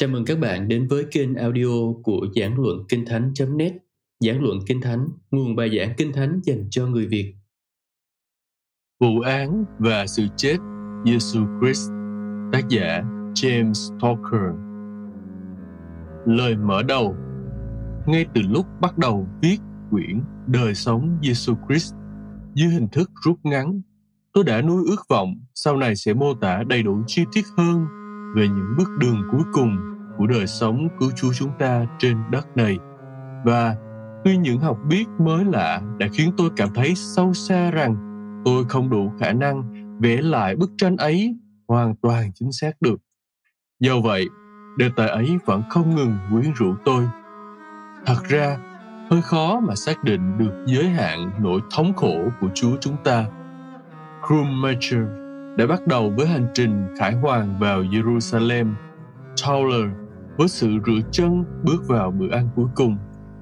Chào mừng các bạn đến với kênh audio của Giảng Luận Kinh Thánh.net Giảng Luận Kinh Thánh, nguồn bài giảng Kinh Thánh dành cho người Việt. Vụ án và sự chết Giêsu Christ. Tác giả James Talker. Lời mở đầu. Ngay từ lúc bắt đầu viết quyển Đời sống Giêsu Christ dưới hình thức rút ngắn, tôi đã nuôi ước vọng sau này sẽ mô tả đầy đủ chi tiết hơn về những bước đường cuối cùng của đời sống cứu Chúa chúng ta trên đất này. Và tuy những học biết mới lạ đã khiến tôi cảm thấy sâu xa rằng tôi không đủ khả năng vẽ lại bức tranh ấy hoàn toàn chính xác được. Do vậy, đề tài ấy vẫn không ngừng quyến rũ tôi. Thật ra, hơi khó mà xác định được giới hạn nỗi thống khổ của Chúa chúng ta. Krummacher để bắt đầu với hành trình khải hoàn vào Jerusalem. Tauler với sự rửa chân bước vào bữa ăn cuối cùng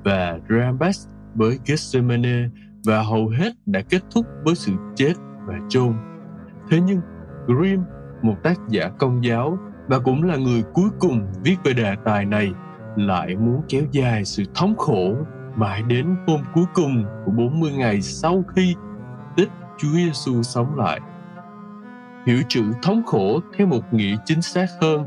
và Rambas với Gethsemane và hầu hết đã kết thúc với sự chết và chôn. Thế nhưng Grimm, một tác giả công giáo và cũng là người cuối cùng viết về đề tài này, lại muốn kéo dài sự thống khổ mãi đến hôm cuối cùng của 40 ngày sau khi tích Chúa Giêsu sống lại. Hiểu chữ thống khổ theo một nghĩa chính xác hơn,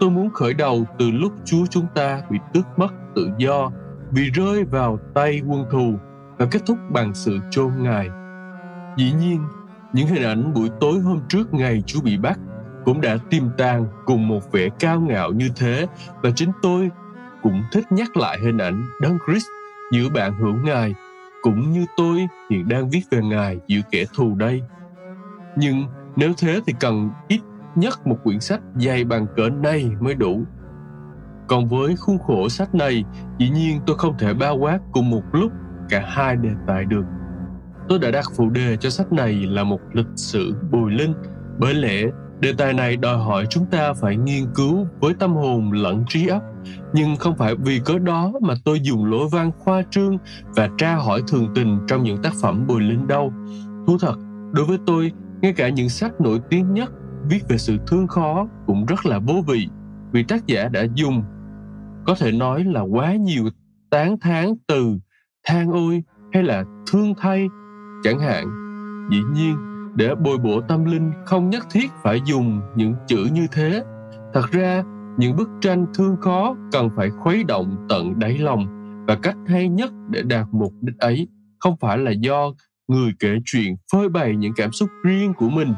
tôi muốn khởi đầu từ lúc Chúa chúng ta bị tước mất tự do vì rơi vào tay quân thù và kết thúc bằng sự chôn Ngài. Dĩ nhiên, những hình ảnh buổi tối hôm trước ngày Chúa bị bắt cũng đã tiềm tàng cùng một vẻ cao ngạo như thế và chính tôi cũng thích nhắc lại hình ảnh Đấng Christ giữa bạn hữu Ngài cũng như tôi hiện đang viết về Ngài giữa kẻ thù đây. Nhưng nếu thế thì cần ít nhất một quyển sách dày bằng cỡ này mới đủ. Còn với khuôn khổ sách này, dĩ nhiên tôi không thể bao quát cùng một lúc cả hai đề tài được. Tôi đã đặt phụ đề cho sách này là một lịch sử bùi linh, bởi lẽ đề tài này đòi hỏi chúng ta phải nghiên cứu với tâm hồn lẫn trí óc nhưng không phải vì cớ đó mà tôi dùng lối văn khoa trương và tra hỏi thường tình trong những tác phẩm bùi linh đâu thú thật đối với tôi ngay cả những sách nổi tiếng nhất viết về sự thương khó cũng rất là vô vị vì tác giả đã dùng, có thể nói là quá nhiều tán thán từ than ôi hay là thương thay chẳng hạn. Dĩ nhiên, để bồi bổ tâm linh không nhất thiết phải dùng những chữ như thế, thật ra những bức tranh thương khó cần phải khuấy động tận đáy lòng và cách hay nhất để đạt mục đích ấy không phải là do người kể chuyện phơi bày những cảm xúc riêng của mình,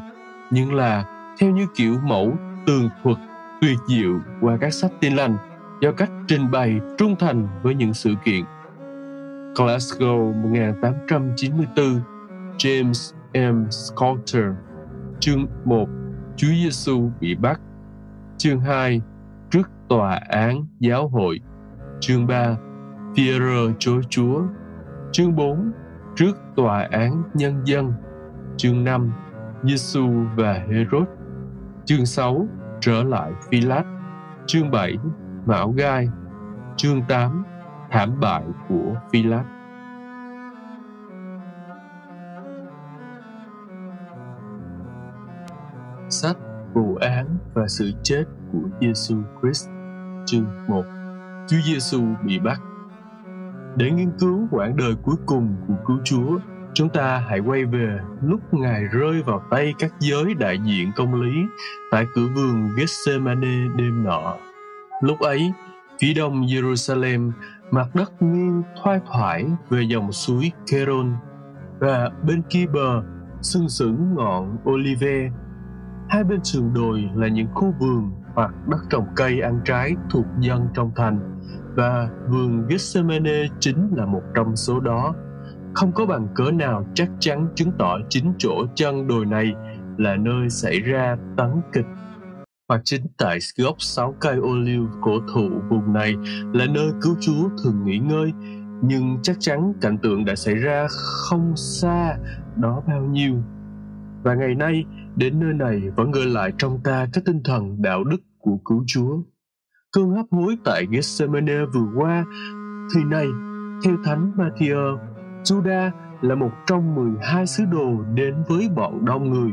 nhưng là theo như kiểu mẫu, tường thuật, tuyệt diệu qua các sách tin lành do cách trình bày trung thành với những sự kiện. Glasgow 1894 James M. Scalter Chương 1 Chúa Giêsu bị bắt Chương 2 trước tòa án giáo hội. Chương 3 Pierre chối Chúa. Chương 4 trước tòa án nhân dân. Chương 5 Giêsu và Herod. Chương 6 trở lại Phi Lát. Chương 7 Mão Gai. Chương 8 thảm bại của Phi Lát. Sách vụ án và sự chết của Giêsu Christ. Chương 1. Chúa Giêsu bị bắt. Để nghiên cứu quãng đời cuối cùng của cứu Chúa, chúng ta hãy quay về lúc Ngài rơi vào tay các giới đại diện công lý tại cửa vườn Gethsemane đêm nọ. Lúc ấy, phía đông Jerusalem, mặt đất nghiêng thoai thoải về dòng suối Keron và bên kia bờ sừng sững ngọn Olive. Hai bên sườn đồi là những khu vườn hoặc đất trồng cây ăn trái thuộc dân trong thành và vườn Gethsemane chính là một trong số đó. Không có bằng cớ nào chắc chắn chứng tỏ chính chỗ chân đồi này là nơi xảy ra tấn kịch hoặc chính tại gốc sáu cây ô liu cổ thụ vùng này là nơi cứu Chúa thường nghỉ ngơi, nhưng chắc chắn cảnh tượng đã xảy ra không xa đó bao nhiêu. Và ngày nay, Đến nơi này vẫn gợi lại trong ta cái tinh thần đạo đức của cứu Chúa. Cơn hấp hối tại Gethsemane vừa qua, thì này, theo Thánh Matthew, Judas là một trong 12 sứ đồ đến với bọn đông người.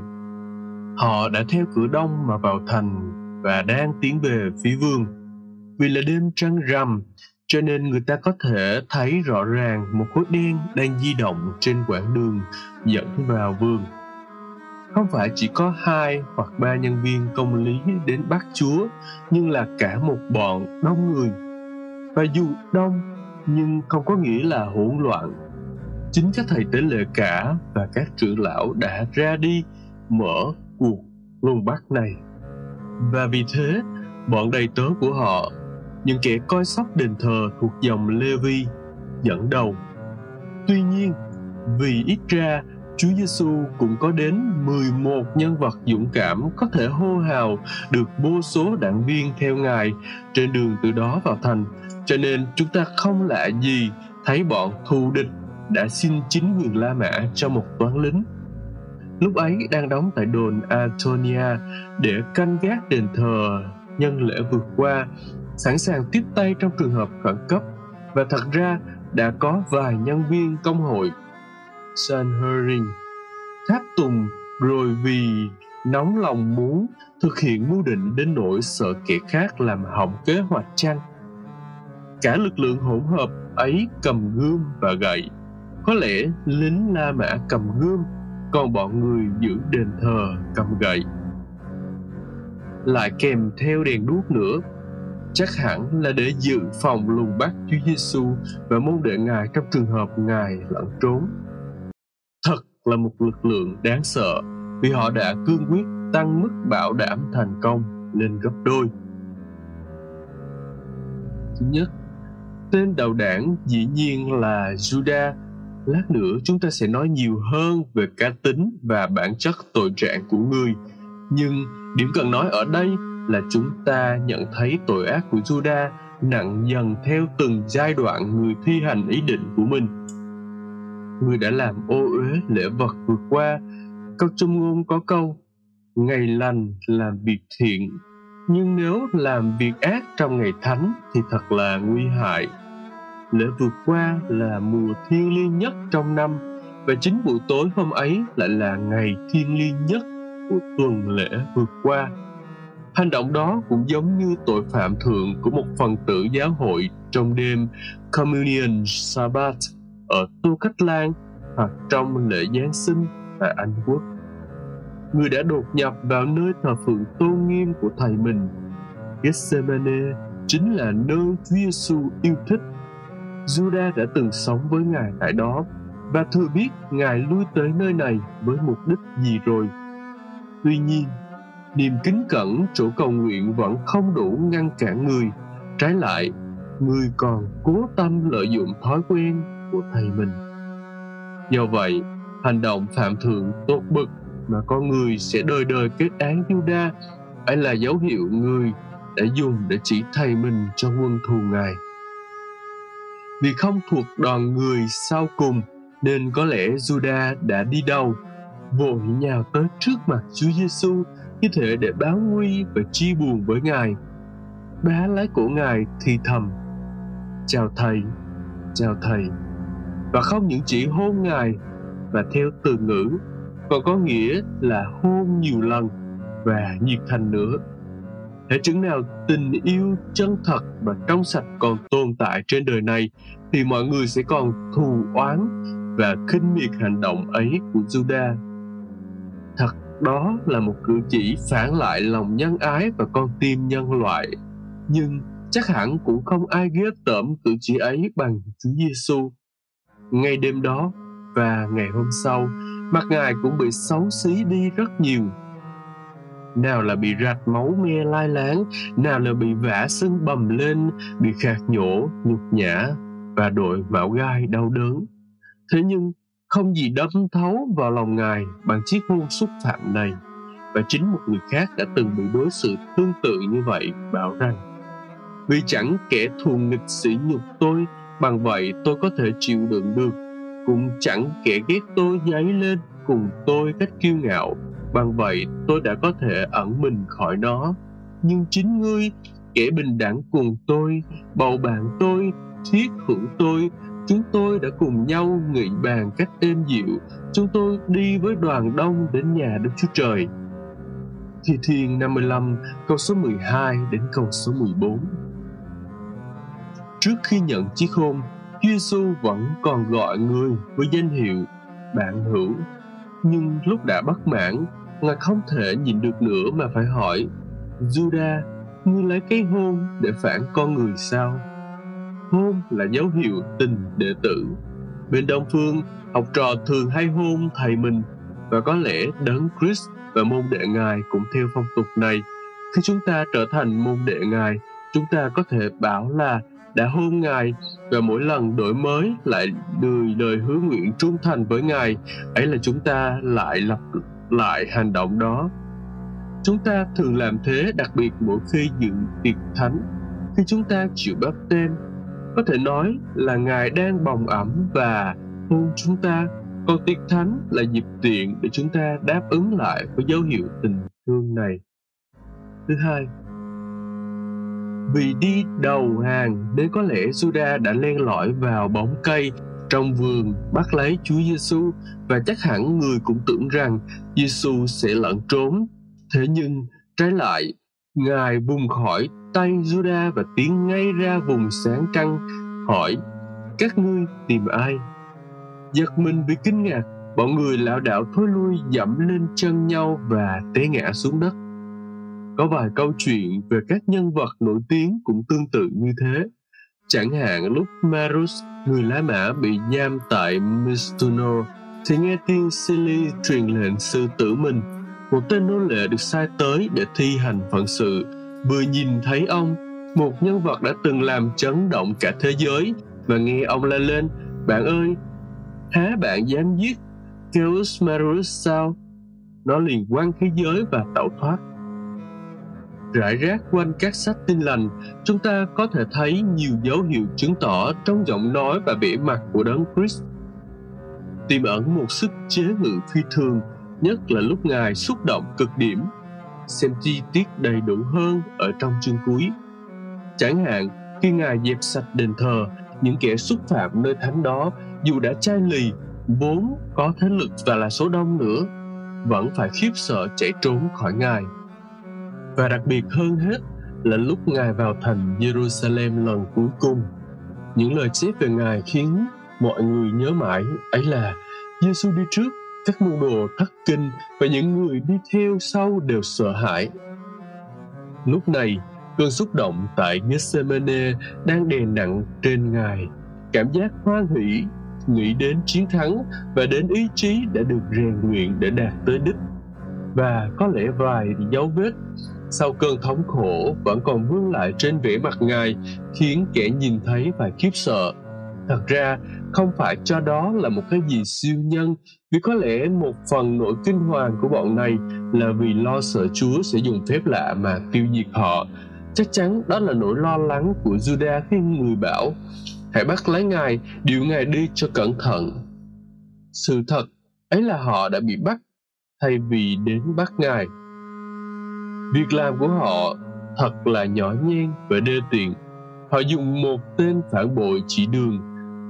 Họ đã theo cửa đông mà vào thành và đang tiến về phía vương. vì là đêm trăng rằm cho nên người ta có thể thấy rõ ràng một khối đen đang di động trên quãng đường dẫn vào vườn không phải chỉ có hai hoặc ba nhân viên công lý đến bắt chúa, nhưng là cả một bọn đông người. Và dù đông, nhưng không có nghĩa là hỗn loạn. Chính các thầy tế lễ cả và các trưởng lão đã ra đi, mở cuộc luân bắt này. Và vì thế, bọn đầy tớ của họ, những kẻ coi sóc đền thờ thuộc dòng Levi dẫn đầu. Tuy nhiên, vì ít ra Chúa Giêsu cũng có đến 11 nhân vật dũng cảm có thể hô hào được vô số đảng viên theo Ngài trên đường từ đó vào thành. Cho nên chúng ta không lạ gì thấy bọn thù địch đã xin chính quyền La Mã cho một toán lính. Lúc ấy đang đóng tại đồn Antonia để canh gác đền thờ nhân lễ vượt qua, sẵn sàng tiếp tay trong trường hợp khẩn cấp. Và thật ra đã có vài nhân viên công hội Sanhering tháp tùng, rồi vì nóng lòng muốn thực hiện mưu định đến nỗi sợ kẻ khác làm hỏng kế hoạch chăng? Cả lực lượng hỗn hợp ấy cầm gươm và gậy. Có lẽ lính la mã cầm gươm, còn bọn người giữ đền thờ cầm gậy. Lại kèm theo đèn đuốc nữa. Chắc hẳn là để dự phòng lùng bắt Chúa Giêsu và môn đệ ngài trong trường hợp ngài lẩn trốn là một lực lượng đáng sợ vì họ đã cương quyết tăng mức bảo đảm thành công lên gấp đôi. Thứ nhất, tên đầu đảng dĩ nhiên là Judah. Lát nữa chúng ta sẽ nói nhiều hơn về cá tính và bản chất tội trạng của người. Nhưng điểm cần nói ở đây là chúng ta nhận thấy tội ác của Judah nặng dần theo từng giai đoạn người thi hành ý định của mình người đã làm ô uế lễ vật vừa qua. Câu trung ngôn có câu, ngày lành làm việc thiện, nhưng nếu làm việc ác trong ngày thánh thì thật là nguy hại. Lễ vượt qua là mùa thiêng liêng nhất trong năm, và chính buổi tối hôm ấy lại là ngày thiêng liêng nhất của tuần lễ vượt qua. Hành động đó cũng giống như tội phạm thượng của một phần tử giáo hội trong đêm communion sabbath ở Tu Cách Lan hoặc trong lễ Giáng sinh tại Anh Quốc. Người đã đột nhập vào nơi thờ phượng tôn nghiêm của thầy mình. Gethsemane chính là nơi Chúa Giêsu yêu thích. Judas đã từng sống với Ngài tại đó và thừa biết Ngài lui tới nơi này với mục đích gì rồi. Tuy nhiên, niềm kính cẩn chỗ cầu nguyện vẫn không đủ ngăn cản người. Trái lại, người còn cố tâm lợi dụng thói quen của thầy mình. Do vậy, hành động phạm thượng tốt bực mà con người sẽ đời đời kết án Juda phải là dấu hiệu người đã dùng để chỉ thầy mình cho quân thù ngài. Vì không thuộc đoàn người sau cùng, nên có lẽ Juda đã đi đâu vội nhào tới trước mặt Chúa Giêsu như thể để báo nguy và chia buồn với ngài. Bá lái cổ ngài thì thầm, chào thầy chào thầy và không những chỉ hôn ngài và theo từ ngữ, còn có nghĩa là hôn nhiều lần và nhiệt thành nữa Hễ chứng nào tình yêu chân thật và trong sạch còn tồn tại trên đời này, thì mọi người sẽ còn thù oán và khinh miệt hành động ấy của Judah. Thật đó là một cử chỉ phản lại lòng nhân ái và con tim nhân loại. Nhưng chắc hẳn cũng không ai ghét tởm cử chỉ ấy bằng Chúa Giêsu ngay đêm đó và ngày hôm sau, mặt ngài cũng bị xấu xí đi rất nhiều. Nào là bị rạch máu me lai láng, nào là bị vả sưng bầm lên, bị khạc nhổ, nhục nhã và đội mạo gai đau đớn. Thế nhưng không gì đâm thấu vào lòng ngài bằng chiếc ngôn xúc phạm này, và chính một người khác đã từng bị đối xử tương tự như vậy, bảo rằng, vì chẳng kẻ thù nghịch sỉ nhục tôi bằng vậy tôi có thể chịu đựng được. Cũng chẳng kẻ ghét tôi nháy lên, cùng tôi cách kiêu ngạo. Bằng vậy tôi đã có thể ẩn mình khỏi nó. Nhưng chính ngươi, kẻ bình đẳng cùng tôi, bầu bạn tôi, thiết hữu tôi, chúng tôi đã cùng nhau nghị bàn cách êm dịu. Chúng tôi đi với đoàn đông đến nhà Đức Chúa Trời. Thi Thiên 55 câu số 12 đến câu số 14 trước khi nhận chiếc hôn, Chúa Giêsu vẫn còn gọi người với danh hiệu bạn hữu. Nhưng lúc đã bất mãn, Ngài không thể nhìn được nữa mà phải hỏi, Juda, ngươi lấy cái hôn để phản con người sao? Hôn là dấu hiệu tình đệ tử. Bên Đông Phương, học trò thường hay hôn thầy mình và có lẽ đấng Chris và môn đệ ngài cũng theo phong tục này. Khi chúng ta trở thành môn đệ ngài, chúng ta có thể bảo là đã hôn ngài và mỗi lần đổi mới lại đời lời hứa nguyện trung thành với ngài, ấy là chúng ta lại lặp lại hành động đó. Chúng ta thường làm thế đặc biệt mỗi khi dự tiệc thánh. Khi chúng ta chịu bắp tên có thể nói là ngài đang bồng ẩm và hôn chúng ta. Còn tiệc thánh là dịp tiện để chúng ta đáp ứng lại với dấu hiệu tình thương này. Thứ hai vì đi đầu hàng nên có lẽ Juda đã len lỏi vào bóng cây trong vườn bắt lấy Chúa Giêsu và chắc hẳn người cũng tưởng rằng Giêsu sẽ lẩn trốn. Thế nhưng trái lại, Ngài vùng khỏi tay Juda và tiến ngay ra vùng sáng trăng hỏi các ngươi tìm ai? Giật mình vì kinh ngạc bọn người lão đảo thối lui dẫm lên chân nhau và té ngã xuống đất có vài câu chuyện về các nhân vật nổi tiếng cũng tương tự như thế. Chẳng hạn lúc Marus, người lá mã bị giam tại Mistuno, thì nghe tiên Silly truyền lệnh sư tử mình. Một tên nô lệ được sai tới để thi hành phận sự. Vừa nhìn thấy ông, một nhân vật đã từng làm chấn động cả thế giới và nghe ông la lên, bạn ơi, há bạn dám giết Gaius Marus sao? Nó liền quăng khí giới và tẩu thoát rải rác quanh các sách tin lành, chúng ta có thể thấy nhiều dấu hiệu chứng tỏ trong giọng nói và vẻ mặt của Đấng Christ tiềm ẩn một sức chế ngự phi thường, nhất là lúc Ngài xúc động cực điểm. Xem chi tiết đầy đủ hơn ở trong chương cuối. Chẳng hạn, khi Ngài dẹp sạch đền thờ, những kẻ xúc phạm nơi thánh đó, dù đã chai lì, vốn có thế lực và là số đông nữa, vẫn phải khiếp sợ chạy trốn khỏi Ngài và đặc biệt hơn hết là lúc Ngài vào thành Jerusalem lần cuối cùng. Những lời chép về Ngài khiến mọi người nhớ mãi ấy là Giêsu đi trước, các môn đồ thất kinh và những người đi theo sau đều sợ hãi. Lúc này, cơn xúc động tại Gethsemane đang đè nặng trên Ngài. Cảm giác hoan hỷ, nghĩ đến chiến thắng và đến ý chí đã được rèn luyện để đạt tới đích. Và có lẽ vài dấu vết sau cơn thống khổ, vẫn còn vương lại trên vẻ mặt ngài, khiến kẻ nhìn thấy phải khiếp sợ. Thật ra, không phải cho đó là một cái gì siêu nhân, vì có lẽ một phần nỗi kinh hoàng của bọn này là vì lo sợ chúa sẽ dùng phép lạ mà tiêu diệt họ. Chắc chắn đó là nỗi lo lắng của judah khi người bảo, hãy bắt lấy ngài, điều ngài đi cho cẩn thận. Sự thật ấy là họ đã bị bắt, thay vì đến bắt ngài. Việc làm của họ thật là nhỏ nhen và đê tiện. Họ dùng một tên phản bội chỉ đường.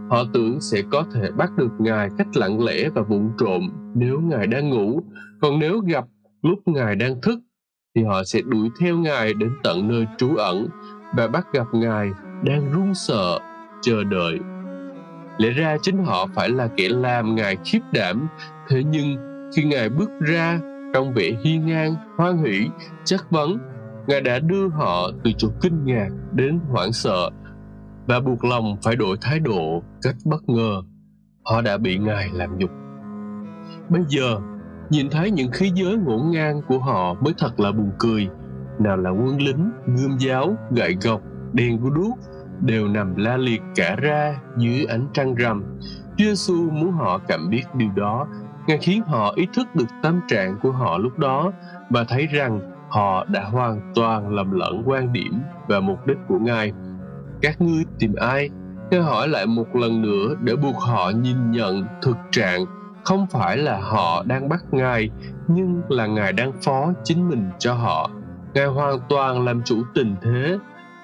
Họ tưởng sẽ có thể bắt được Ngài cách lặng lẽ và vụng trộm nếu Ngài đang ngủ, còn nếu gặp lúc Ngài đang thức, thì họ sẽ đuổi theo Ngài đến tận nơi trú ẩn và bắt gặp Ngài đang run sợ, chờ đợi. Lẽ ra chính họ phải là kẻ làm Ngài khiếp đảm, thế nhưng khi Ngài bước ra trong vẻ hiên ngang, hoan hỷ, chất vấn, Ngài đã đưa họ từ chỗ kinh ngạc đến hoảng sợ và buộc lòng phải đổi thái độ cách bất ngờ. Họ đã bị Ngài làm nhục. Bây giờ, nhìn thấy những khí giới ngổn ngang của họ mới thật là buồn cười. Nào là quân lính, gươm giáo, gậy gộc, đèn của đuốc đều nằm la liệt cả ra dưới ánh trăng rằm. Chúa Giêsu muốn họ cảm biết điều đó Ngài khiến họ ý thức được tâm trạng của họ lúc đó và thấy rằng họ đã hoàn toàn lầm lẫn quan điểm và mục đích của Ngài. Các ngươi tìm ai? Ngài hỏi lại một lần nữa để buộc họ nhìn nhận thực trạng không phải là họ đang bắt Ngài, nhưng là Ngài đang phó chính mình cho họ. Ngài hoàn toàn làm chủ tình thế,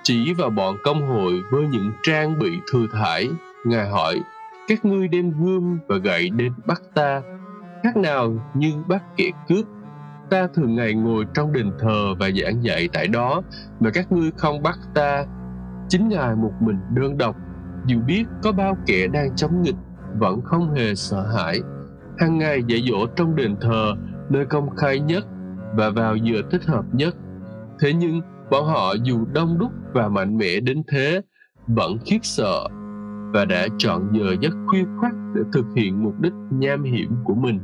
chỉ vào bọn công hội với những trang bị thừa thải. Ngài hỏi, các ngươi đem gươm và gậy đến bắt ta khác nào như bắt kẻ cướp ta thường ngày ngồi trong đền thờ và giảng dạy tại đó, mà các ngươi không bắt ta. Chính ngài một mình đơn độc, dù biết có bao kẻ đang chống nghịch, vẫn không hề sợ hãi. Hàng ngày dạy dỗ trong đền thờ, nơi công khai nhất và vào giờ thích hợp nhất. Thế nhưng, bọn họ dù đông đúc và mạnh mẽ đến thế, vẫn khiếp sợ và đã chọn giờ giấc khuya khoắt để thực hiện mục đích nham hiểm của mình.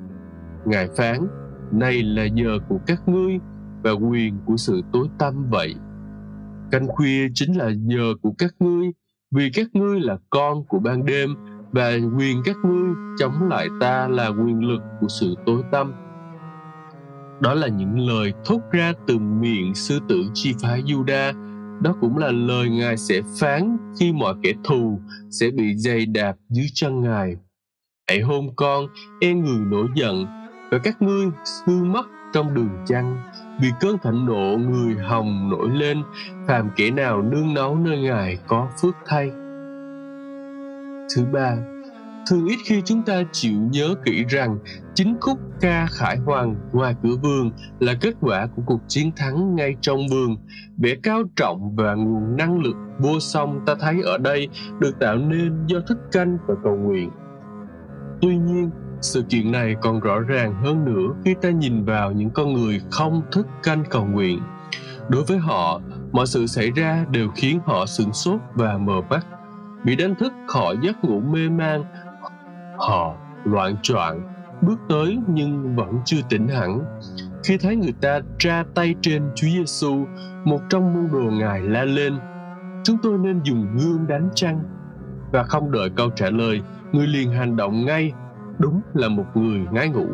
Ngài phán, này là giờ của các ngươi và quyền của sự tối tăm vậy. Canh khuya chính là giờ của các ngươi, vì các ngươi là con của ban đêm và quyền các ngươi chống lại ta là quyền lực của sự tối tăm. Đó là những lời thốt ra từ miệng sư tử chi phái Judah đó cũng là lời ngài sẽ phán khi mọi kẻ thù sẽ bị dày đạp dưới chân ngài. Hãy hôn con e người nổi giận, và các ngươi hư mất trong đường chăng vì cơn thạnh nộ người hồng nổi lên, phàm kẻ nào nương náu nơi ngài có phước thay. Thứ ba thường ít khi chúng ta chịu nhớ kỹ rằng chính khúc ca khải hoàng, ngoài cửa vườn là kết quả của cuộc chiến thắng ngay trong vườn vẻ cao trọng và nguồn năng lực vô song ta thấy ở đây được tạo nên do thức canh và cầu nguyện. Tuy nhiên, sự kiện này còn rõ ràng hơn nữa khi ta nhìn vào những con người không thức canh cầu nguyện. Đối với họ, mọi sự xảy ra đều khiến họ sửng sốt và mờ mắt. Bị đánh thức khỏi giấc ngủ mê man họ loạn choạng bước tới nhưng vẫn chưa tỉnh hẳn. Khi thấy người ta tra tay trên Chúa Giêsu, một trong môn đồ ngài la lên: "Chúng tôi nên dùng gương đánh chăng?" Và không đợi câu trả lời, người liền hành động ngay đúng là một người ngái ngủ.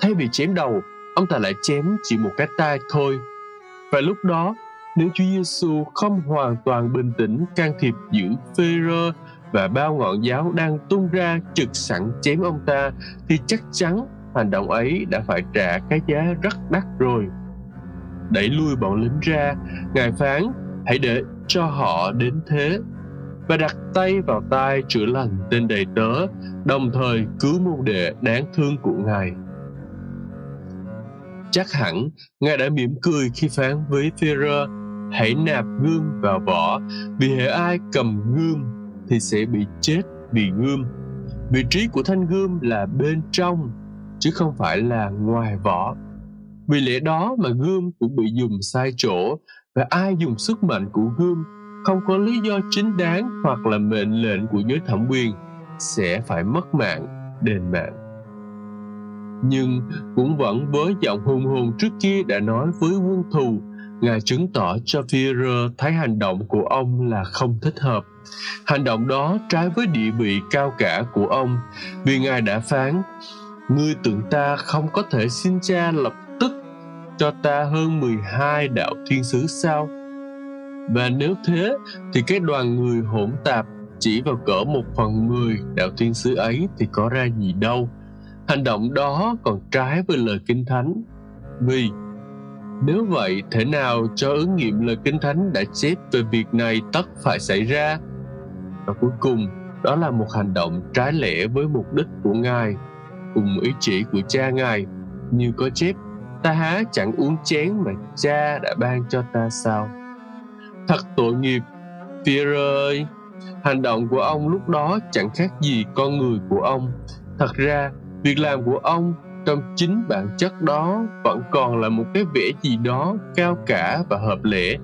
Thay vì chém đầu ông ta lại chém chỉ một cái tay thôi. Và lúc đó nếu Chúa Giêsu không hoàn toàn bình tĩnh can thiệp giữ Phêrô và bao ngọn giáo đang tung ra trực sẵn chém ông ta thì chắc chắn hành động ấy đã phải trả cái giá rất đắt rồi đẩy lui bọn lính ra ngài phán hãy để cho họ đến thế và đặt tay vào tai chữa lành tên đầy tớ, đồng thời cứu môn đệ đáng thương của Ngài. Chắc hẳn Ngài đã mỉm cười khi phán với Führer hãy nạp gươm vào vỏ vì hệ ai cầm gươm thì sẽ bị chết vì gươm. Vị trí của thanh gươm là bên trong, chứ không phải là ngoài vỏ. Vì lẽ đó mà gươm cũng bị dùng sai chỗ và ai dùng sức mạnh của gươm, không có lý do chính đáng hoặc là mệnh lệnh của giới thẩm quyền, sẽ phải mất mạng, đền mạng. Nhưng cũng vẫn với giọng hùng hồn trước kia đã nói với quân thù ngài chứng tỏ cho Führer thấy hành động của ông là không thích hợp. Hành động đó trái với địa vị cao cả của ông, vì ngài đã phán, ngươi tưởng ta không có thể xin cha lập tức cho ta hơn 12 đạo thiên sứ sao? Và nếu thế, thì cái đoàn người hỗn tạp chỉ vào cỡ một phần mười đạo thiên sứ ấy thì có ra gì đâu. Hành động đó còn trái với lời kinh thánh, vì nếu vậy thế nào cho ứng nghiệm lời kinh thánh đã chép về việc này tất phải xảy ra? Và cuối cùng đó là một hành động trái lẽ với mục đích của ngài cùng ý chỉ của cha ngài. Như có chép ta há chẳng uống chén mà cha đã ban cho ta sao? Thật tội nghiệp, Pierre ơi, hành động của ông lúc đó chẳng khác gì con người của ông. Thật ra, việc làm của ông trong chính bản chất đó vẫn còn là một cái vẻ gì đó cao cả và hợp lẽ.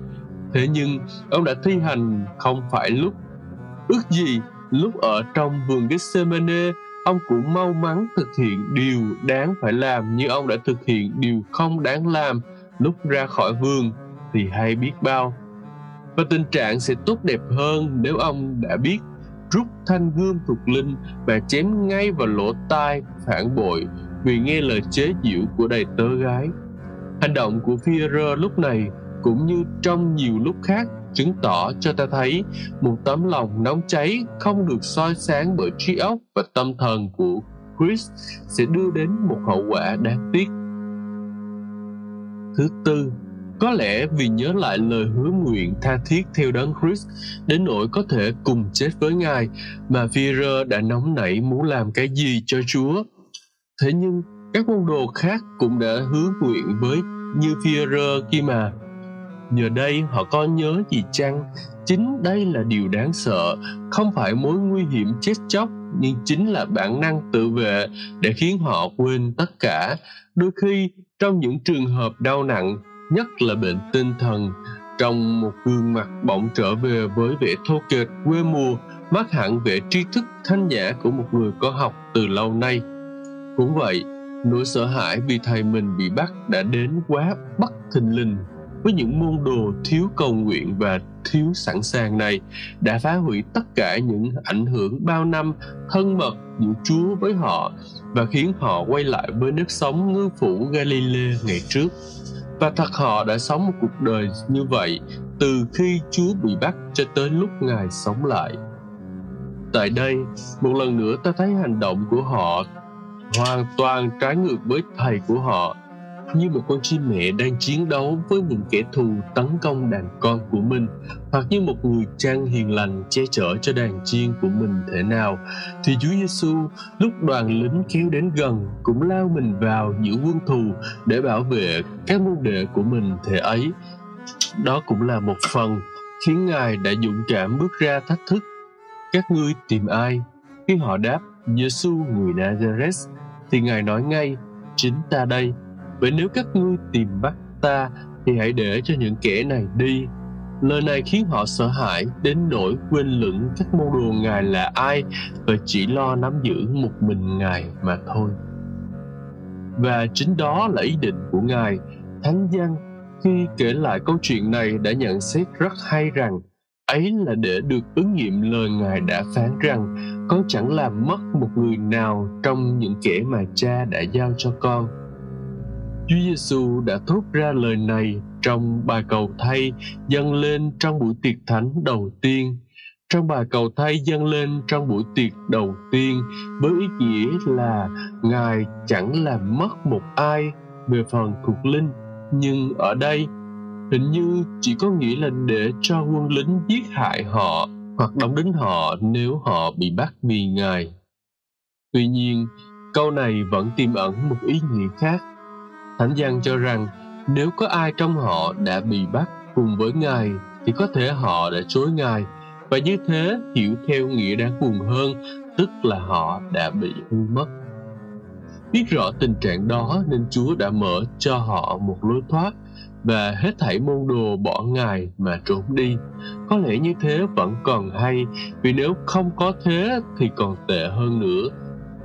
Thế nhưng, ông đã thi hành không phải lúc. Ước gì lúc ở trong vườn Gethsemane, ông cũng mau mắn thực hiện điều đáng phải làm như ông đã thực hiện điều không đáng làm lúc ra khỏi vườn thì hay biết bao và tình trạng sẽ tốt đẹp hơn nếu ông đã biết rút thanh gươm thuộc linh và chém ngay vào lỗ tai phản bội vì nghe lời chế giễu của đầy tớ gái. Hành động của Führer lúc này cũng như trong nhiều lúc khác chứng tỏ cho ta thấy một tấm lòng nóng cháy không được soi sáng bởi trí óc và tâm thần của Chris sẽ đưa đến một hậu quả đáng tiếc. Thứ tư, có lẽ vì nhớ lại lời hứa nguyện tha thiết theo đấng Chris đến nỗi có thể cùng chết với Ngài mà Führer đã nóng nảy muốn làm cái gì cho Chúa. Thế nhưng các môn đồ khác cũng đã hứa nguyện với như Führer kia mà Nhờ đây họ có nhớ gì chăng? Chính đây là điều đáng sợ, không phải mối nguy hiểm chết chóc, nhưng chính là bản năng tự vệ để khiến họ quên tất cả. Đôi khi, trong những trường hợp đau nặng, nhất là bệnh tinh thần, trong một gương mặt bỗng trở về với vẻ thô kệch quê mùa, mất hẳn vẻ tri thức thanh nhã của một người có học từ lâu nay. Cũng vậy, nỗi sợ hãi vì thầy mình bị bắt đã đến quá bất thình lình với những môn đồ thiếu cầu nguyện và thiếu sẵn sàng này đã phá hủy tất cả những ảnh hưởng bao năm thân mật giữa Chúa với họ và khiến họ quay lại với nước sống ngư phủ Galilee ngày trước. Và thật họ đã sống một cuộc đời như vậy từ khi Chúa bị bắt cho tới lúc Ngài sống lại. Tại đây, một lần nữa ta thấy hành động của họ hoàn toàn trái ngược với thầy của họ, như một con chim mẹ đang chiến đấu với những kẻ thù tấn công đàn con của mình, hoặc như một người trang hiền lành che chở cho đàn chiên của mình thế nào. Thì Chúa Giêsu lúc đoàn lính kéo đến gần cũng lao mình vào giữa quân thù để bảo vệ các môn đệ của mình thế ấy. Đó cũng là một phần khiến ngài đã dũng cảm bước ra thách thức các ngươi tìm ai? Khi họ đáp Giêsu người Nazareth thì ngài nói ngay, chính ta đây, vậy nếu các ngươi tìm bắt ta, thì hãy để cho những kẻ này đi. Lời này khiến họ sợ hãi đến nỗi quên lửng các môn đồ ngài là ai và chỉ lo nắm giữ một mình ngài mà thôi. Và chính đó là ý định của ngài. Thánh văn khi kể lại câu chuyện này đã nhận xét rất hay rằng ấy là để được ứng nghiệm lời ngài đã phán rằng con chẳng làm mất một người nào trong những kẻ mà cha đã giao cho con Chúa Giêsu đã thốt ra lời này trong bài cầu thay dâng lên trong buổi tiệc thánh đầu tiên. Trong bài cầu thay dâng lên trong buổi tiệc đầu tiên với ý nghĩa là Ngài chẳng làm mất một ai về phần thuộc linh, nhưng ở đây hình như chỉ có nghĩa là để cho quân lính giết hại họ hoặc đóng đính họ nếu họ bị bắt vì Ngài. Tuy nhiên, câu này vẫn tiềm ẩn một ý nghĩa khác Thánh Giăng cho rằng nếu có ai trong họ đã bị bắt cùng với Ngài thì có thể họ đã chối Ngài và như thế hiểu theo nghĩa đáng buồn hơn tức là họ đã bị hư mất. Biết rõ tình trạng đó nên Chúa đã mở cho họ một lối thoát và hết thảy môn đồ bỏ Ngài mà trốn đi. Có lẽ như thế vẫn còn hay vì nếu không có thế thì còn tệ hơn nữa.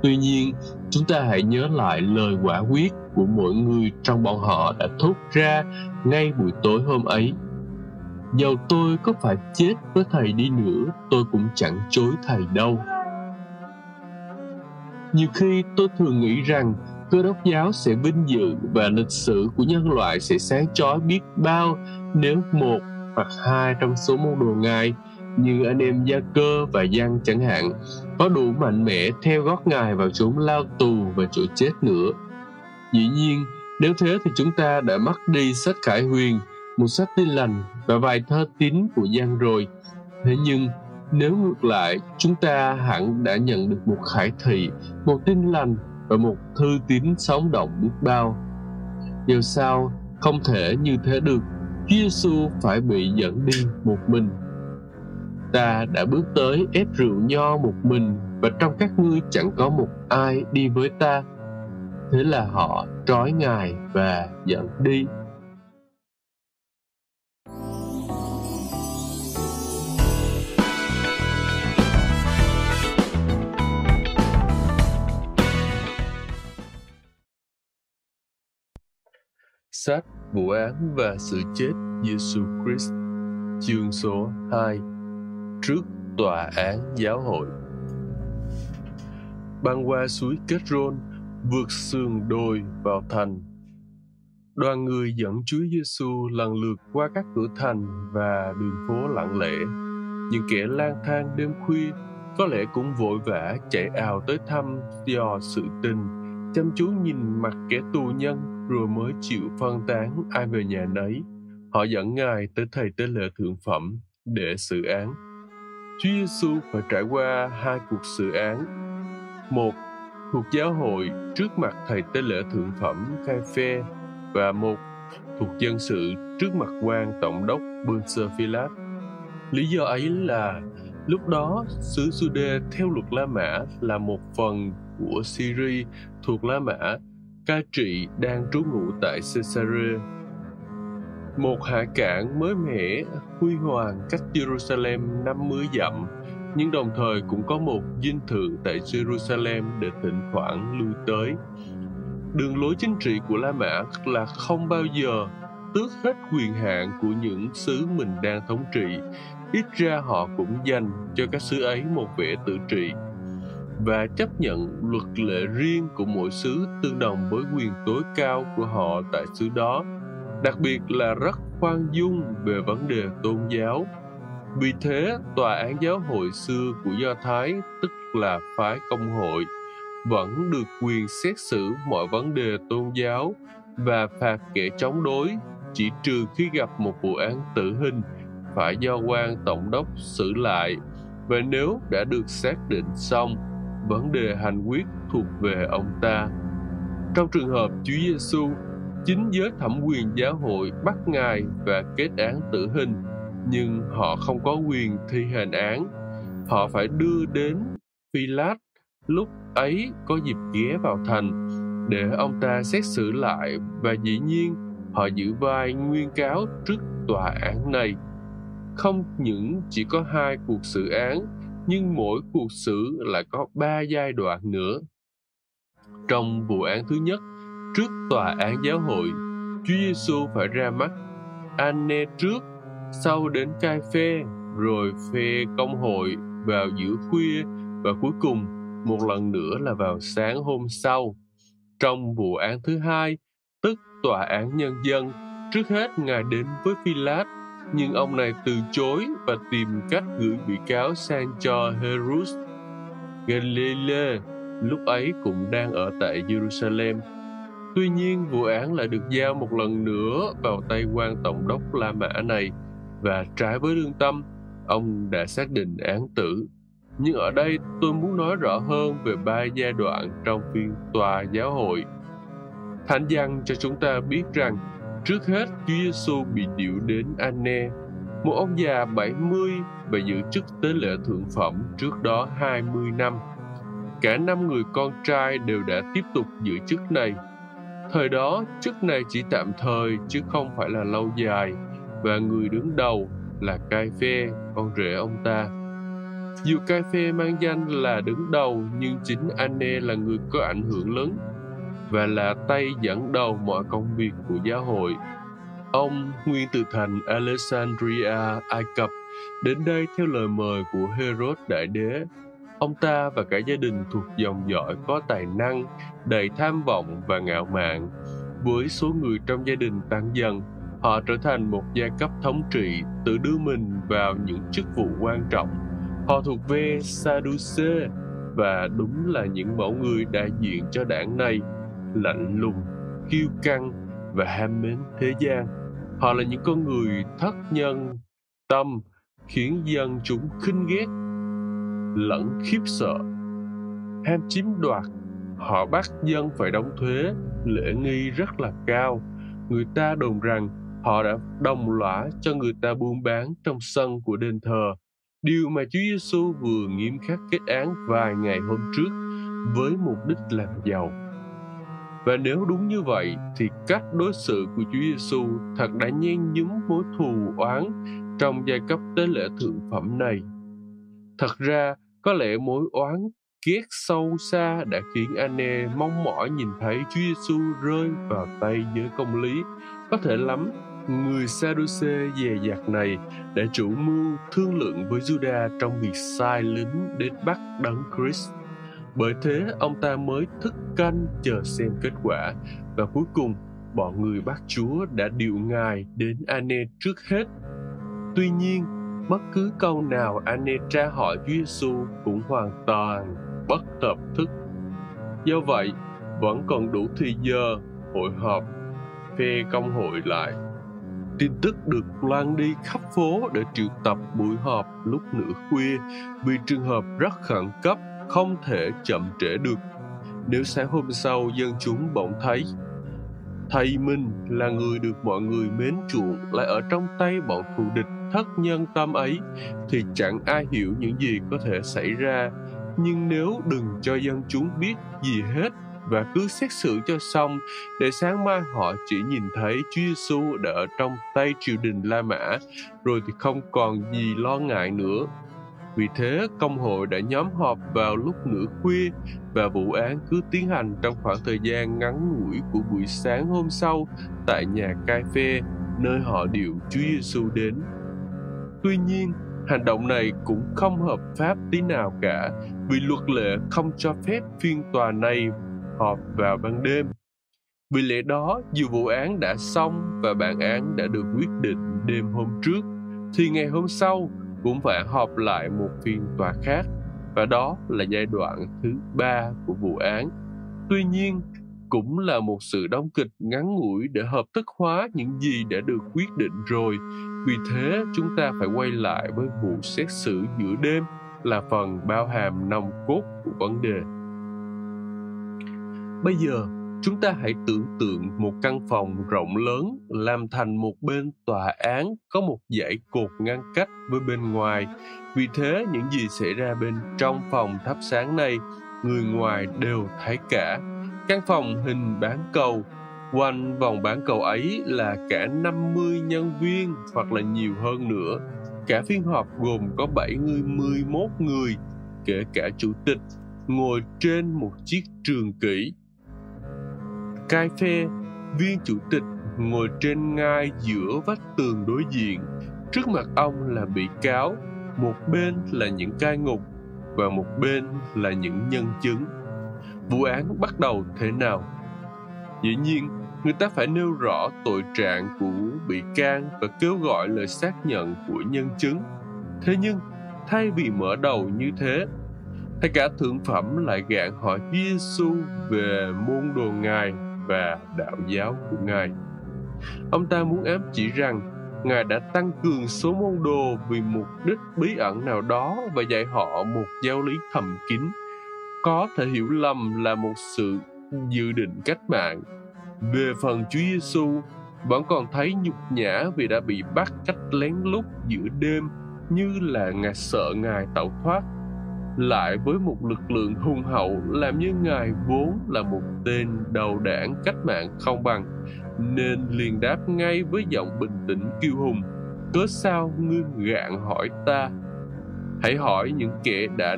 Tuy nhiên, chúng ta hãy nhớ lại lời quả quyết của mỗi người trong bọn họ đã thốt ra ngay buổi tối hôm ấy dầu tôi có phải chết với thầy đi nữa tôi cũng chẳng chối thầy đâu nhiều khi tôi thường nghĩ rằng cơ đốc giáo sẽ vinh dự và lịch sử của nhân loại sẽ sáng chói biết bao nếu một hoặc hai trong số môn đồ ngài như anh em gia cơ và giang chẳng hạn có đủ mạnh mẽ theo gót ngài vào chốn lao tù và chỗ chết nữa Dĩ nhiên, nếu thế thì chúng ta đã mất đi sách Khải Huyền, một sách tin lành và vài thơ tín của Giang rồi. Thế nhưng, nếu ngược lại, chúng ta hẳn đã nhận được một khải thị, một tin lành và một thư tín sống động biết bao. Điều sao không thể như thế được, Chúa Giêsu phải bị dẫn đi một mình. Ta đã bước tới ép rượu nho một mình và trong các ngươi chẳng có một ai đi với ta thế là họ trói ngài và dẫn đi Sách Vụ án và sự chết Giêsu Christ chương số 2 Trước tòa án giáo hội Băng qua suối Kết Rôn vượt sườn đồi vào thành. Đoàn người dẫn Chúa Giêsu lần lượt qua các cửa thành và đường phố lặng lẽ. Những kẻ lang thang đêm khuya có lẽ cũng vội vã chạy ào tới thăm dò sự tình, chăm chú nhìn mặt kẻ tù nhân rồi mới chịu phân tán ai về nhà nấy. Họ dẫn Ngài tới thầy tế lễ thượng phẩm để xử án. Chúa Giêsu phải trải qua hai cuộc xử án. Một, thuộc giáo hội trước mặt thầy tế lễ thượng phẩm khai phê và một, thuộc dân sự trước mặt quan tổng đốc Pontius Pilate. Lý do ấy là lúc đó xứ Sude theo luật La Mã là một phần của Syria thuộc La Mã cai trị đang trú ngụ tại Caesarea. Một hạ cảng mới mẻ, huy hoàng cách Jerusalem 50 dặm, nhưng đồng thời cũng có một dinh thự tại Jerusalem để thỉnh thoảng lui tới. Đường lối chính trị của La Mã là không bao giờ tước hết quyền hạn của những xứ mình đang thống trị. Ít ra họ cũng dành cho các xứ ấy một vẻ tự trị và chấp nhận luật lệ riêng của mỗi xứ tương đồng với quyền tối cao của họ tại xứ đó, đặc biệt là rất khoan dung về vấn đề tôn giáo. Vì thế, tòa án giáo hội xưa của do thái, tức là phái công hội, vẫn được quyền xét xử mọi vấn đề tôn giáo và phạt kẻ chống đối, chỉ trừ khi gặp một vụ án tử hình phải do quan tổng đốc xử lại. Và nếu đã được xác định xong vấn đề hành quyết thuộc về ông ta. Trong trường hợp Chúa Giêsu, chính giới thẩm quyền giáo hội bắt ngài và kết án tử hình, nhưng họ không có quyền thi hành án. Họ phải đưa đến Pilat lúc ấy có dịp ghé vào thành để ông ta xét xử lại và dĩ nhiên họ giữ vai nguyên cáo trước tòa án này. Không những chỉ có hai cuộc xử án nhưng mỗi cuộc xử lại có ba giai đoạn nữa. Trong vụ án thứ nhất, trước tòa án giáo hội, Chúa Giêsu phải ra mắt Anne trước, sau đến cai phê, rồi phê công hội vào giữa khuya và cuối cùng một lần nữa là vào sáng hôm sau. Trong vụ án thứ hai, tức tòa án nhân dân, trước hết Ngài đến với Phi Lát nhưng ông này từ chối và tìm cách gửi bị cáo sang cho Herus. Galilei lúc ấy cũng đang ở tại Jerusalem. Tuy nhiên, vụ án lại được giao một lần nữa vào tay quan tổng đốc La Mã này và trái với lương tâm, ông đã xác định án tử. Nhưng ở đây tôi muốn nói rõ hơn về ba giai đoạn trong phiên tòa giáo hội. Thánh văn cho chúng ta biết rằng Trước hết, Chúa Giêsu bị điệu đến Anne, một ông già 70 và giữ chức tế lễ thượng phẩm trước đó 20 năm. Cả năm người con trai đều đã tiếp tục giữ chức này. Thời đó, chức này chỉ tạm thời chứ không phải là lâu dài, và người đứng đầu là Cai Phê, con rể ông ta. Dù Cai Phê mang danh là đứng đầu, nhưng chính Anne là người có ảnh hưởng lớn và là tay dẫn đầu mọi công việc của giáo hội. Ông nguyên từ thành Alexandria, Ai Cập, đến đây theo lời mời của Herod Đại Đế. Ông ta và cả gia đình thuộc dòng dõi có tài năng, đầy tham vọng và ngạo mạn. Với số người trong gia đình tăng dần, họ trở thành một giai cấp thống trị, tự đưa mình vào những chức vụ quan trọng. Họ thuộc về Sadducee và đúng là những mẫu người đại diện cho đảng này lạnh lùng, kiêu căng và ham mến thế gian. Họ là những con người thất nhân, tâm, khiến dân chúng khinh ghét, lẫn khiếp sợ. Ham chiếm đoạt, họ bắt dân phải đóng thuế, lễ nghi rất là cao. Người ta đồn rằng họ đã đồng lõa cho người ta buôn bán trong sân của đền thờ. Điều mà Chúa Giêsu vừa nghiêm khắc kết án vài ngày hôm trước với mục đích làm giàu và nếu đúng như vậy thì cách đối xử của Chúa Giêsu thật đã nhen nhúm mối thù oán trong giai cấp tế lễ thượng phẩm này. Thật ra, có lẽ mối oán ghét sâu xa đã khiến Anne mong mỏi nhìn thấy Chúa Giêsu rơi vào tay giới công lý. Có thể lắm, người Sadduce dè dặt này đã chủ mưu thương lượng với Judah trong việc sai lính đến bắt đấng Christ bởi thế ông ta mới thức canh chờ xem kết quả và cuối cùng bọn người bác chúa đã điều ngài đến Ane trước hết. Tuy nhiên, bất cứ câu nào Ane tra hỏi Chúa Giêsu cũng hoàn toàn bất hợp thức. Do vậy, vẫn còn đủ thời giờ hội họp phê công hội lại. Tin tức được loan đi khắp phố để triệu tập buổi họp lúc nửa khuya vì trường hợp rất khẩn cấp không thể chậm trễ được nếu sáng hôm sau dân chúng bỗng thấy, thầy mình là người được mọi người mến chuộng, lại ở trong tay bọn thù địch thất nhân tâm ấy, thì chẳng ai hiểu những gì có thể xảy ra nhưng nếu đừng cho dân chúng biết gì hết và cứ xét xử cho xong, để sáng mai họ chỉ nhìn thấy Chúa Giêsu đã ở trong tay triều đình La Mã, rồi thì không còn gì lo ngại nữa. Vì thế, công hội đã nhóm họp vào lúc nửa khuya và vụ án cứ tiến hành trong khoảng thời gian ngắn ngủi của buổi sáng hôm sau tại nhà cai phê nơi họ điều Chúa Giêsu đến. Tuy nhiên, hành động này cũng không hợp pháp tí nào cả vì luật lệ không cho phép phiên tòa này họp vào ban đêm. Vì lẽ đó, dù vụ án đã xong và bản án đã được quyết định đêm hôm trước, thì ngày hôm sau cũng phải họp lại một phiên tòa khác, và đó là giai đoạn thứ ba của vụ án. Tuy nhiên, cũng là một sự đóng kịch ngắn ngủi để hợp thức hóa những gì đã được quyết định rồi. Vì thế, chúng ta phải quay lại với vụ xét xử giữa đêm là phần bao hàm nòng cốt của vấn đề. Bây giờ, chúng ta hãy tưởng tượng một căn phòng rộng lớn làm thành một bên tòa án có một dãy cột ngăn cách với bên ngoài. Vì thế, những gì xảy ra bên trong phòng thắp sáng này, người ngoài đều thấy cả. Căn phòng hình bán cầu, quanh vòng bán cầu ấy là cả 50 nhân viên hoặc là nhiều hơn nữa. Cả phiên họp gồm có 71 người, kể cả chủ tịch, ngồi trên một chiếc trường kỷ Cai phê, viên chủ tịch ngồi trên ngai giữa vách tường đối diện. Trước mặt ông là bị cáo, một bên là những cai ngục và một bên là những nhân chứng. Vụ án bắt đầu thế nào? Dĩ nhiên, người ta phải nêu rõ tội trạng của bị can và kêu gọi lời xác nhận của nhân chứng. Thế nhưng, thay vì mở đầu như thế, thầy cả thượng phẩm lại gạn hỏi Giêsu về môn đồ ngài và đạo giáo của Ngài. Ông ta muốn ám chỉ rằng Ngài đã tăng cường số môn đồ vì mục đích bí ẩn nào đó và dạy họ một giáo lý thầm kín, có thể hiểu lầm là một sự dự định cách mạng. Về phần Chúa Giêsu, vẫn còn thấy nhục nhã vì đã bị bắt cách lén lút giữa đêm như là ngài sợ ngài tẩu thoát lại với một lực lượng hùng hậu làm như ngài vốn là một tên đầu đảng cách mạng không bằng, nên liền đáp ngay với giọng bình tĩnh kiêu hùng. Cớ sao ngươi gạn hỏi ta? Hãy hỏi những kẻ đã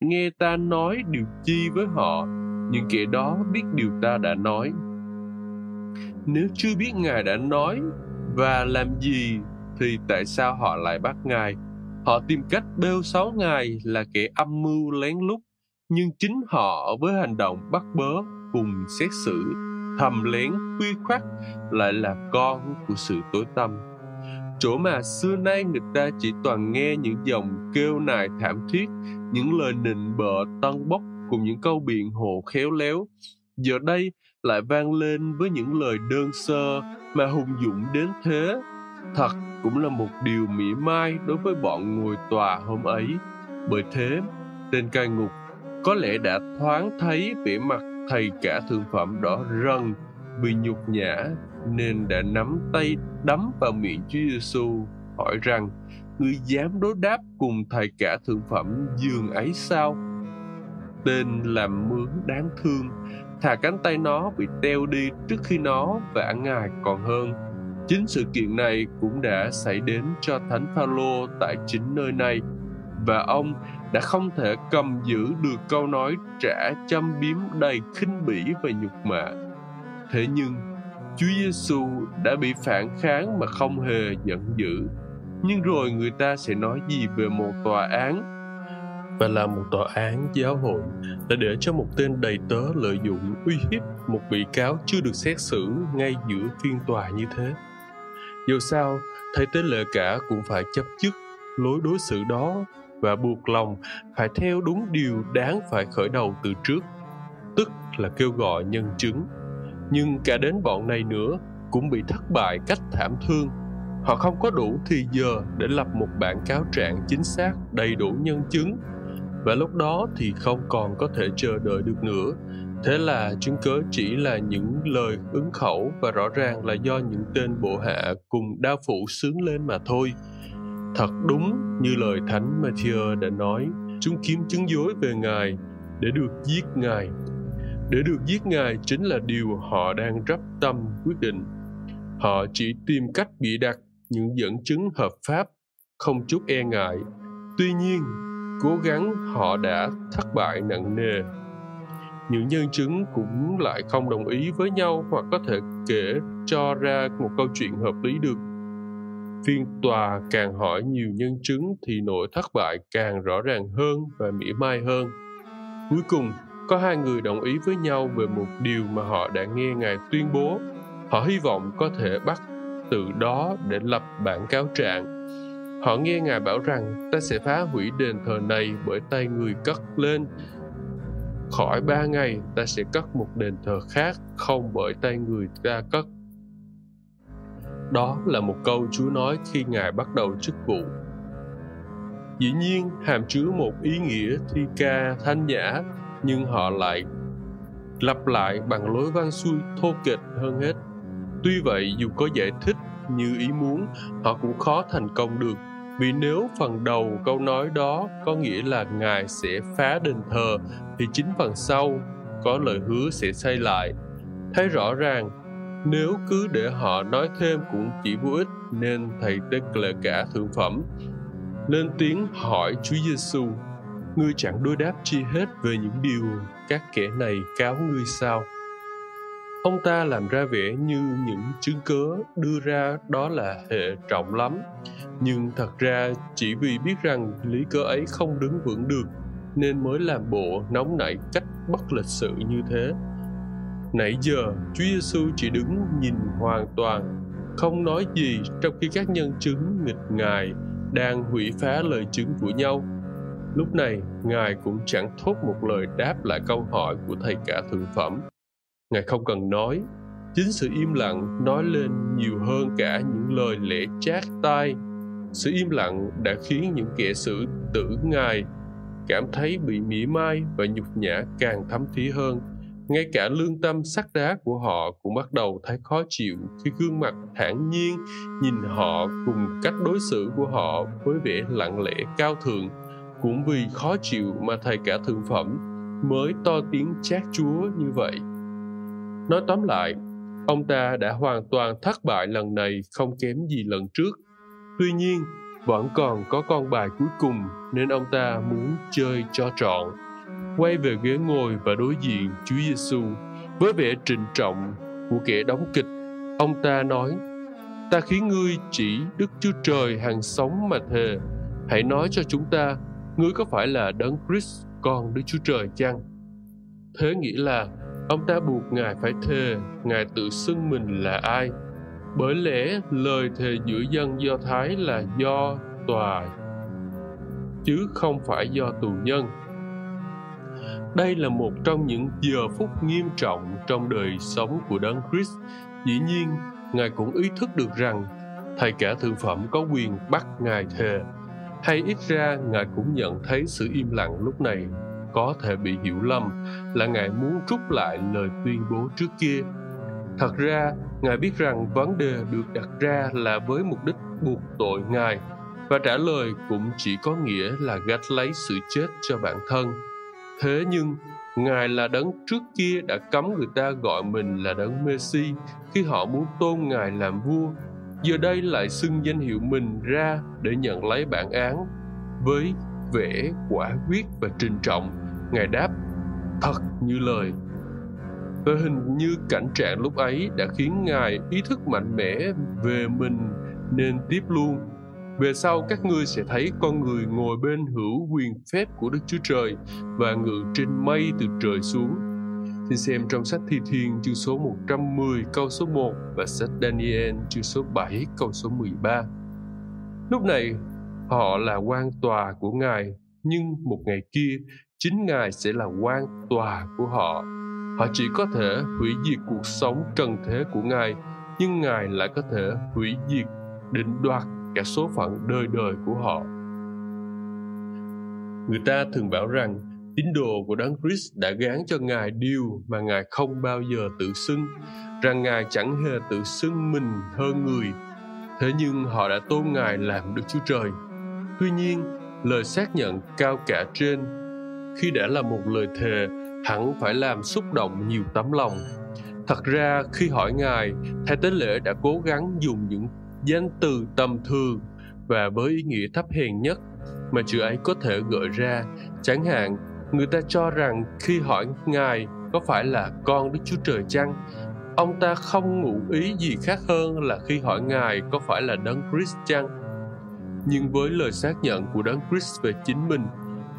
nghe ta nói điều chi với họ, những kẻ đó biết điều ta đã nói. Nếu chưa biết ngài đã nói và làm gì thì tại sao họ lại bắt ngài? Họ tìm cách bêu xấu Ngài là kẻ âm mưu lén lút, nhưng chính họ với hành động bắt bớ cùng xét xử thầm lén quy khoắt lại là con của sự tối tâm. Chỗ mà xưa nay người ta chỉ toàn nghe những dòng kêu nài thảm thiết, những lời nịnh bợ tăng bốc cùng những câu biện hộ khéo léo, giờ đây lại vang lên với những lời đơn sơ mà hùng dũng đến thế. Thật cũng là một điều mỉa mai đối với bọn ngồi tòa hôm ấy. Bởi thế, tên cai ngục có lẽ đã thoáng thấy vẻ mặt thầy cả thượng phẩm đỏ rần vì nhục nhã nên đã nắm tay đấm vào miệng Chúa Giêsu hỏi rằng ngươi dám đối đáp cùng thầy cả thượng phẩm giường ấy sao? Tên làm mướn đáng thương, thà cánh tay nó bị teo đi trước khi nó vả ngài còn hơn Chính sự kiện này cũng đã xảy đến cho Thánh Phaolô tại chính nơi này và ông đã không thể cầm giữ được câu nói trả châm biếm đầy khinh bỉ và nhục mạ. Thế nhưng, Chúa Giêsu đã bị phản kháng mà không hề giận dữ. Nhưng rồi người ta sẽ nói gì về một tòa án và là một tòa án giáo hội đã để cho một tên đầy tớ lợi dụng uy hiếp một bị cáo chưa được xét xử ngay giữa phiên tòa như thế dù sao, thầy tế lệ cả cũng phải chấp chức lối đối xử đó và buộc lòng phải theo đúng điều đáng phải khởi đầu từ trước, tức là kêu gọi nhân chứng. Nhưng cả đến bọn này nữa cũng bị thất bại cách thảm thương. Họ không có đủ thì giờ để lập một bản cáo trạng chính xác đầy đủ nhân chứng. và lúc đó thì không còn có thể chờ đợi được nữa thế là chứng cớ chỉ là những lời ứng khẩu và rõ ràng là do những tên bộ hạ cùng đao phủ sướng lên mà thôi. Thật đúng như lời thánh Matthew đã nói, chúng kiếm chứng dối về ngài để được giết ngài. Để được giết ngài chính là điều họ đang rắp tâm quyết định. Họ chỉ tìm cách bị đặt những dẫn chứng hợp pháp, không chút e ngại. Tuy nhiên, cố gắng họ đã thất bại nặng nề những nhân chứng cũng lại không đồng ý với nhau hoặc có thể kể cho ra một câu chuyện hợp lý được. Phiên tòa càng hỏi nhiều nhân chứng thì nỗi thất bại càng rõ ràng hơn và mỉa mai hơn. Cuối cùng, có hai người đồng ý với nhau về một điều mà họ đã nghe ngài tuyên bố. Họ hy vọng có thể bắt từ đó để lập bản cáo trạng. Họ nghe ngài bảo rằng ta sẽ phá hủy đền thờ này bởi tay người cất lên khỏi ba ngày, ta sẽ cất một đền thờ khác, không bởi tay người ta cất. Đó là một câu chúa nói khi ngài bắt đầu chức vụ. Dĩ nhiên, hàm chứa một ý nghĩa thi ca thanh nhã, nhưng họ lại lặp lại bằng lối văn xuôi thô kệch hơn hết. Tuy vậy, dù có giải thích như ý muốn, họ cũng khó thành công được vì nếu phần đầu câu nói đó có nghĩa là ngài sẽ phá đền thờ, thì chính phần sau có lời hứa sẽ xây lại. Thấy rõ ràng, nếu cứ để họ nói thêm cũng chỉ vô ích, nên thầy tê lệ cả thượng phẩm. Lên tiếng hỏi Chúa Giêsu ngươi chẳng đối đáp chi hết về những điều các kẻ này cáo ngươi sao? Ông ta làm ra vẻ như những chứng cớ đưa ra đó là hệ trọng lắm. Nhưng thật ra chỉ vì biết rằng lý cớ ấy không đứng vững được, nên mới làm bộ nóng nảy cách bất lịch sự như thế. Nãy giờ, chúa giêsu chỉ đứng nhìn hoàn toàn, không nói gì trong khi các nhân chứng nghịch ngài đang hủy phá lời chứng của nhau. Lúc này, ngài cũng chẳng thốt một lời đáp lại câu hỏi của thầy cả thượng phẩm ngài không cần nói. Chính sự im lặng nói lên nhiều hơn cả những lời lẽ chát tai. Sự im lặng đã khiến những kẻ xử tử ngài cảm thấy bị mỉa mai và nhục nhã càng thấm thía hơn. Ngay cả lương tâm sắc đá của họ cũng bắt đầu thấy khó chịu khi gương mặt thản nhiên nhìn họ cùng cách đối xử của họ với vẻ lặng lẽ cao thượng. Cũng vì khó chịu mà thầy cả thượng phẩm mới to tiếng chát chúa như vậy nói tóm lại, ông ta đã hoàn toàn thất bại lần này không kém gì lần trước. Tuy nhiên, vẫn còn có con bài cuối cùng nên ông ta muốn chơi cho trọn. Quay về ghế ngồi và đối diện Chúa Giêsu với vẻ trịnh trọng của kẻ đóng kịch, ông ta nói, ta khiến ngươi chỉ Đức Chúa Trời hàng sống mà thề. Hãy nói cho chúng ta, ngươi có phải là đấng Christ, con Đức Chúa Trời chăng? Thế nghĩa là ông ta buộc ngài phải thề ngài tự xưng mình là ai bởi lẽ lời thề giữa dân do thái là do tòa chứ không phải do tù nhân đây là một trong những giờ phút nghiêm trọng trong đời sống của đấng Christ. Dĩ nhiên, Ngài cũng ý thức được rằng thầy cả thượng phẩm có quyền bắt Ngài thề. Hay ít ra Ngài cũng nhận thấy sự im lặng lúc này có thể bị hiểu lầm là Ngài muốn rút lại lời tuyên bố trước kia. Thật ra, Ngài biết rằng vấn đề được đặt ra là với mục đích buộc tội Ngài và trả lời cũng chỉ có nghĩa là gạch lấy sự chết cho bản thân. Thế nhưng ngài là đấng trước kia đã cấm người ta gọi mình là đấng messi khi họ muốn tôn ngài làm vua. Giờ đây lại xưng danh hiệu mình ra để nhận lấy bản án với vẻ quả quyết và trình trọng ngài đáp thật như lời và hình như cảnh trạng lúc ấy đã khiến ngài ý thức mạnh mẽ về mình nên tiếp luôn về sau các ngươi sẽ thấy con người ngồi bên hữu quyền phép của Đức Chúa Trời và ngự trên mây từ trời xuống. Xin xem trong sách Thi Thiên chương số 110 câu số 1 và sách Daniel chương số 7 câu số 13. Lúc này, họ là quan tòa của Ngài, nhưng một ngày kia, chính Ngài sẽ là quan tòa của họ. Họ chỉ có thể hủy diệt cuộc sống trần thế của Ngài, nhưng Ngài lại có thể hủy diệt định đoạt cả số phận đời đời của họ Người ta thường bảo rằng tín đồ của Đấng Christ đã gán cho Ngài điều mà Ngài không bao giờ tự xưng, rằng Ngài chẳng hề tự xưng mình hơn người. Thế nhưng họ đã tôn Ngài làm Đức Chúa Trời. Tuy nhiên, lời xác nhận cao cả trên khi đã là một lời thề hẳn phải làm xúc động nhiều tấm lòng. Thật ra khi hỏi Ngài, Thầy Tế Lễ đã cố gắng dùng những danh từ tầm thường và với ý nghĩa thấp hèn nhất mà chữ ấy có thể gợi ra. Chẳng hạn, người ta cho rằng khi hỏi Ngài có phải là con Đức Chúa Trời chăng, ông ta không ngụ ý gì khác hơn là khi hỏi Ngài có phải là Đấng Christ chăng. Nhưng với lời xác nhận của Đấng Christ về chính mình,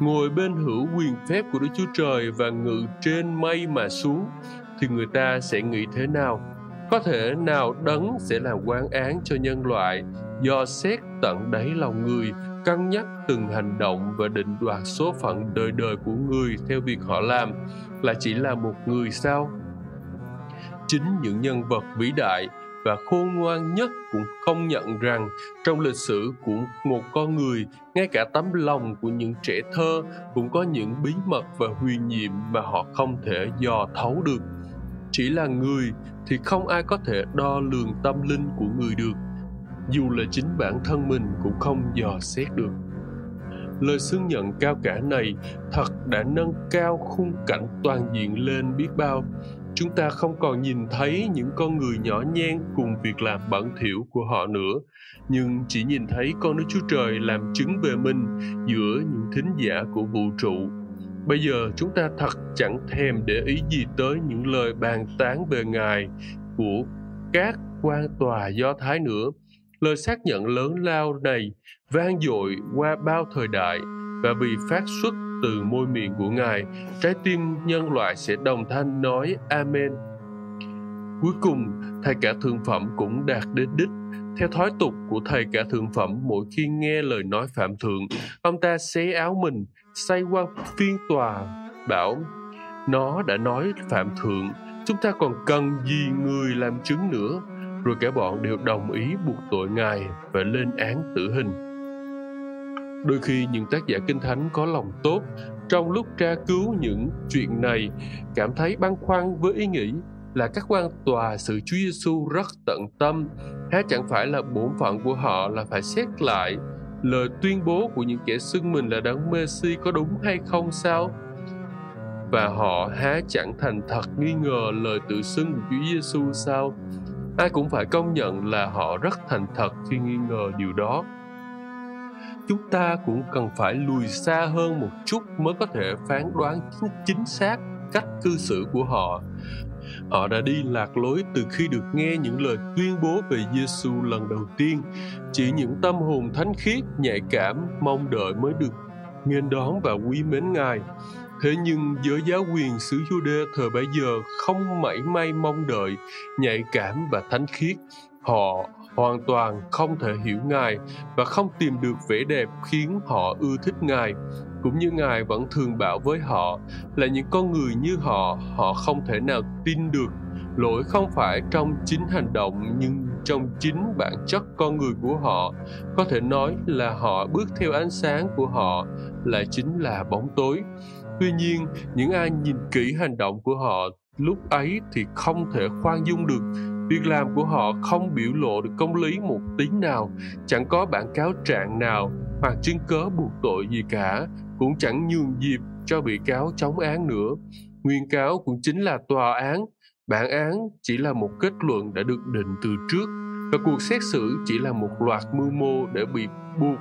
ngồi bên hữu quyền phép của Đức Chúa Trời và ngự trên mây mà xuống, thì người ta sẽ nghĩ thế nào? Có thể nào đấng sẽ làm quan án cho nhân loại do xét tận đáy lòng người cân nhắc từng hành động và định đoạt số phận đời đời của người theo việc họ làm là chỉ là một người sao chính những nhân vật vĩ đại và khôn ngoan nhất cũng không nhận rằng trong lịch sử của một con người, ngay cả tấm lòng của những trẻ thơ cũng có những bí mật và huyền nhiệm mà họ không thể dò thấu được. Chỉ là người thì không ai có thể đo lường tâm linh của người được, dù là chính bản thân mình cũng không dò xét được. Lời xưng nhận cao cả này thật đã nâng cao khung cảnh toàn diện lên biết bao chúng ta không còn nhìn thấy những con người nhỏ nhen cùng việc làm bẩn thỉu của họ nữa, nhưng chỉ nhìn thấy con đức chúa trời làm chứng về mình giữa những thính giả của vũ trụ. Bây giờ chúng ta thật chẳng thèm để ý gì tới những lời bàn tán về ngài của các quan tòa do thái nữa. Lời xác nhận lớn lao này vang dội qua bao thời đại và vì phát xuất từ môi miệng của Ngài, trái tim nhân loại sẽ đồng thanh nói Amen. Cuối cùng, thầy cả thượng phẩm cũng đạt đến đích. Theo thói tục của thầy cả thượng phẩm, mỗi khi nghe lời nói phạm thượng, ông ta xé áo mình, say qua phiên tòa, bảo nó đã nói phạm thượng, chúng ta còn cần gì người làm chứng nữa rồi cả bọn đều đồng ý buộc tội ngài và lên án tử hình đôi khi những tác giả kinh thánh có lòng tốt trong lúc tra cứu những chuyện này cảm thấy băn khoăn với ý nghĩ là các quan tòa sự Chúa Giêsu rất tận tâm, há chẳng phải là bổn phận của họ là phải xét lại lời tuyên bố của những kẻ xưng mình là đấng Messi có đúng hay không sao? Và họ há chẳng thành thật nghi ngờ lời tự xưng của Chúa Giêsu sao? ai cũng phải công nhận là họ rất thành thật khi nghi ngờ điều đó chúng ta cũng cần phải lùi xa hơn một chút mới có thể phán đoán chính xác cách cư xử của họ. Họ đã đi lạc lối từ khi được nghe những lời tuyên bố về Giêsu lần đầu tiên. Chỉ những tâm hồn thánh khiết nhạy cảm mong đợi mới được nghênh đón và quý mến ngài. Thế nhưng giới giáo quyền xứ Jude thời bấy giờ không mảy may mong đợi, nhạy cảm và thánh khiết. Họ hoàn toàn không thể hiểu Ngài và không tìm được vẻ đẹp khiến họ ưa thích Ngài. Cũng như Ngài vẫn thường bảo với họ là những con người như họ, họ không thể nào tin được. Lỗi không phải trong chính hành động nhưng trong chính bản chất con người của họ. Có thể nói là họ bước theo ánh sáng của họ là chính là bóng tối Tuy nhiên, những ai nhìn kỹ hành động của họ lúc ấy thì không thể khoan dung được. Việc làm của họ không biểu lộ được công lý một tí nào, chẳng có bản cáo trạng nào hoặc chứng cớ buộc tội gì cả, cũng chẳng nhường dịp cho bị cáo chống án nữa. Nguyên cáo cũng chính là tòa án, bản án chỉ là một kết luận đã được định từ trước và cuộc xét xử chỉ là một loạt mưu mô để bị buộc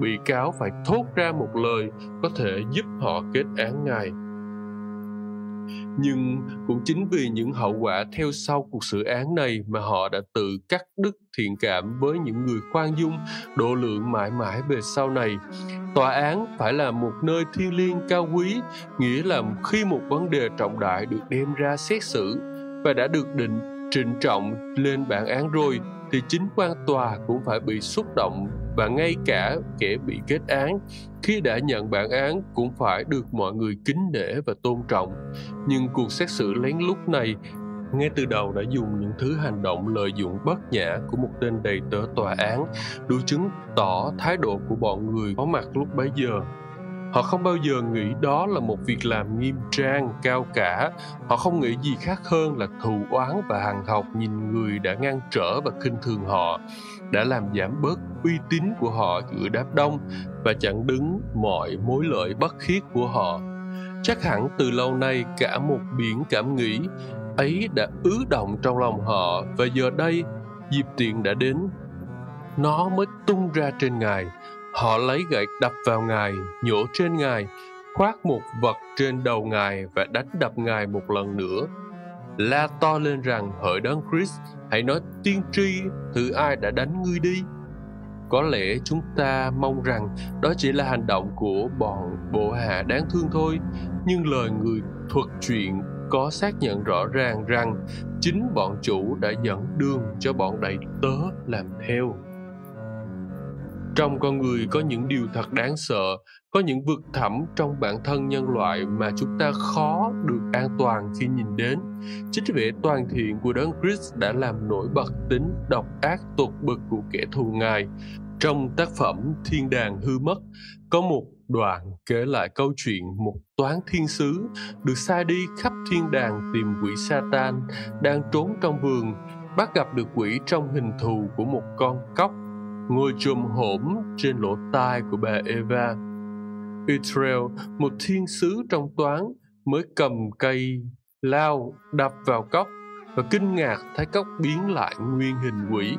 bị cáo phải thốt ra một lời có thể giúp họ kết án ngài nhưng cũng chính vì những hậu quả theo sau cuộc xử án này mà họ đã tự cắt đứt thiện cảm với những người khoan dung, độ lượng mãi mãi về sau này. Tòa án phải là một nơi thiêng liêng cao quý, nghĩa là khi một vấn đề trọng đại được đem ra xét xử và đã được định, trịnh trọng lên bản án rồi thì chính quan tòa cũng phải bị xúc động và ngay cả kẻ bị kết án. Khi đã nhận bản án, cũng phải được mọi người kính nể và tôn trọng. Nhưng cuộc xét xử lén lút này, ngay từ đầu đã dùng những thứ hành động lợi dụng bất nhã của một tên đầy tớ tòa án, đủ chứng tỏ thái độ của bọn người có mặt lúc bấy giờ. Họ không bao giờ nghĩ đó là một việc làm nghiêm trang, cao cả. Họ không nghĩ gì khác hơn là thù oán và hàng học nhìn người đã ngăn trở và khinh thường họ, đã làm giảm bớt uy tín của họ giữa đám đông và chặn đứng mọi mối lợi bất khiết của họ. Chắc hẳn từ lâu nay cả một biển cảm nghĩ ấy đã ứ động trong lòng họ và giờ đây dịp tiện đã đến nó mới tung ra trên ngài họ lấy gậy đập vào ngài, nhổ trên ngài, khoác một vật trên đầu ngài và đánh đập ngài một lần nữa. La to lên rằng, hỡi đấng Chris hãy nói tiên tri thử ai đã đánh ngươi đi. Có lẽ chúng ta mong rằng đó chỉ là hành động của bọn bộ hạ đáng thương thôi, nhưng lời người thuật chuyện có xác nhận rõ ràng rằng chính bọn chủ đã dẫn đường cho bọn đầy tớ làm theo trong con người có những điều thật đáng sợ, có những vực thẳm trong bản thân nhân loại mà chúng ta khó được an toàn khi nhìn đến. Chính vẻ toàn thiện của đấng Christ đã làm nổi bật tính độc ác tột bực của kẻ thù ngài. Trong tác phẩm thiên đàng hư mất, có một đoạn kể lại câu chuyện một toán thiên sứ được sai đi khắp thiên đàng tìm quỷ Satan đang trốn trong vườn, bắt gặp được quỷ trong hình thù của một con cóc ngồi trùm hổm trên lỗ tai của bà Eva. Israel, một thiên sứ trong toán, mới cầm cây lao đập vào cốc và kinh ngạc thấy cốc biến lại nguyên hình quỷ.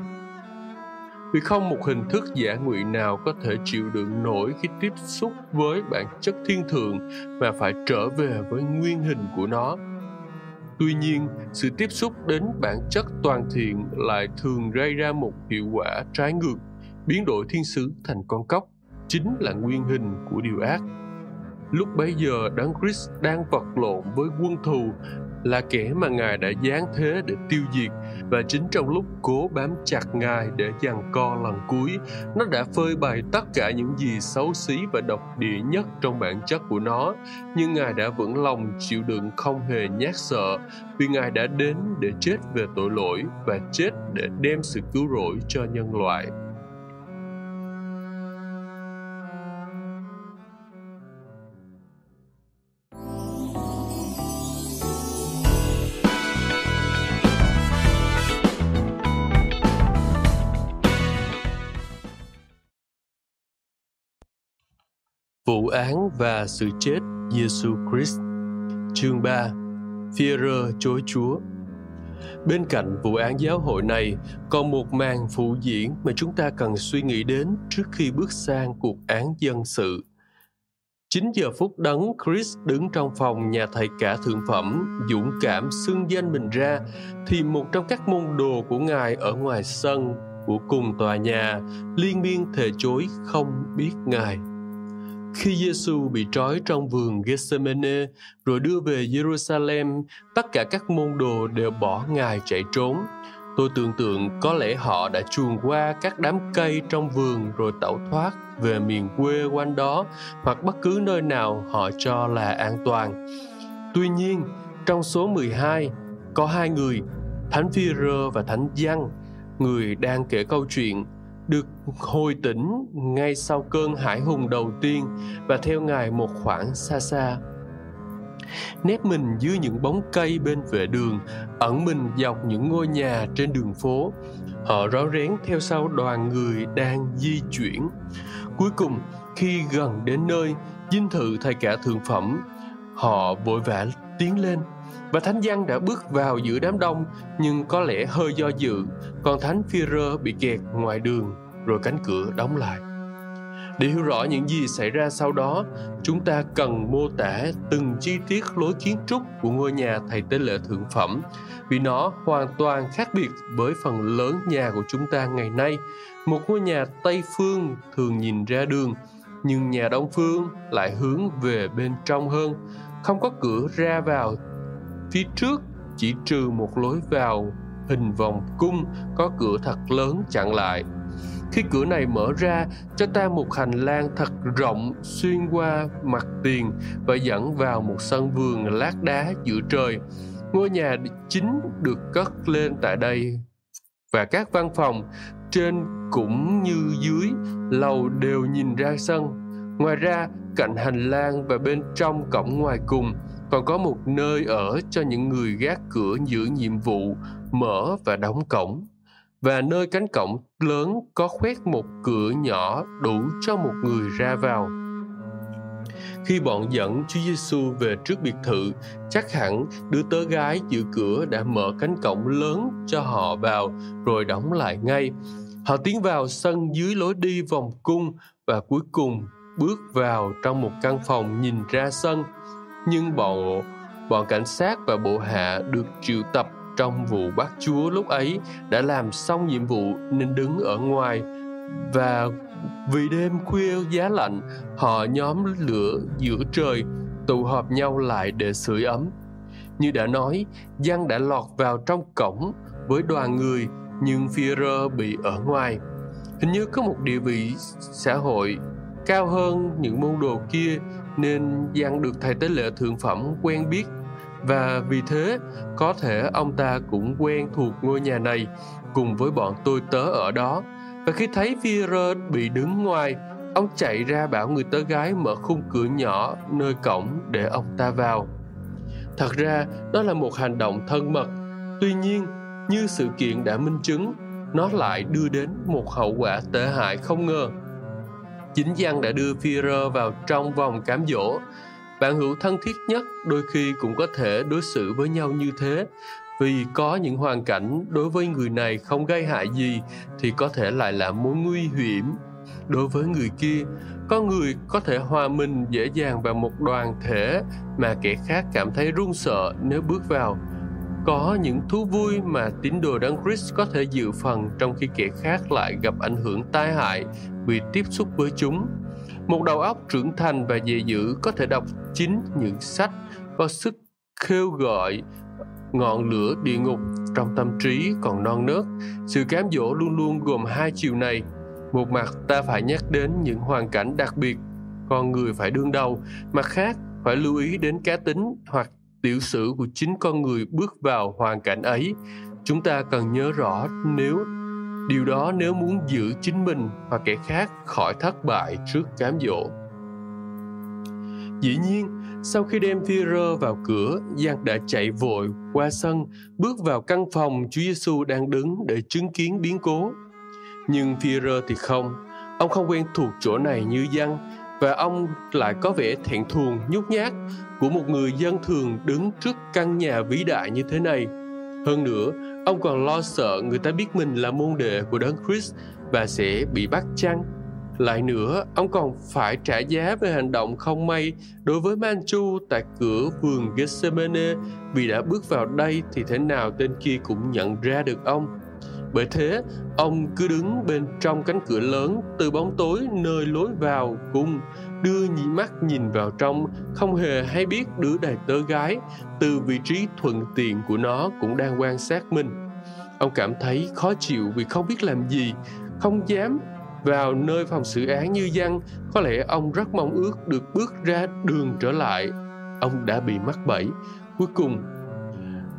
Vì không một hình thức giả ngụy nào có thể chịu đựng nổi khi tiếp xúc với bản chất thiên thượng mà phải trở về với nguyên hình của nó. Tuy nhiên, sự tiếp xúc đến bản chất toàn thiện lại thường gây ra một hiệu quả trái ngược biến đổi thiên sứ thành con cóc chính là nguyên hình của điều ác. Lúc bấy giờ, đấng Christ đang vật lộn với quân thù, là kẻ mà ngài đã giáng thế để tiêu diệt, và chính trong lúc cố bám chặt ngài để giằng co lần cuối, nó đã phơi bày tất cả những gì xấu xí và độc địa nhất trong bản chất của nó. Nhưng ngài đã vững lòng chịu đựng không hề nhát sợ, vì ngài đã đến để chết về tội lỗi và chết để đem sự cứu rỗi cho nhân loại. Vụ án và sự chết Giêsu Christ. Chương 3. Führer chối Chúa. Bên cạnh vụ án giáo hội này, còn một màn phụ diễn mà chúng ta cần suy nghĩ đến trước khi bước sang cuộc án dân sự. 9 giờ phút đấng Chris đứng trong phòng nhà thầy cả thượng phẩm, dũng cảm xưng danh mình ra, thì một trong các môn đồ của ngài ở ngoài sân của cùng tòa nhà liên miên thề chối không biết ngài. Khi Giêsu bị trói trong vườn Gethsemane rồi đưa về Jerusalem, tất cả các môn đồ đều bỏ Ngài chạy trốn. Tôi tưởng tượng có lẽ họ đã chuồn qua các đám cây trong vườn rồi tẩu thoát về miền quê quanh đó hoặc bất cứ nơi nào họ cho là an toàn. Tuy nhiên, trong số 12 có hai người, Thánh Phi-rơ và Thánh Giăng, người đang kể câu chuyện được hồi tỉnh ngay sau cơn hải hùng đầu tiên và theo ngài một khoảng xa xa. Nép mình dưới những bóng cây bên vệ đường, ẩn mình dọc những ngôi nhà trên đường phố. Họ rón rén theo sau đoàn người đang di chuyển. Cuối cùng, khi gần đến nơi, dinh thự thầy cả thượng phẩm, họ vội vã tiến lên và thánh Giăng đã bước vào giữa đám đông, nhưng có lẽ hơi do dự, còn thánh phi bị kẹt ngoài đường, rồi cánh cửa đóng lại. Để hiểu rõ những gì xảy ra sau đó, chúng ta cần mô tả từng chi tiết lối kiến trúc của ngôi nhà thầy tế lễ thượng phẩm, vì nó hoàn toàn khác biệt với phần lớn nhà của chúng ta ngày nay. Một ngôi nhà tây phương thường nhìn ra đường, nhưng nhà đông phương lại hướng về bên trong hơn. Không có cửa ra vào phía trước chỉ trừ một lối vào hình vòng cung có cửa thật lớn chặn lại. Khi cửa này mở ra cho ta một hành lang thật rộng xuyên qua mặt tiền và dẫn vào một sân vườn lát đá giữa trời. Ngôi nhà chính được cất lên tại đây. Và các văn phòng trên cũng như dưới lầu đều nhìn ra sân. Ngoài ra, cạnh hành lang và bên trong cổng ngoài cùng còn có một nơi ở cho những người gác cửa giữ nhiệm vụ mở và đóng cổng và nơi cánh cổng lớn có khoét một cửa nhỏ đủ cho một người ra vào. Khi bọn dẫn Chúa Giêsu về trước biệt thự, chắc hẳn đứa tớ gái giữ cửa đã mở cánh cổng lớn cho họ vào rồi đóng lại ngay. Họ tiến vào sân dưới lối đi vòng cung và cuối cùng bước vào trong một căn phòng nhìn ra sân. Nhưng bọn bọn cảnh sát và bộ hạ được triệu tập trong vụ bắt chúa lúc ấy đã làm xong nhiệm vụ nên đứng ở ngoài. Và vì đêm khuya giá lạnh, họ nhóm lửa giữa trời, tụ họp nhau lại để sưởi ấm. Như đã nói, giăng đã lọt vào trong cổng với đoàn người, nhưng Führer bị ở ngoài. Hình như có một địa vị xã hội cao hơn những môn đồ kia nên Giang được thầy tế lễ thượng phẩm quen biết. Và vì thế, có thể ông ta cũng quen thuộc ngôi nhà này cùng với bọn tôi tớ ở đó. Và khi thấy Vira bị đứng ngoài, ông chạy ra bảo người tớ gái mở khung cửa nhỏ nơi cổng để ông ta vào. Thật ra, đó là một hành động thân mật. Tuy nhiên, như sự kiện đã minh chứng, nó lại đưa đến một hậu quả tệ hại không ngờ chính giang đã đưa Führer vào trong vòng cám dỗ. Bạn hữu thân thiết nhất đôi khi cũng có thể đối xử với nhau như thế. Vì có những hoàn cảnh đối với người này không gây hại gì thì có thể lại là mối nguy hiểm. Đối với người kia, có người có thể hòa mình dễ dàng vào một đoàn thể mà kẻ khác cảm thấy run sợ nếu bước vào. Có những thú vui mà tín đồ đấng Christ có thể dự phần trong khi kẻ khác lại gặp ảnh hưởng tai hại vì tiếp xúc với chúng. Một đầu óc trưởng thành và dễ dữ có thể đọc chính những sách có sức kêu gọi ngọn lửa địa ngục trong tâm trí còn non nớt. Sự cám dỗ luôn luôn gồm hai chiều này. Một mặt, ta phải nhắc đến những hoàn cảnh đặc biệt, con người phải đương đầu. Mặt khác, phải lưu ý đến cá tính hoặc tiểu sử của chính con người bước vào hoàn cảnh ấy. Chúng ta cần nhớ rõ, nếu điều đó nếu muốn giữ chính mình và kẻ khác khỏi thất bại trước cám dỗ dĩ nhiên sau khi đem Führer vào cửa, Giang đã chạy vội qua sân, bước vào căn phòng Chúa Giêsu đang đứng để chứng kiến biến cố. Nhưng Führer thì không, ông không quen thuộc chỗ này như Giang và ông lại có vẻ thẹn thùng nhút nhát của một người dân thường đứng trước căn nhà vĩ đại như thế này. Hơn nữa, ông còn lo sợ người ta biết mình là môn đệ của Đấng Christ và sẽ bị bắt chăng. Lại nữa, ông còn phải trả giá về hành động không may đối với Manchu tại cửa vườn Gethsemane vì đã bước vào đây thì thế nào tên kia cũng nhận ra được ông. Bởi thế, ông cứ đứng bên trong cánh cửa lớn từ bóng tối nơi lối vào cung, đưa nhị mắt nhìn vào trong, không hề hay biết đứa đầy tớ gái. Từ vị trí thuận tiện của nó cũng đang quan sát mình. Ông cảm thấy khó chịu vì không biết làm gì, không dám vào nơi phòng xử án như dân có lẽ ông rất mong ước được bước ra đường trở lại. Ông đã bị mắc bẫy. Cuối cùng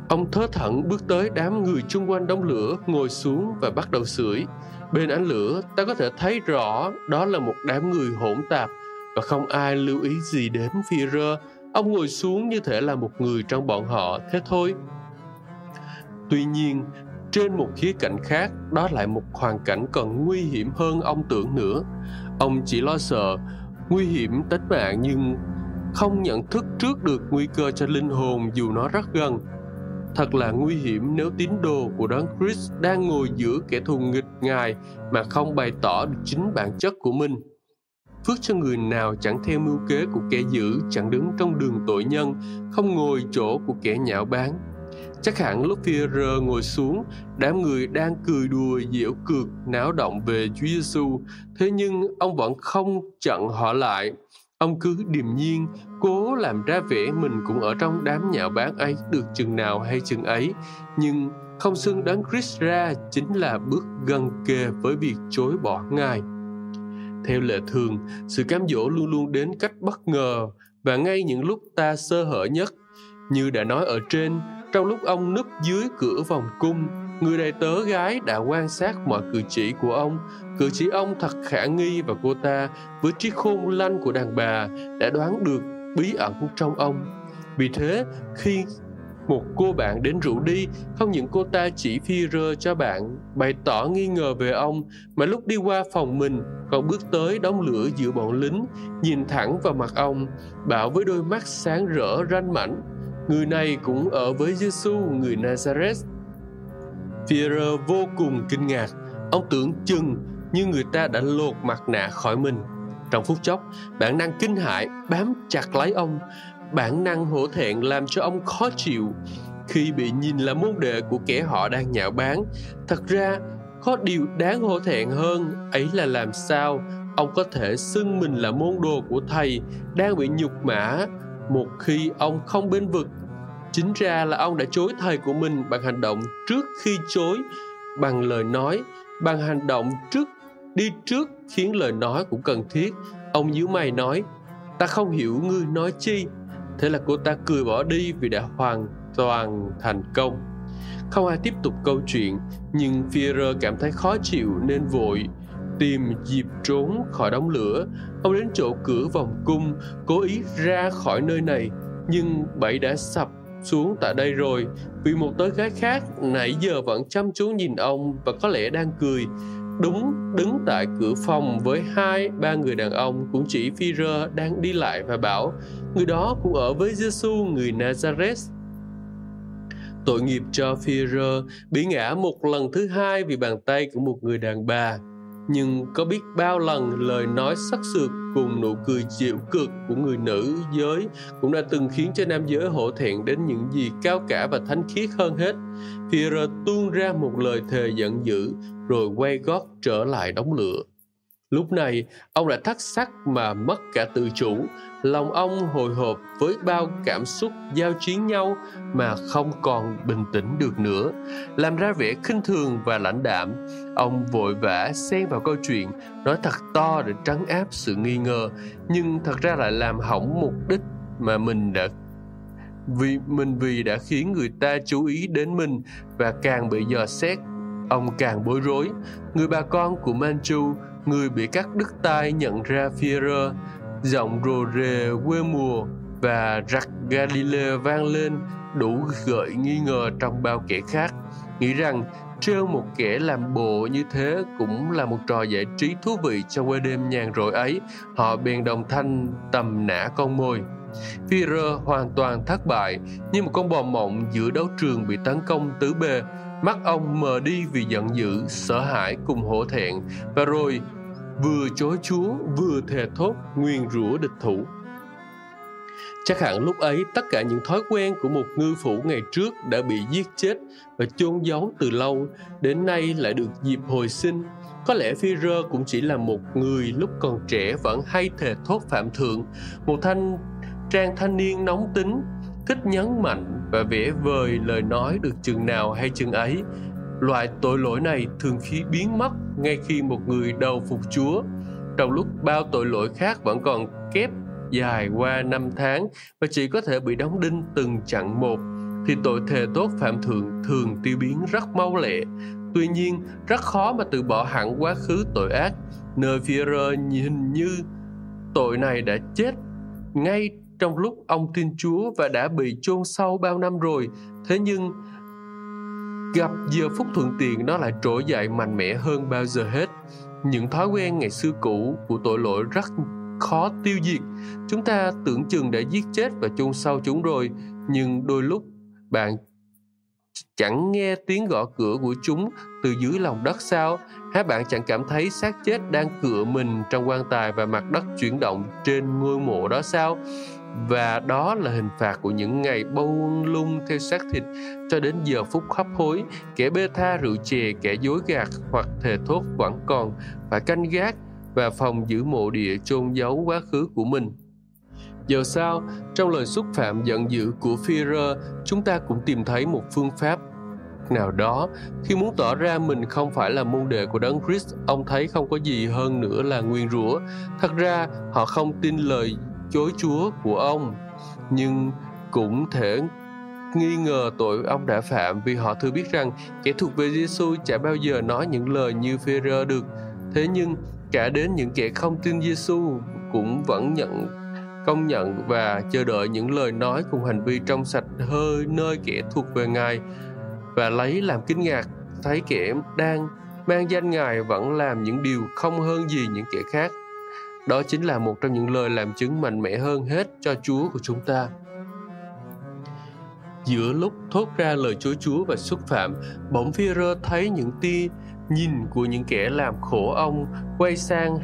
ông thớ thẩn bước tới đám người chung quanh đống lửa ngồi xuống và bắt đầu sưởi. Bên ánh lửa ta có thể thấy rõ đó là một đám người hỗn tạp và không ai lưu ý gì đến phi rơ ông ngồi xuống như thể là một người trong bọn họ, thế thôi. Tuy nhiên, trên một khía cạnh khác, đó lại một hoàn cảnh còn nguy hiểm hơn ông tưởng nữa. Ông chỉ lo sợ nguy hiểm tính mạng nhưng không nhận thức trước được nguy cơ cho linh hồn dù nó rất gần. Thật là nguy hiểm nếu tín đồ của đấng chris đang ngồi giữa kẻ thù nghịch ngài mà không bày tỏ được chính bản chất của mình phước cho người nào chẳng theo mưu kế của kẻ dữ chẳng đứng trong đường tội nhân không ngồi chỗ của kẻ nhạo báng Chắc hẳn lúc Führer ngồi xuống, đám người đang cười đùa giễu cược náo động về Chúa Giêsu, thế nhưng ông vẫn không chặn họ lại. Ông cứ điềm nhiên, cố làm ra vẻ mình cũng ở trong đám nhạo báng ấy được chừng nào hay chừng ấy, nhưng không xưng đấng Christ ra chính là bước gần kề với việc chối bỏ Ngài. Theo lệ thường, sự cám dỗ luôn luôn đến cách bất ngờ và ngay những lúc ta sơ hở nhất. Như đã nói ở trên, trong lúc ông núp dưới cửa vòng cung người đầy tớ gái đã quan sát mọi cử chỉ của ông cử chỉ ông thật khả nghi và cô ta với trí khôn lanh của đàn bà đã đoán được bí ẩn trong ông vì thế khi một cô bạn đến rủ đi. Không những cô ta chỉ phi rơ cho bạn, bày tỏ nghi ngờ về ông, mà lúc đi qua phòng mình còn bước tới đóng lửa giữa bọn lính, nhìn thẳng vào mặt ông, bảo với đôi mắt sáng rỡ, ranh mảnh, người này cũng ở với Giêsu người Nazareth. Führer vô cùng kinh ngạc. Ông tưởng chừng như người ta đã lột mặt nạ khỏi mình. Trong phút chốc bản năng kinh hãi, bám chặt lấy ông bản năng hổ thẹn làm cho ông khó chịu. Khi bị nhìn là môn đệ của kẻ họ đang nhạo báng, thật ra có điều đáng hổ thẹn hơn ấy là làm sao ông có thể xưng mình là môn đồ của thầy đang bị nhục mã một khi ông không bên vực. Chính ra là ông đã chối thầy của mình bằng hành động trước khi chối, bằng lời nói, bằng hành động trước, đi trước khiến lời nói cũng cần thiết. Ông nhíu mày nói, ta không hiểu ngươi nói chi thế là cô ta cười bỏ đi vì đã hoàn toàn thành công. Không ai tiếp tục câu chuyện, nhưng Führer cảm thấy khó chịu nên vội tìm dịp trốn khỏi đống lửa. Ông đến chỗ cửa vòng cung, cố ý ra khỏi nơi này, nhưng bẫy đã sập xuống tại đây rồi. Vì một tớ gái khác nãy giờ vẫn chăm chú nhìn ông và có lẽ đang cười đúng, đứng tại cửa phòng với hai, ba người đàn ông cũng chỉ phi rơ đang đi lại và bảo, người đó cũng ở với Giêsu người Nazareth tội nghiệp cho phi rơ bị ngã một lần thứ hai vì bàn tay của một người đàn bà nhưng có biết bao lần lời nói sắc sược cùng nụ cười dịu cực của người nữ giới cũng đã từng khiến cho nam giới hổ thẹn đến những gì cao cả và thánh khiết hơn hết. Pierre tuôn ra một lời thề giận dữ rồi quay gót trở lại đóng lửa. Lúc này, ông đã thắt sắc mà mất cả tự chủ, lòng ông hồi hộp với bao cảm xúc giao chiến nhau mà không còn bình tĩnh được nữa. Làm ra vẻ khinh thường và lãnh đạm, ông vội vã xen vào câu chuyện, nói thật to để trấn áp sự nghi ngờ, nhưng thật ra lại làm hỏng mục đích mà mình đã vì mình vì đã khiến người ta chú ý đến mình và càng bị dò xét ông càng bối rối. Người bà con của manchu người bị cắt đứt tai nhận ra Führer, giọng rồ rề quê mùa và rặc Galileo vang lên đủ gợi nghi ngờ trong bao kẻ khác, nghĩ rằng trêu một kẻ làm bộ như thế cũng là một trò giải trí thú vị trong quê đêm nhàn rỗi ấy, họ bèn đồng thanh tầm nã con mồi. Führer hoàn toàn thất bại, như một con bò mộng giữa đấu trường bị tấn công tứ bề, Mắt ông mờ đi vì giận dữ, sợ hãi cùng hổ thẹn và rồi vừa chối chúa vừa thề thốt nguyên rủa địch thủ. Chắc hẳn lúc ấy tất cả những thói quen của một ngư phủ ngày trước đã bị giết chết và chôn giấu từ lâu, đến nay lại được dịp hồi sinh. Có lẽ Führer cũng chỉ là một người lúc còn trẻ vẫn hay thề thốt phạm thượng, một thanh trang thanh niên nóng tính, thích nhấn mạnh và vẽ vời lời nói được chừng nào hay chừng ấy. Loại tội lỗi này thường khi biến mất ngay khi một người đầu phục chúa. Trong lúc bao tội lỗi khác vẫn còn kép dài qua năm tháng và chỉ có thể bị đóng đinh từng chặng một, thì tội thề tốt phạm thượng thường tiêu biến rất mau lẹ. Tuy nhiên, rất khó mà từ bỏ hẳn quá khứ tội ác. Nơi Führer nhìn như tội này đã chết ngay trong lúc ông tin Chúa và đã bị chôn sâu bao năm rồi. Thế nhưng gặp giờ phút thuận tiện nó lại trỗi dậy mạnh mẽ hơn bao giờ hết. Những thói quen ngày xưa cũ của tội lỗi rất khó tiêu diệt. Chúng ta tưởng chừng đã giết chết và chôn sâu chúng rồi, nhưng đôi lúc bạn chẳng nghe tiếng gõ cửa của chúng từ dưới lòng đất sao? Hay bạn chẳng cảm thấy xác chết đang cựa mình trong quan tài và mặt đất chuyển động trên ngôi mộ đó sao? Và đó là hình phạt của những ngày bông lung theo xác thịt cho đến giờ phút hấp hối kẻ bê tha rượu chè kẻ dối gạt hoặc thề thốt vẫn còn phải canh gác và phòng giữ mộ địa chôn giấu quá khứ của mình. Giờ sau trong lời xúc phạm giận dữ của Führer, chúng ta cũng tìm thấy một phương pháp nào đó. Khi muốn tỏ ra mình không phải là môn đệ của đấng Christ ông thấy không có gì hơn nữa là nguyên rủa. Thật ra họ không tin lời chối Chúa của ông, nhưng cũng thể nghi ngờ tội ông đã phạm vì họ thừa biết rằng kẻ thuộc về Giêsu chả bao giờ nói những lời như Phêrô được. Thế nhưng cả đến những kẻ không tin Giêsu cũng vẫn nhận, công nhận và chờ đợi những lời nói cùng hành vi trong sạch hơi nơi kẻ thuộc về Ngài và lấy làm kinh ngạc, thấy kẻ đang mang danh Ngài vẫn làm những điều không hơn gì những kẻ khác. Đó chính là một trong những lời làm chứng mạnh mẽ hơn hết cho Chúa của chúng ta. Giữa lúc thốt ra lời Chúa Chúa và xúc phạm, bỗng phi rơ thấy những tia nhìn của những kẻ làm khổ ông quay sang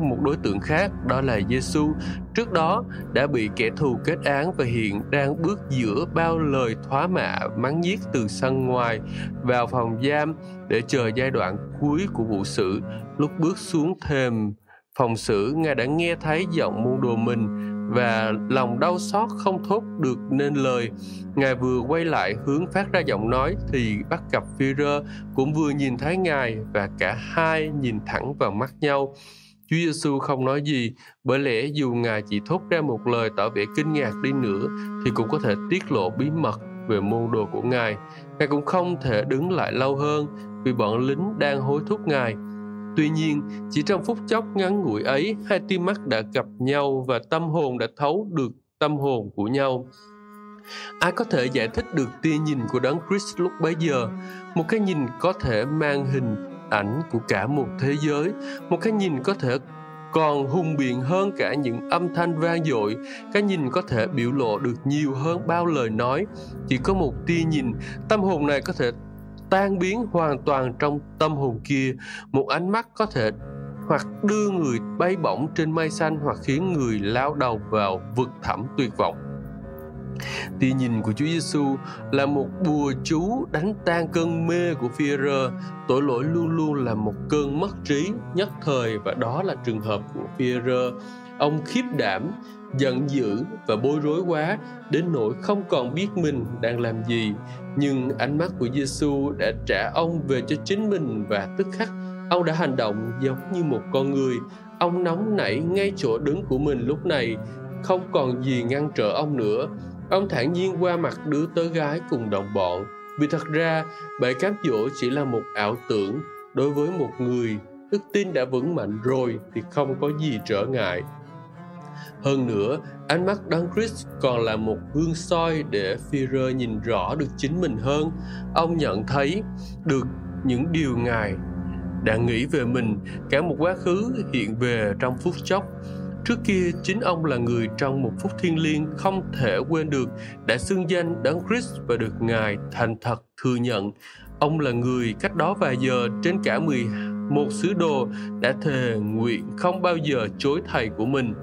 một đối tượng khác đó là Giêsu trước đó đã bị kẻ thù kết án và hiện đang bước giữa bao lời thoá mạ mắng giết từ sân ngoài vào phòng giam để chờ giai đoạn cuối của vụ sự lúc bước xuống thềm phòng xử ngài đã nghe thấy giọng muôn đồ mình và lòng đau xót không thốt được nên lời ngài vừa quay lại hướng phát ra giọng nói thì bắt gặp phi rơ cũng vừa nhìn thấy ngài và cả hai nhìn thẳng vào mắt nhau Chúa Giêsu không nói gì, bởi lẽ dù Ngài chỉ thốt ra một lời tỏ vẻ kinh ngạc đi nữa thì cũng có thể tiết lộ bí mật về môn đồ của Ngài. Ngài cũng không thể đứng lại lâu hơn vì bọn lính đang hối thúc Ngài. Tuy nhiên, chỉ trong phút chốc ngắn ngủi ấy, hai tim mắt đã gặp nhau và tâm hồn đã thấu được tâm hồn của nhau. Ai có thể giải thích được tia nhìn của Đấng Christ lúc bấy giờ? Một cái nhìn có thể mang hình ảnh của cả một thế giới một cái nhìn có thể còn hùng biện hơn cả những âm thanh vang dội cái nhìn có thể biểu lộ được nhiều hơn bao lời nói chỉ có một tia nhìn tâm hồn này có thể tan biến hoàn toàn trong tâm hồn kia một ánh mắt có thể hoặc đưa người bay bổng trên mây xanh hoặc khiến người lao đầu vào vực thẳm tuyệt vọng Tia nhìn của Chúa Giêsu là một bùa chú đánh tan cơn mê của Phi-rơ. Tội lỗi luôn luôn là một cơn mất trí nhất thời và đó là trường hợp của Phi-rơ. Ông khiếp đảm, giận dữ và bối rối quá đến nỗi không còn biết mình đang làm gì. Nhưng ánh mắt của Giêsu đã trả ông về cho chính mình và tức khắc ông đã hành động giống như một con người. Ông nóng nảy ngay chỗ đứng của mình lúc này, không còn gì ngăn trở ông nữa Ông thản nhiên qua mặt đứa tớ gái cùng đồng bọn, vì thật ra bể cám dỗ chỉ là một ảo tưởng đối với một người đức tin đã vững mạnh rồi thì không có gì trở ngại. Hơn nữa, ánh mắt Đấng Christ còn là một gương soi để Führer nhìn rõ được chính mình hơn. Ông nhận thấy được những điều Ngài đã nghĩ về mình, cả một quá khứ hiện về trong phút chốc Trước kia, chính ông là người trong một phút thiên liêng không thể quên được đã xưng danh Đấng Christ và được Ngài thành thật thừa nhận. Ông là người cách đó vài giờ trên cả 11 sứ đồ đã thề nguyện không bao giờ chối thầy của mình.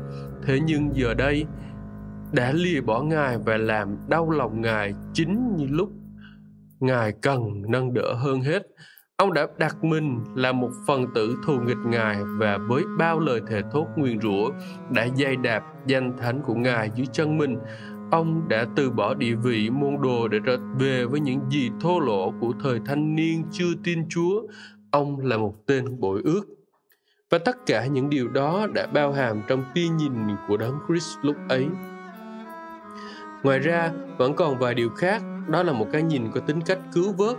Thế nhưng giờ đây, đã lìa bỏ Ngài và làm đau lòng Ngài chính như lúc Ngài cần nâng đỡ hơn hết. Ông đã đặt mình là một phần tử thù nghịch Ngài và với bao lời thề thốt nguyền rủa đã dây đạp danh thánh của Ngài dưới chân mình. Ông đã từ bỏ địa vị môn đồ để trở về với những gì thô lỗ của thời thanh niên chưa tin Chúa. Ông là một tên bội ước. Và tất cả những điều đó đã bao hàm trong tia nhìn của Đấng Christ lúc ấy. Ngoài ra, vẫn còn vài điều khác, đó là một cái nhìn có tính cách cứu vớt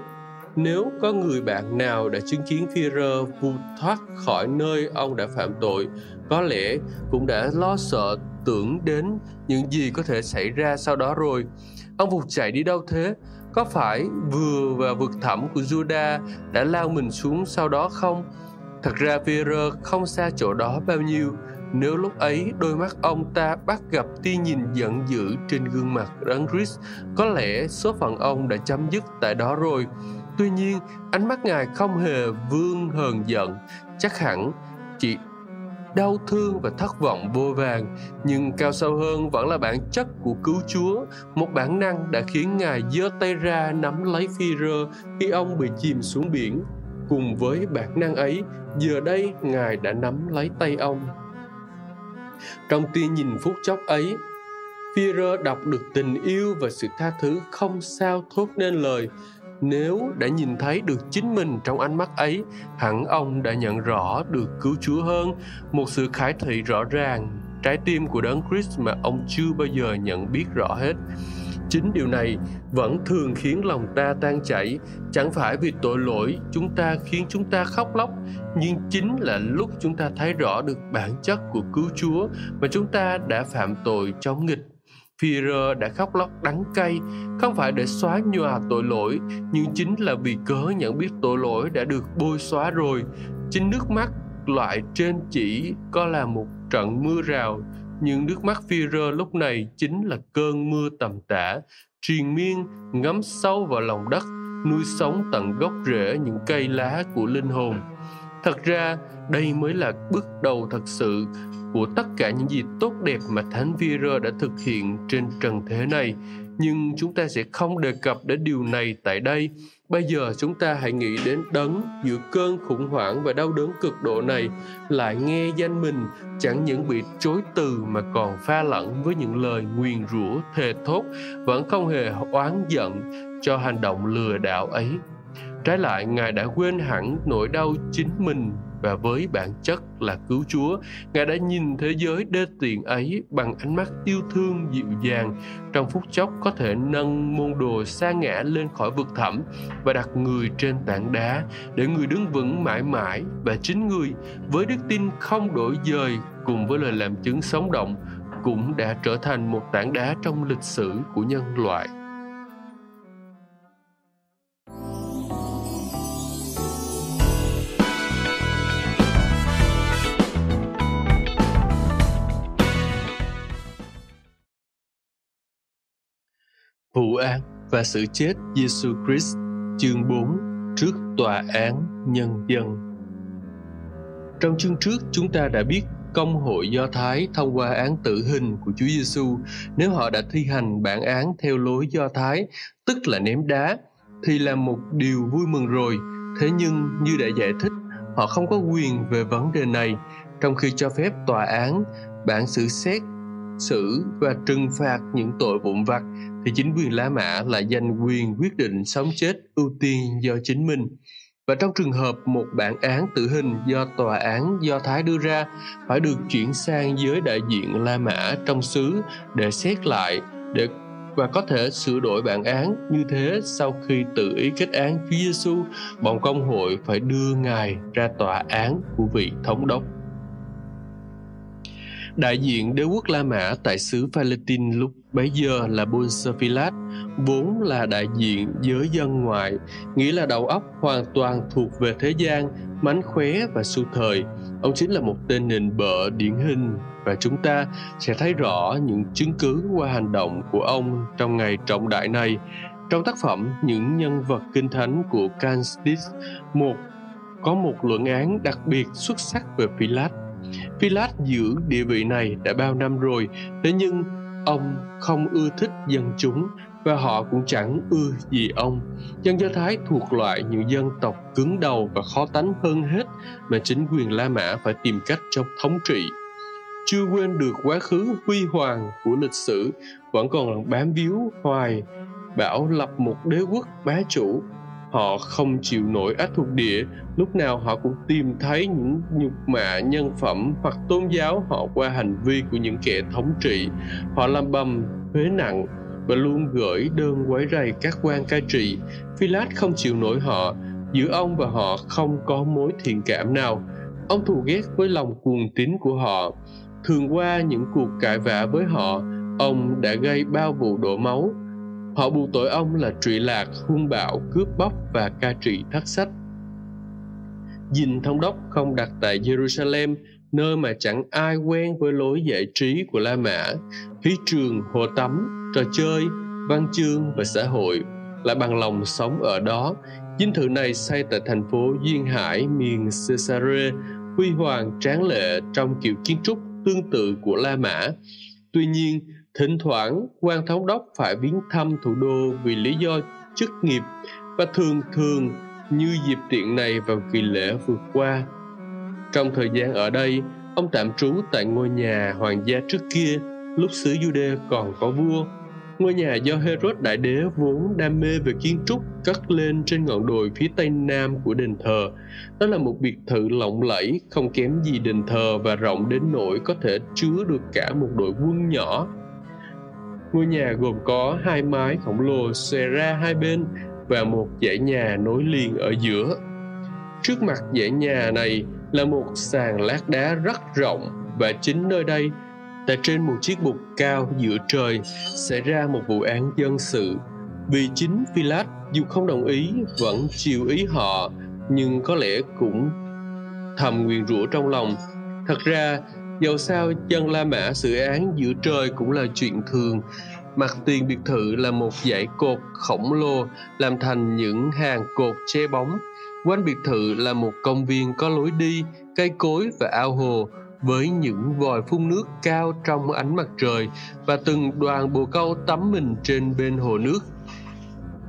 nếu có người bạn nào đã chứng kiến Führer vụt thoát khỏi nơi ông đã phạm tội, có lẽ cũng đã lo sợ tưởng đến những gì có thể xảy ra sau đó rồi. Ông vụt chạy đi đâu thế? Có phải vừa và vực thẳm của Judah đã lao mình xuống sau đó không? Thật ra Vera không xa chỗ đó bao nhiêu. Nếu lúc ấy đôi mắt ông ta bắt gặp tia nhìn giận dữ trên gương mặt Rangris, có lẽ số phận ông đã chấm dứt tại đó rồi. Tuy nhiên, ánh mắt Ngài không hề vương hờn giận, chắc hẳn chỉ đau thương và thất vọng vô vàng nhưng cao sâu hơn vẫn là bản chất của cứu chúa một bản năng đã khiến ngài giơ tay ra nắm lấy phi rơ khi ông bị chìm xuống biển cùng với bản năng ấy, giờ đây ngài đã nắm lấy tay ông. Trong tia nhìn phút chốc ấy Führer đọc được tình yêu và sự tha thứ không sao thốt nên lời. Nếu đã nhìn thấy được chính mình trong ánh mắt ấy, hẳn ông đã nhận rõ được cứu chúa hơn. Một sự khải thị rõ ràng, trái tim của đấng Christ mà ông chưa bao giờ nhận biết rõ hết chính điều này vẫn thường khiến lòng ta tan chảy chẳng phải vì tội lỗi chúng ta khiến chúng ta khóc lóc nhưng chính là lúc chúng ta thấy rõ được bản chất của cứu chúa mà chúng ta đã phạm tội chống nghịch Führer đã khóc lóc đắng cay, không phải để xóa nhòa tội lỗi, nhưng chính là vì cớ nhận biết tội lỗi đã được bôi xóa rồi. Chính nước mắt loại trên chỉ có là một trận mưa rào, những nước mắt Führer lúc này chính là cơn mưa tầm tã, triền miên, ngấm sâu vào lòng đất, nuôi sống tận gốc rễ những cây lá của linh hồn. Thật ra, đây mới là bước đầu thật sự của tất cả những gì tốt đẹp mà Thánh Führer đã thực hiện trên trần thế này. Nhưng chúng ta sẽ không đề cập đến điều này tại đây. Bây giờ chúng ta hãy nghĩ đến đấng giữa cơn khủng hoảng và đau đớn cực độ này, lại nghe danh mình, chẳng những bị chối từ mà còn pha lẫn với những lời nguyền rủa, thề thốt, vẫn không hề oán giận cho hành động lừa đảo ấy. Trái lại, ngài đã quên hẳn nỗi đau chính mình và với bản chất là cứu Chúa, Ngài đã nhìn thế giới đê tiện ấy bằng ánh mắt yêu thương dịu dàng, trong phút chốc có thể nâng môn đồ sa ngã lên khỏi vực thẳm và đặt người trên tảng đá để người đứng vững mãi mãi và chính người với đức tin không đổi dời cùng với lời làm chứng sống động cũng đã trở thành một tảng đá trong lịch sử của nhân loại. Vụ án và sự chết Giêsu Christ chương 4 trước tòa án nhân dân. Trong chương trước chúng ta đã biết công hội Do Thái thông qua án tử hình của Chúa Giêsu nếu họ đã thi hành bản án theo lối Do Thái, tức là ném đá, thì là một điều vui mừng rồi. Thế nhưng như đã giải thích, họ không có quyền về vấn đề này, trong khi cho phép tòa án bản xử xét xử và trừng phạt những tội vụn vặt thì chính quyền La Mã lại giành quyền quyết định sống chết ưu tiên do chính mình. Và trong trường hợp một bản án tử hình do tòa án Do Thái đưa ra phải được chuyển sang giới đại diện La Mã trong xứ để xét lại để và có thể sửa đổi bản án như thế sau khi tự ý kết án Chúa Giêsu, bọn công hội phải đưa ngài ra tòa án của vị thống đốc. Đại diện đế quốc La Mã tại xứ Palestine lúc bấy giờ là Ponce vốn là đại diện giới dân ngoại, nghĩa là đầu óc hoàn toàn thuộc về thế gian, mánh khóe và su thời. Ông chính là một tên nền bợ điển hình và chúng ta sẽ thấy rõ những chứng cứ qua hành động của ông trong ngày trọng đại này. Trong tác phẩm Những nhân vật kinh thánh của Candice, một có một luận án đặc biệt xuất sắc về Philat. Philat giữ địa vị này đã bao năm rồi, thế nhưng ông không ưa thích dân chúng và họ cũng chẳng ưa gì ông. Dân Do Thái thuộc loại những dân tộc cứng đầu và khó tánh hơn hết mà chính quyền La Mã phải tìm cách trong thống trị. Chưa quên được quá khứ huy hoàng của lịch sử, vẫn còn bám víu hoài, bảo lập một đế quốc bá chủ họ không chịu nổi ách thuộc địa. Lúc nào họ cũng tìm thấy những nhục mạ, nhân phẩm hoặc tôn giáo. Họ qua hành vi của những kẻ thống trị. Họ làm bầm thuế nặng và luôn gửi đơn quấy rầy các quan cai trị. Philat không chịu nổi họ. Giữa ông và họ không có mối thiện cảm nào. Ông thù ghét với lòng cuồng tín của họ. Thường qua những cuộc cãi vã với họ, ông đã gây bao vụ đổ máu. Họ buộc tội ông là trụy lạc, hung bạo, cướp bóc và ca trị thất sách. Dinh thống đốc không đặt tại Jerusalem, nơi mà chẳng ai quen với lối giải trí của La Mã, khí trường, hồ tắm, trò chơi, văn chương và xã hội lại bằng lòng sống ở đó. Dinh thự này xây tại thành phố Duyên Hải, miền Caesarea, huy hoàng tráng lệ trong kiểu kiến trúc tương tự của La Mã. Tuy nhiên, Thỉnh thoảng, quan thống đốc phải viếng thăm thủ đô vì lý do chức nghiệp và thường thường như dịp tiện này vào kỳ lễ vừa qua. Trong thời gian ở đây, ông tạm trú tại ngôi nhà hoàng gia trước kia, lúc xứ Jude còn có vua. Ngôi nhà do Herod Đại Đế vốn đam mê về kiến trúc cất lên trên ngọn đồi phía tây nam của đền thờ. Đó là một biệt thự lộng lẫy, không kém gì đền thờ và rộng đến nỗi có thể chứa được cả một đội quân nhỏ Ngôi nhà gồm có hai mái khổng lồ xòe ra hai bên và một dãy nhà nối liền ở giữa. Trước mặt dãy nhà này là một sàn lát đá rất rộng và chính nơi đây tại trên một chiếc bục cao giữa trời xảy ra một vụ án dân sự vì chính Philat dù không đồng ý vẫn chiều ý họ, nhưng có lẽ cũng thầm nguyền rủa trong lòng thật ra dầu sao dân La Mã xử án giữa trời cũng là chuyện thường. Mặt tiền biệt thự là một dãy cột khổng lồ, làm thành những hàng cột che bóng. Quanh biệt thự là một công viên có lối đi, cây cối và ao hồ, với những vòi phun nước cao trong ánh mặt trời và từng đoàn bồ câu tắm mình trên bên hồ nước.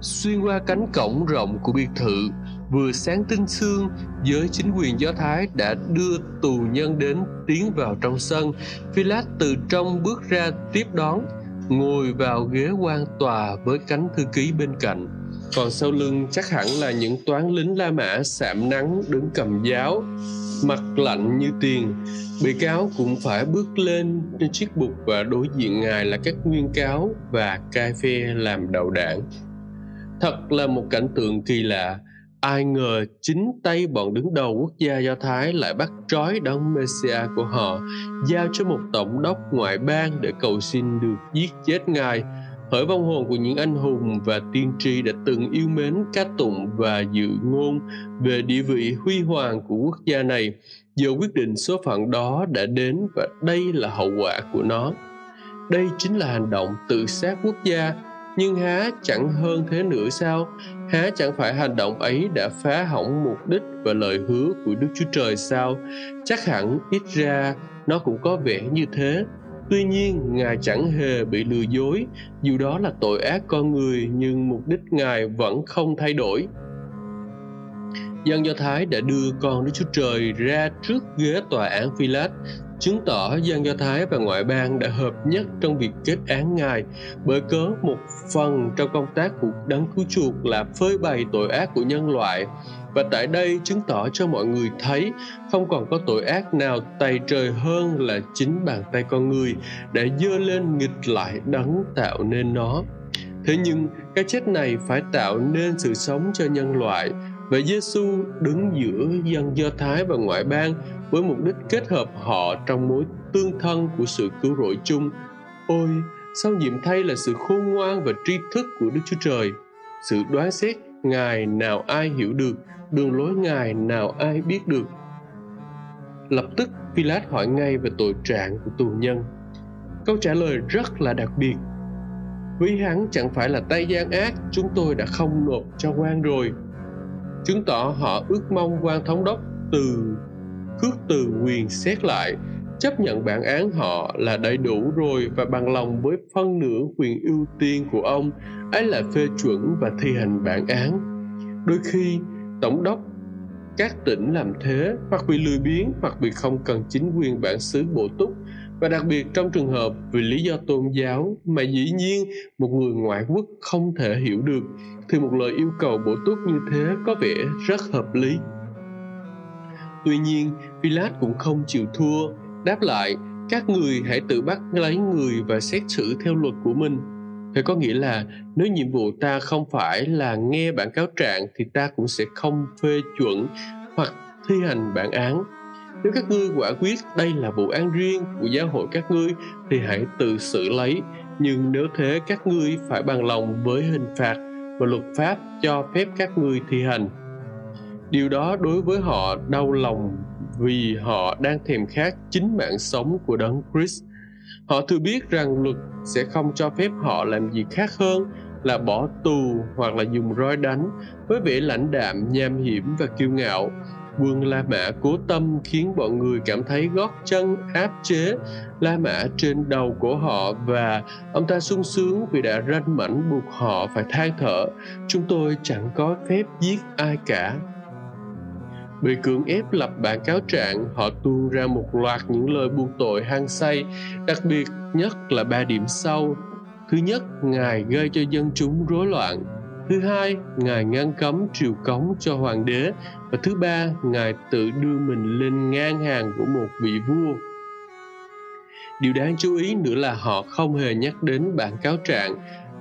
Xuyên qua cánh cổng rộng của biệt thự vừa sáng tinh sương, giới chính quyền do thái đã đưa tù nhân đến tiến vào trong sân. Philat từ trong bước ra tiếp đón, ngồi vào ghế quan tòa với cánh thư ký bên cạnh. Còn sau lưng chắc hẳn là những toán lính la mã sạm nắng đứng cầm giáo, mặt lạnh như tiền. Bị cáo cũng phải bước lên trên chiếc bục và đối diện ngài là các nguyên cáo và cai phe làm đầu đảng. Thật là một cảnh tượng kỳ lạ ai ngờ chính tay bọn đứng đầu quốc gia do thái lại bắt trói đấng Messiah của họ, giao cho một tổng đốc ngoại bang để cầu xin được giết chết ngài. Hỡi vong hồn của những anh hùng và tiên tri đã từng yêu mến ca tụng và dự ngôn về địa vị huy hoàng của quốc gia này. Giờ quyết định số phận đó đã đến và đây là hậu quả của nó. Đây chính là hành động tự sát quốc gia, nhưng há chẳng hơn thế nữa sao? Há chẳng phải hành động ấy đã phá hỏng mục đích và lời hứa của đức chúa trời sao? Chắc hẳn ít ra nó cũng có vẻ như thế. Tuy nhiên, ngài chẳng hề bị lừa dối. Dù đó là tội ác con người, nhưng mục đích ngài vẫn không thay đổi. Dân do thái đã đưa con đức chúa trời ra trước ghế tòa án phi lát chứng tỏ dân do thái và ngoại bang đã hợp nhất trong việc kết án ngài bởi cớ một phần trong công tác của đấng cứu chuộc là phơi bày tội ác của nhân loại. Và tại đây chứng tỏ cho mọi người thấy không còn có tội ác nào tày trời hơn là chính bàn tay con người đã dơ lên nghịch lại đấng tạo nên nó. Thế nhưng cái chết này phải tạo nên sự sống cho nhân loại. Và Giêsu đứng giữa dân Do Thái và ngoại bang với mục đích kết hợp họ trong mối tương thân của sự cứu rỗi chung. Ôi, sao nhiệm thay là sự khôn ngoan và tri thức của Đức Chúa Trời. Sự đoán xét Ngài nào ai hiểu được, đường lối Ngài nào ai biết được. Lập tức, Pilat hỏi ngay về tội trạng của tù nhân. Câu trả lời rất là đặc biệt. Với hắn chẳng phải là tay gian ác, chúng tôi đã không nộp cho quan rồi. Chứng tỏ họ ước mong quan thống đốc từ khước từ quyền xét lại chấp nhận bản án họ là đầy đủ rồi và bằng lòng với phân nửa quyền ưu tiên của ông ấy là phê chuẩn và thi hành bản án. Đôi khi tổng đốc các tỉnh làm thế hoặc vì lười biếng hoặc vì không cần chính quyền bản xứ bổ túc và đặc biệt trong trường hợp vì lý do tôn giáo mà dĩ nhiên một người ngoại quốc không thể hiểu được thì một lời yêu cầu bổ túc như thế có vẻ rất hợp lý. Tuy nhiên, Pilat cũng không chịu thua, đáp lại, các người hãy tự bắt lấy người và xét xử theo luật của mình. Thế có nghĩa là nếu nhiệm vụ ta không phải là nghe bản cáo trạng thì ta cũng sẽ không phê chuẩn hoặc thi hành bản án. Nếu các ngươi quả quyết đây là vụ án riêng của giáo hội các ngươi thì hãy tự xử lấy. Nhưng nếu thế các ngươi phải bằng lòng với hình phạt và luật pháp cho phép các ngươi thi hành điều đó đối với họ đau lòng vì họ đang thèm khát chính mạng sống của đấng Christ. Họ thừa biết rằng luật sẽ không cho phép họ làm gì khác hơn là bỏ tù hoặc là dùng roi đánh với vẻ lãnh đạm, nham hiểm và kiêu ngạo. Quân La Mã cố tâm khiến bọn người cảm thấy gót chân áp chế La Mã trên đầu của họ và ông ta sung sướng vì đã ranh mảnh buộc họ phải than thở. Chúng tôi chẳng có phép giết ai cả bị cưỡng ép lập bản cáo trạng, họ tuôn ra một loạt những lời buộc tội hăng say, đặc biệt nhất là ba điểm sau. Thứ nhất, ngài gây cho dân chúng rối loạn. Thứ hai, ngài ngăn cấm triều cống cho hoàng đế. Và thứ ba, ngài tự đưa mình lên ngang hàng của một vị vua. Điều đáng chú ý nữa là họ không hề nhắc đến bản cáo trạng,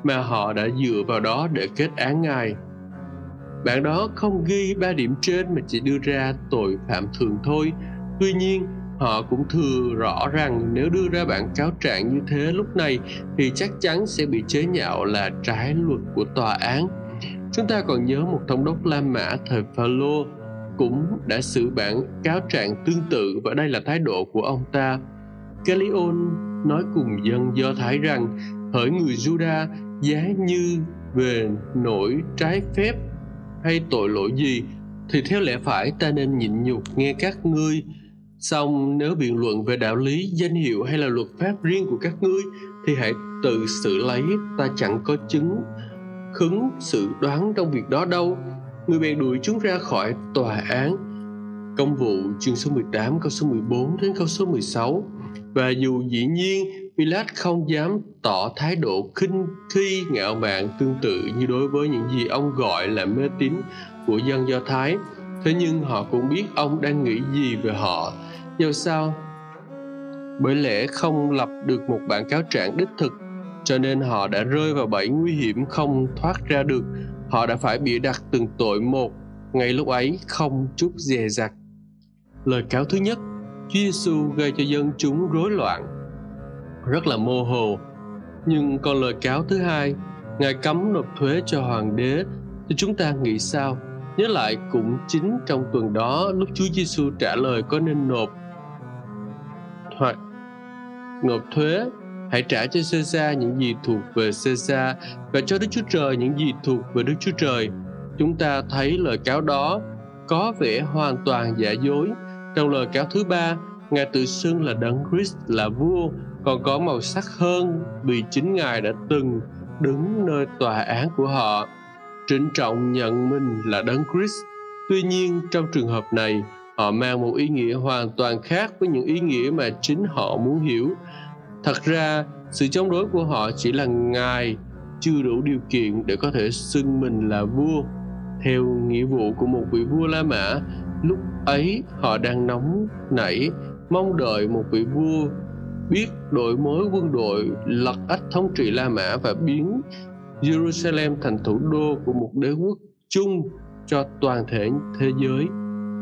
mà họ đã dựa vào đó để kết án Ngài. Bản đó không ghi ba điểm trên mà chỉ đưa ra tội phạm thường thôi. Tuy nhiên, họ cũng thừa rõ rằng nếu đưa ra bản cáo trạng như thế lúc này thì chắc chắn sẽ bị chế nhạo là trái luật của tòa án. Chúng ta còn nhớ một thống đốc La Mã thời Phaolô cũng đã xử bản cáo trạng tương tự và đây là thái độ của ông ta. Galion nói cùng dân Do Thái rằng hỡi người Juda giá như về nỗi trái phép hay tội lỗi gì thì theo lẽ phải ta nên nhịn nhục nghe các ngươi Xong nếu biện luận về đạo lý, danh hiệu hay là luật pháp riêng của các ngươi thì hãy tự xử lấy, ta chẳng có chứng khứng sự đoán trong việc đó đâu. Người bèn đuổi chúng ra khỏi tòa án. Công vụ chương số 18 câu số 14 đến câu số 16. Và dù dĩ nhiên Pilat không dám tỏ thái độ khinh khi ngạo mạn tương tự như đối với những gì ông gọi là mê tín của dân Do Thái, thế nhưng họ cũng biết ông đang nghĩ gì về họ Dẫu sao, bởi lẽ không lập được một bản cáo trạng đích thực, cho nên họ đã rơi vào bẫy nguy hiểm không thoát ra được. Họ đã phải bịa đặt từng tội một, ngay lúc ấy không chút dè dặt. Lời cáo thứ nhất, Chúa Giêsu gây cho dân chúng rối loạn, rất là mơ hồ. Nhưng còn lời cáo thứ hai, Ngài cấm nộp thuế cho hoàng đế, thì chúng ta nghĩ sao? Nhớ lại cũng chính trong tuần đó lúc Chúa Giêsu trả lời có nên nộp hoặc nộp thuế hãy trả cho Caesar những gì thuộc về Caesar và cho Đức Chúa Trời những gì thuộc về Đức Chúa Trời. Chúng ta thấy lời cáo đó có vẻ hoàn toàn giả dối. Trong lời cáo thứ ba, Ngài tự xưng là Đấng Christ là vua, còn có màu sắc hơn vì chính Ngài đã từng đứng nơi tòa án của họ, trịnh trọng nhận mình là Đấng Christ. Tuy nhiên, trong trường hợp này, họ mang một ý nghĩa hoàn toàn khác với những ý nghĩa mà chính họ muốn hiểu. Thật ra sự chống đối của họ chỉ là ngài chưa đủ điều kiện để có thể xưng mình là vua. Theo nghĩa vụ của một vị vua la mã lúc ấy họ đang nóng nảy mong đợi một vị vua biết đổi mới quân đội lật ách thống trị la mã và biến jerusalem thành thủ đô của một đế quốc chung cho toàn thể thế giới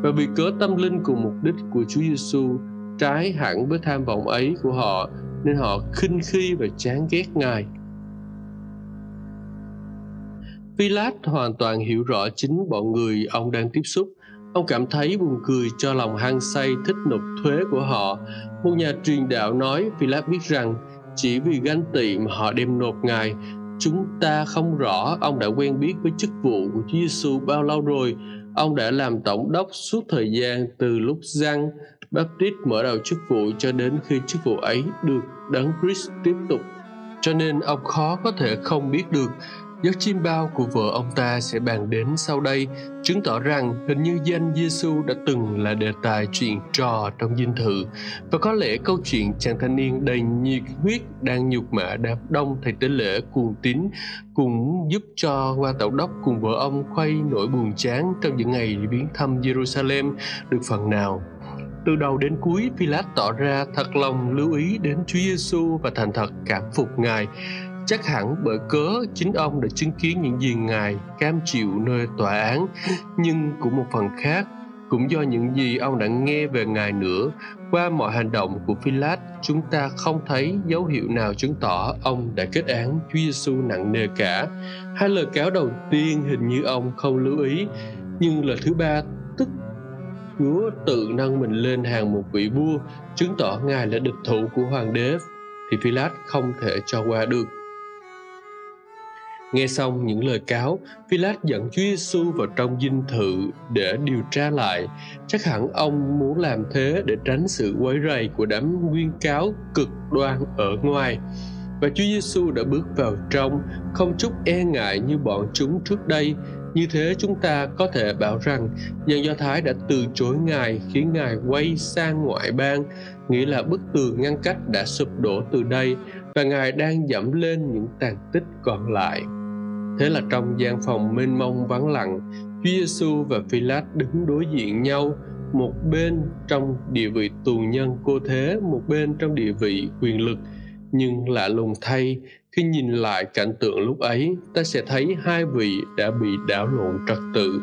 và vì cớ tâm linh cùng mục đích của Chúa Giêsu trái hẳn với tham vọng ấy của họ, nên họ khinh khi và chán ghét Ngài. Pilat hoàn toàn hiểu rõ chính bọn người ông đang tiếp xúc. Ông cảm thấy buồn cười cho lòng hăng say thích nộp thuế của họ. Một nhà truyền đạo nói, Philip biết rằng chỉ vì ganh tị mà họ đem nộp Ngài. Chúng ta không rõ ông đã quen biết với chức vụ của Chúa Giêsu bao lâu rồi Ông đã làm tổng đốc suốt thời gian từ lúc Giăng Baptist mở đầu chức vụ cho đến khi chức vụ ấy được đấng Christ tiếp tục. Cho nên ông khó có thể không biết được giấc chim bao của vợ ông ta sẽ bàn đến sau đây chứng tỏ rằng hình như danh Giêsu đã từng là đề tài chuyện trò trong dinh thự. Và có lẽ câu chuyện chàng thanh niên đầy nhiệt huyết đang nhục mạ đạp đông thầy tế lễ cuồng tín cũng giúp cho quan tổng đốc cùng vợ ông khuây nỗi buồn chán trong những ngày viếng thăm Jerusalem được phần nào. Từ đầu đến cuối, Pilat tỏ ra thật lòng lưu ý đến Chúa Giêsu và thành thật cảm phục Ngài chắc hẳn bởi cớ chính ông đã chứng kiến những gì ngài cam chịu nơi tòa án, nhưng cũng một phần khác, cũng do những gì ông đã nghe về ngài nữa. Qua mọi hành động của Philat chúng ta không thấy dấu hiệu nào chứng tỏ ông đã kết án Chúa Giêsu nặng nề cả. Hai lời cáo đầu tiên hình như ông không lưu ý, nhưng lời thứ ba, tức Chúa tự nâng mình lên hàng một vị vua, chứng tỏ ngài là địch thủ của hoàng đế, thì Philat không thể cho qua được. Nghe xong những lời cáo, Pilat dẫn Chúa Giêsu vào trong dinh thự để điều tra lại. Chắc hẳn ông muốn làm thế để tránh sự quấy rầy của đám nguyên cáo cực đoan ở ngoài. Và Chúa Giêsu đã bước vào trong, không chút e ngại như bọn chúng trước đây. Như thế chúng ta có thể bảo rằng dân Do Thái đã từ chối Ngài khiến Ngài quay sang ngoại bang, nghĩa là bức tường ngăn cách đã sụp đổ từ đây và Ngài đang dẫm lên những tàn tích còn lại. Thế là trong gian phòng mênh mông vắng lặng, Chúa Giêsu và Phi-lát đứng đối diện nhau. một bên trong địa vị tù nhân cô thế một bên trong địa vị quyền lực nhưng lạ lùng thay khi nhìn lại cảnh tượng lúc ấy ta sẽ thấy hai vị đã bị đảo lộn trật tự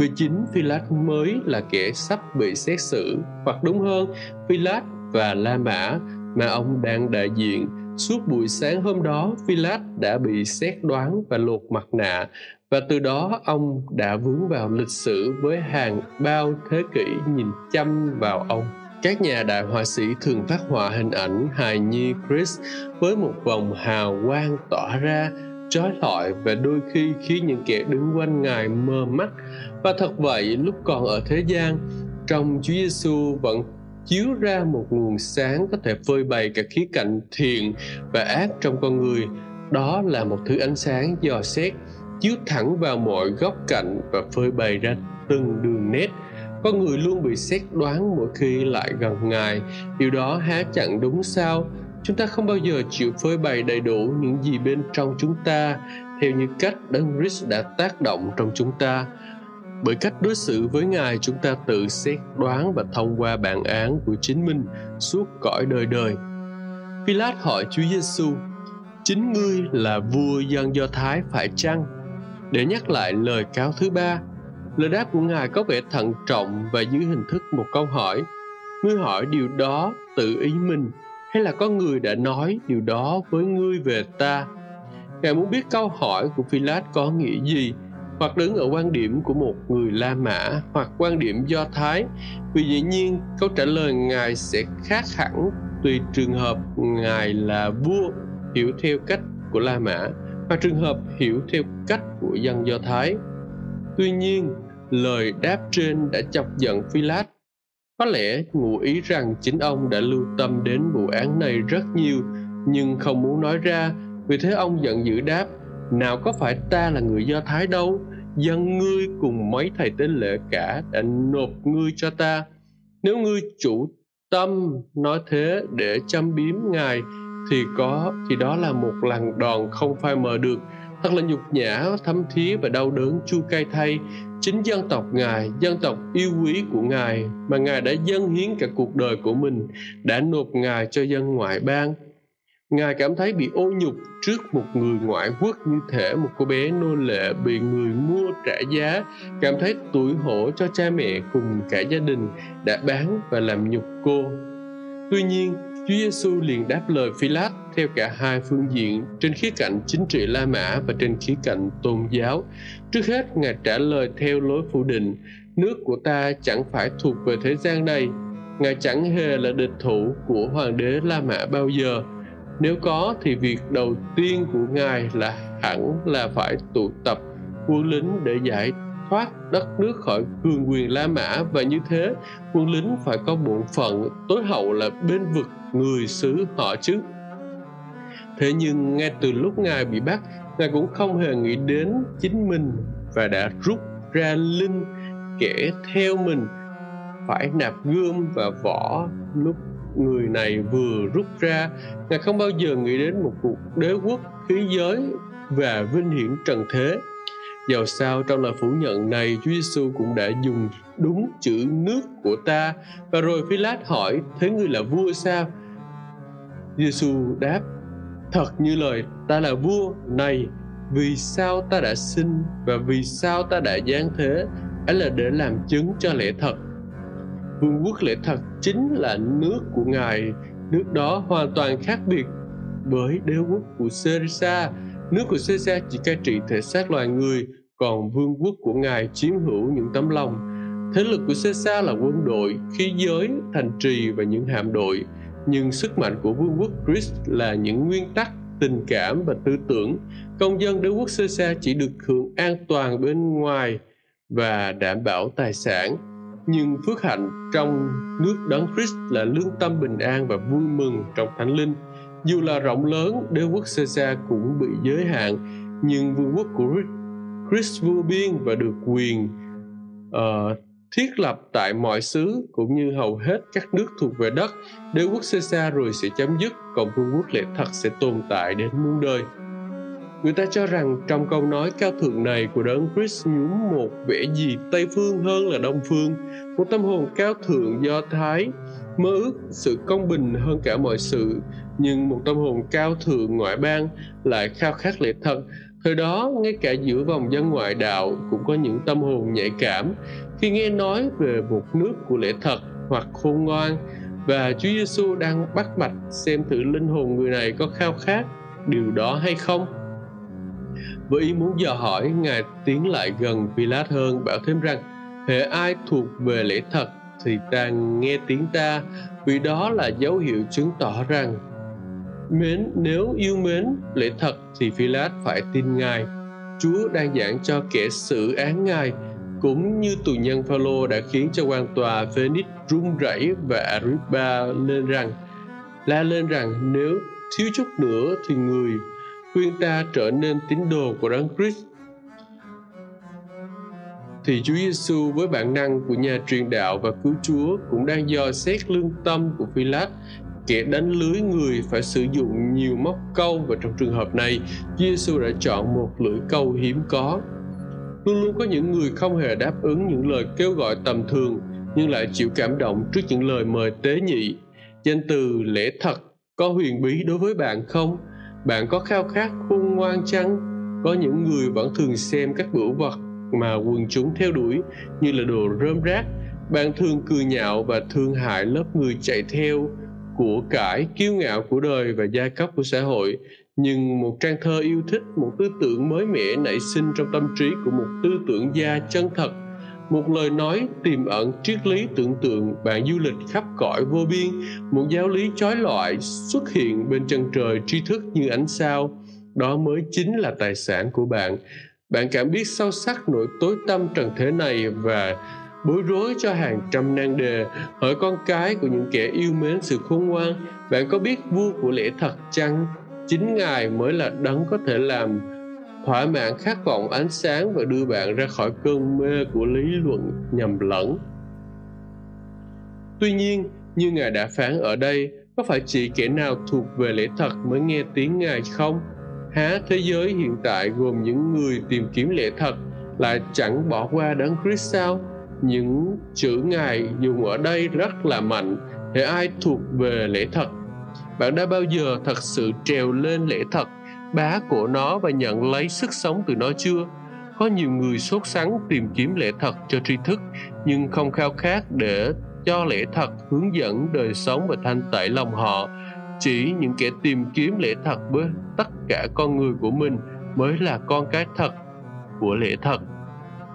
vì chính Philat mới là kẻ sắp bị xét xử hoặc đúng hơn Philat và La Mã mà ông đang đại diện suốt buổi sáng hôm đó, Philat đã bị xét đoán và lột mặt nạ và từ đó ông đã vướng vào lịch sử với hàng bao thế kỷ nhìn chăm vào ông. Các nhà đại họa sĩ thường phát họa hình ảnh hài nhi Chris với một vòng hào quang tỏa ra, trói lọi và đôi khi khiến những kẻ đứng quanh ngài mơ mắt. Và thật vậy, lúc còn ở thế gian, trong Chúa Giêsu vẫn chiếu ra một nguồn sáng có thể phơi bày cả khía cạnh thiện và ác trong con người. Đó là một thứ ánh sáng dò xét chiếu thẳng vào mọi góc cạnh và phơi bày ra từng đường nét. Con người luôn bị xét đoán mỗi khi lại gần ngài. Điều đó há chẳng đúng sao? Chúng ta không bao giờ chịu phơi bày đầy đủ những gì bên trong chúng ta, theo như cách đấng Christ đã tác động trong chúng ta bởi cách đối xử với ngài, chúng ta tự xét đoán và thông qua bản án của chính mình suốt cõi đời đời. Pilat hỏi Chúa Giêsu chính ngươi là vua dân Do Thái phải chăng? Để nhắc lại lời cáo thứ ba, lời đáp của ngài có vẻ thận trọng và dưới hình thức một câu hỏi. Ngươi hỏi điều đó tự ý mình, hay là có người đã nói điều đó với ngươi về ta? Ngài muốn biết câu hỏi của Philat có nghĩa gì? Hoặc đứng ở quan điểm của một người La Mã hoặc quan điểm Do Thái vì dĩ nhiên câu trả lời Ngài sẽ khác hẳn tùy trường hợp Ngài là vua hiểu theo cách của La Mã và trường hợp hiểu theo cách của dân Do Thái. Tuy nhiên, lời đáp trên đã chọc giận Phi Lát. Có lẽ ngụ ý rằng chính ông đã lưu tâm đến vụ án này rất nhiều, nhưng không muốn nói ra, vì thế ông giận dữ đáp, nào có phải ta là người Do Thái đâu, dân ngươi cùng mấy thầy tế lễ cả đã nộp ngươi cho ta. Nếu ngươi chủ tâm nói thế để chăm biếm ngài thì có thì đó là một lần đòn không phai mờ được. Thật là nhục nhã thấm thía và đau đớn chua cay thay. Chính dân tộc ngài dân tộc yêu quý của ngài mà ngài đã dâng hiến cả cuộc đời của mình đã nộp ngài cho dân ngoại bang ngài cảm thấy bị ô nhục trước một người ngoại quốc như thể một cô bé nô lệ bị người mua trả giá cảm thấy tủi hổ cho cha mẹ cùng cả gia đình đã bán và làm nhục cô tuy nhiên Chúa Giêsu liền đáp lời Phi-lát theo cả hai phương diện trên khía cạnh chính trị La Mã và trên khía cạnh tôn giáo. Trước hết, Ngài trả lời theo lối phủ định, nước của ta chẳng phải thuộc về thế gian này. Ngài chẳng hề là địch thủ của hoàng đế La Mã bao giờ. Nếu có thì việc đầu tiên của Ngài là hẳn là phải tụ tập quân lính để giải thoát đất nước khỏi cường quyền La Mã. Và như thế, quân lính phải có bổn phận tối hậu là bên vực người xứ họ chứ. Thế nhưng ngay từ lúc ngài bị bắt, ngài cũng không hề nghĩ đến chính mình và đã rút ra linh kẻ theo mình, phải nạp gươm và vỏ lúc người này vừa rút ra, ngài không bao giờ nghĩ đến một cuộc đế quốc khí giới và vinh hiển trần thế. Dầu sao trong lời phủ nhận này, Chúa Giêsu cũng đã dùng đúng chữ nước của ta. Và rồi Phi-lát hỏi, thế ngươi là vua sao? Giêsu đáp, thật như lời, ta là vua này. Vì sao ta đã sinh và vì sao ta đã giáng thế? Ấy là để làm chứng cho lẽ thật vương quốc lẽ thật chính là nước của ngài nước đó hoàn toàn khác biệt với đế quốc của Caesar Nước của Caesar chỉ cai trị thể xác loài người, còn vương quốc của Ngài chiếm hữu những tấm lòng. Thế lực của Caesar là quân đội, khí giới, thành trì và những hạm đội. Nhưng sức mạnh của vương quốc Christ là những nguyên tắc, tình cảm và tư tưởng. Công dân đế quốc Caesar chỉ được hưởng an toàn bên ngoài và đảm bảo tài sản. Nhưng phước hạnh trong nước đấng Christ là lương tâm bình an và vui mừng trong thánh linh dù là rộng lớn, đế quốc Caesar cũng bị giới hạn, nhưng vương quốc của Christ vô biên và được quyền uh, thiết lập tại mọi xứ cũng như hầu hết các nước thuộc về đất. Đế quốc Caesar rồi sẽ chấm dứt, còn vương quốc lệ thật sẽ tồn tại đến muôn đời. Người ta cho rằng trong câu nói cao thượng này của đấng Christ nhúm một vẻ gì Tây phương hơn là Đông phương, một tâm hồn cao thượng do Thái, mơ ước sự công bình hơn cả mọi sự, nhưng một tâm hồn cao thượng ngoại bang lại khao khát lễ thật. Thời đó, ngay cả giữa vòng dân ngoại đạo cũng có những tâm hồn nhạy cảm. Khi nghe nói về một nước của lễ thật hoặc khôn ngoan và Chúa Giêsu đang bắt mạch xem thử linh hồn người này có khao khát điều đó hay không với ý muốn dò hỏi, ngài tiến lại gần Pilat hơn, bảo thêm rằng, hệ ai thuộc về lễ thật thì ta nghe tiếng ta, vì đó là dấu hiệu chứng tỏ rằng mến, nếu yêu mến lễ thật thì Pilat phải tin ngài. Chúa đang giảng cho kẻ xử án ngài, cũng như tù nhân Phaolô đã khiến cho quan tòa Phoenix run rẩy và Agrippa lên rằng, la lên rằng, nếu thiếu chút nữa thì người khuyên ta trở nên tín đồ của Đấng Christ. Thì Chúa Giêsu với bản năng của nhà truyền đạo và cứu Chúa cũng đang dò xét lương tâm của Phi-lát, kẻ đánh lưới người phải sử dụng nhiều móc câu và trong trường hợp này, Chúa Giêsu đã chọn một lưỡi câu hiếm có. Luôn luôn có những người không hề đáp ứng những lời kêu gọi tầm thường, nhưng lại chịu cảm động trước những lời mời tế nhị. Danh từ lễ thật có huyền bí đối với bạn không? Bạn có khao khát khôn ngoan chăng? Có những người vẫn thường xem các bửu vật mà quần chúng theo đuổi như là đồ rơm rác. Bạn thường cười nhạo và thương hại lớp người chạy theo của cải kiêu ngạo của đời và giai cấp của xã hội. Nhưng một trang thơ yêu thích, một tư tưởng mới mẻ nảy sinh trong tâm trí của một tư tưởng gia chân thật một lời nói tiềm ẩn triết lý tưởng tượng bạn du lịch khắp cõi vô biên, một giáo lý chói lọi xuất hiện bên chân trời tri thức như ánh sao. Đó mới chính là tài sản của bạn. Bạn cảm biết sâu sắc nỗi tối tâm trần thế này và bối rối cho hàng trăm nan đề. Hỏi con cái của những kẻ yêu mến sự khôn ngoan, bạn có biết vua của lễ thật chăng? Chính ngài mới là đấng có thể làm thỏa mãn khát vọng ánh sáng và đưa bạn ra khỏi cơn mê của lý luận nhầm lẫn. Tuy nhiên, như ngài đã phán ở đây, có phải chỉ kẻ nào thuộc về lễ thật mới nghe tiếng ngài không? Há, thế giới hiện tại gồm những người tìm kiếm lễ thật lại chẳng bỏ qua đấng Christ sao? Những chữ ngài dùng ở đây rất là mạnh. Để ai thuộc về lễ thật? Bạn đã bao giờ thật sự trèo lên lễ thật? Bá của nó và nhận lấy sức sống từ nó chưa? Có nhiều người sốt sắng tìm kiếm lễ thật cho tri thức, nhưng không khao khát để cho lễ thật hướng dẫn đời sống và thanh tẩy lòng họ. Chỉ những kẻ tìm kiếm lễ thật với tất cả con người của mình mới là con cái thật của lễ thật.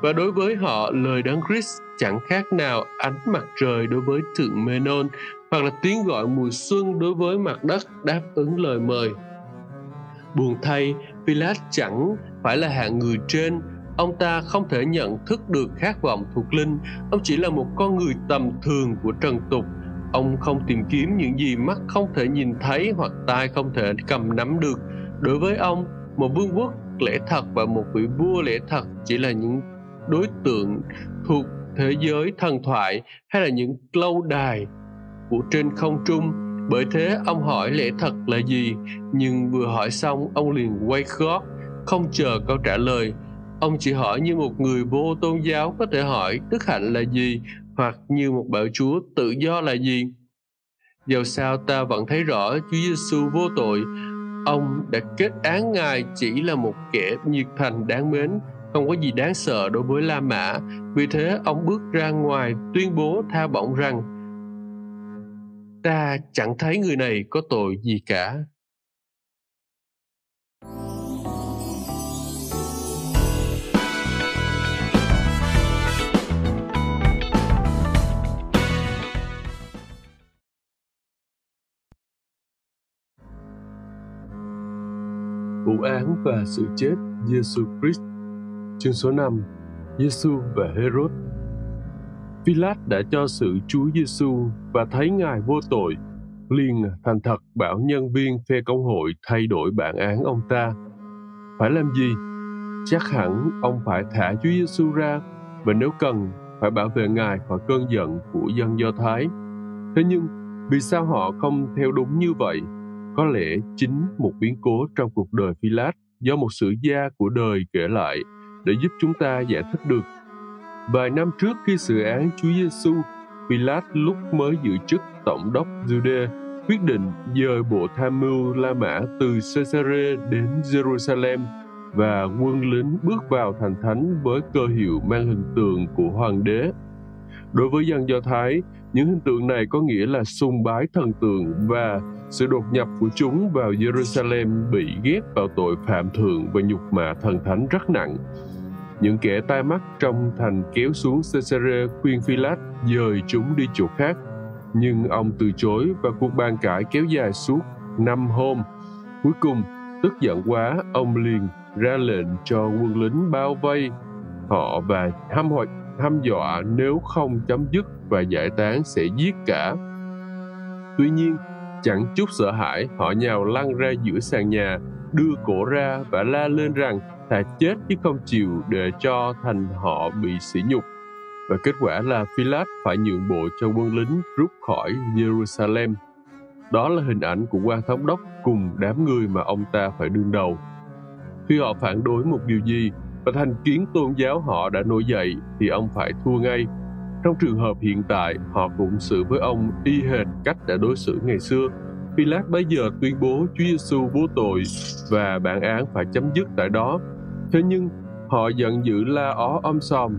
Và đối với họ, lời đấng Christ chẳng khác nào ánh mặt trời đối với thượng Menon, hoặc là tiếng gọi mùa xuân đối với mặt đất đáp ứng lời mời buồn thay Pilat chẳng phải là hạng người trên. Ông ta không thể nhận thức được khát vọng thuộc linh. Ông chỉ là một con người tầm thường của trần tục. Ông không tìm kiếm những gì mắt không thể nhìn thấy hoặc tai không thể cầm nắm được. Đối với ông, một vương quốc lễ thật và một vị vua lễ thật chỉ là những đối tượng thuộc thế giới thần thoại hay là những lâu đài của trên không trung bởi thế, ông hỏi lễ thật là gì? Nhưng vừa hỏi xong, ông liền quay gót, không chờ câu trả lời. Ông chỉ hỏi như một người vô tôn giáo có thể hỏi đức hạnh là gì, hoặc như một bảo chúa tự do là gì. Dầu sao ta vẫn thấy rõ Chúa Giêsu vô tội. Ông đã kết án ngài chỉ là một kẻ nhiệt thành đáng mến, không có gì đáng sợ đối với La Mã. Vì thế, ông bước ra ngoài tuyên bố tha bổng rằng ta chẳng thấy người này có tội gì cả vụ án và sự chết Giêsu Christ. Chương số 5: Giêsu và Herod. Pilat đã cho sự Chúa Giêsu và thấy Ngài vô tội, liền thành thật bảo nhân viên phe công hội thay đổi bản án ông ta. Phải làm gì? Chắc hẳn ông phải thả Chúa Giêsu ra và nếu cần phải bảo vệ Ngài khỏi cơn giận của dân Do Thái. Thế nhưng, vì sao họ không theo đúng như vậy có lẽ chính một biến cố trong cuộc đời Pilat do một sử gia của đời kể lại để giúp chúng ta giải thích được. Vài năm trước khi xử án Chúa Giêsu, Pilate lúc mới giữ chức tổng đốc Jude quyết định dời bộ tham mưu La Mã từ Caesarea đến Jerusalem và quân lính bước vào thành thánh với cơ hiệu mang hình tượng của hoàng đế. Đối với dân Do Thái, những hình tượng này có nghĩa là sùng bái thần tượng và sự đột nhập của chúng vào Jerusalem bị ghép vào tội phạm thượng và nhục mạ thần thánh rất nặng. Những kẻ tai mắt trong thành kéo xuống Caesarea khuyên Philat dời chúng đi chỗ khác, nhưng ông từ chối và cuộc bàn cãi kéo dài suốt năm hôm. Cuối cùng, tức giận quá, ông liền ra lệnh cho quân lính bao vây họ và hăm hoạch hăm dọa nếu không chấm dứt và giải tán sẽ giết cả. Tuy nhiên, chẳng chút sợ hãi, họ nhào lăn ra giữa sàn nhà, đưa cổ ra và la lên rằng thà chết chứ không chịu để cho thành họ bị sỉ nhục. Và kết quả là Philat phải nhượng bộ cho quân lính rút khỏi Jerusalem. Đó là hình ảnh của quan thống đốc cùng đám người mà ông ta phải đương đầu. Khi họ phản đối một điều gì và thành kiến tôn giáo họ đã nổi dậy thì ông phải thua ngay. Trong trường hợp hiện tại, họ cũng xử với ông y hệt cách đã đối xử ngày xưa. Pilat bây giờ tuyên bố Chúa Giêsu vô tội và bản án phải chấm dứt tại đó. Thế nhưng, họ giận dữ la ó om sòm.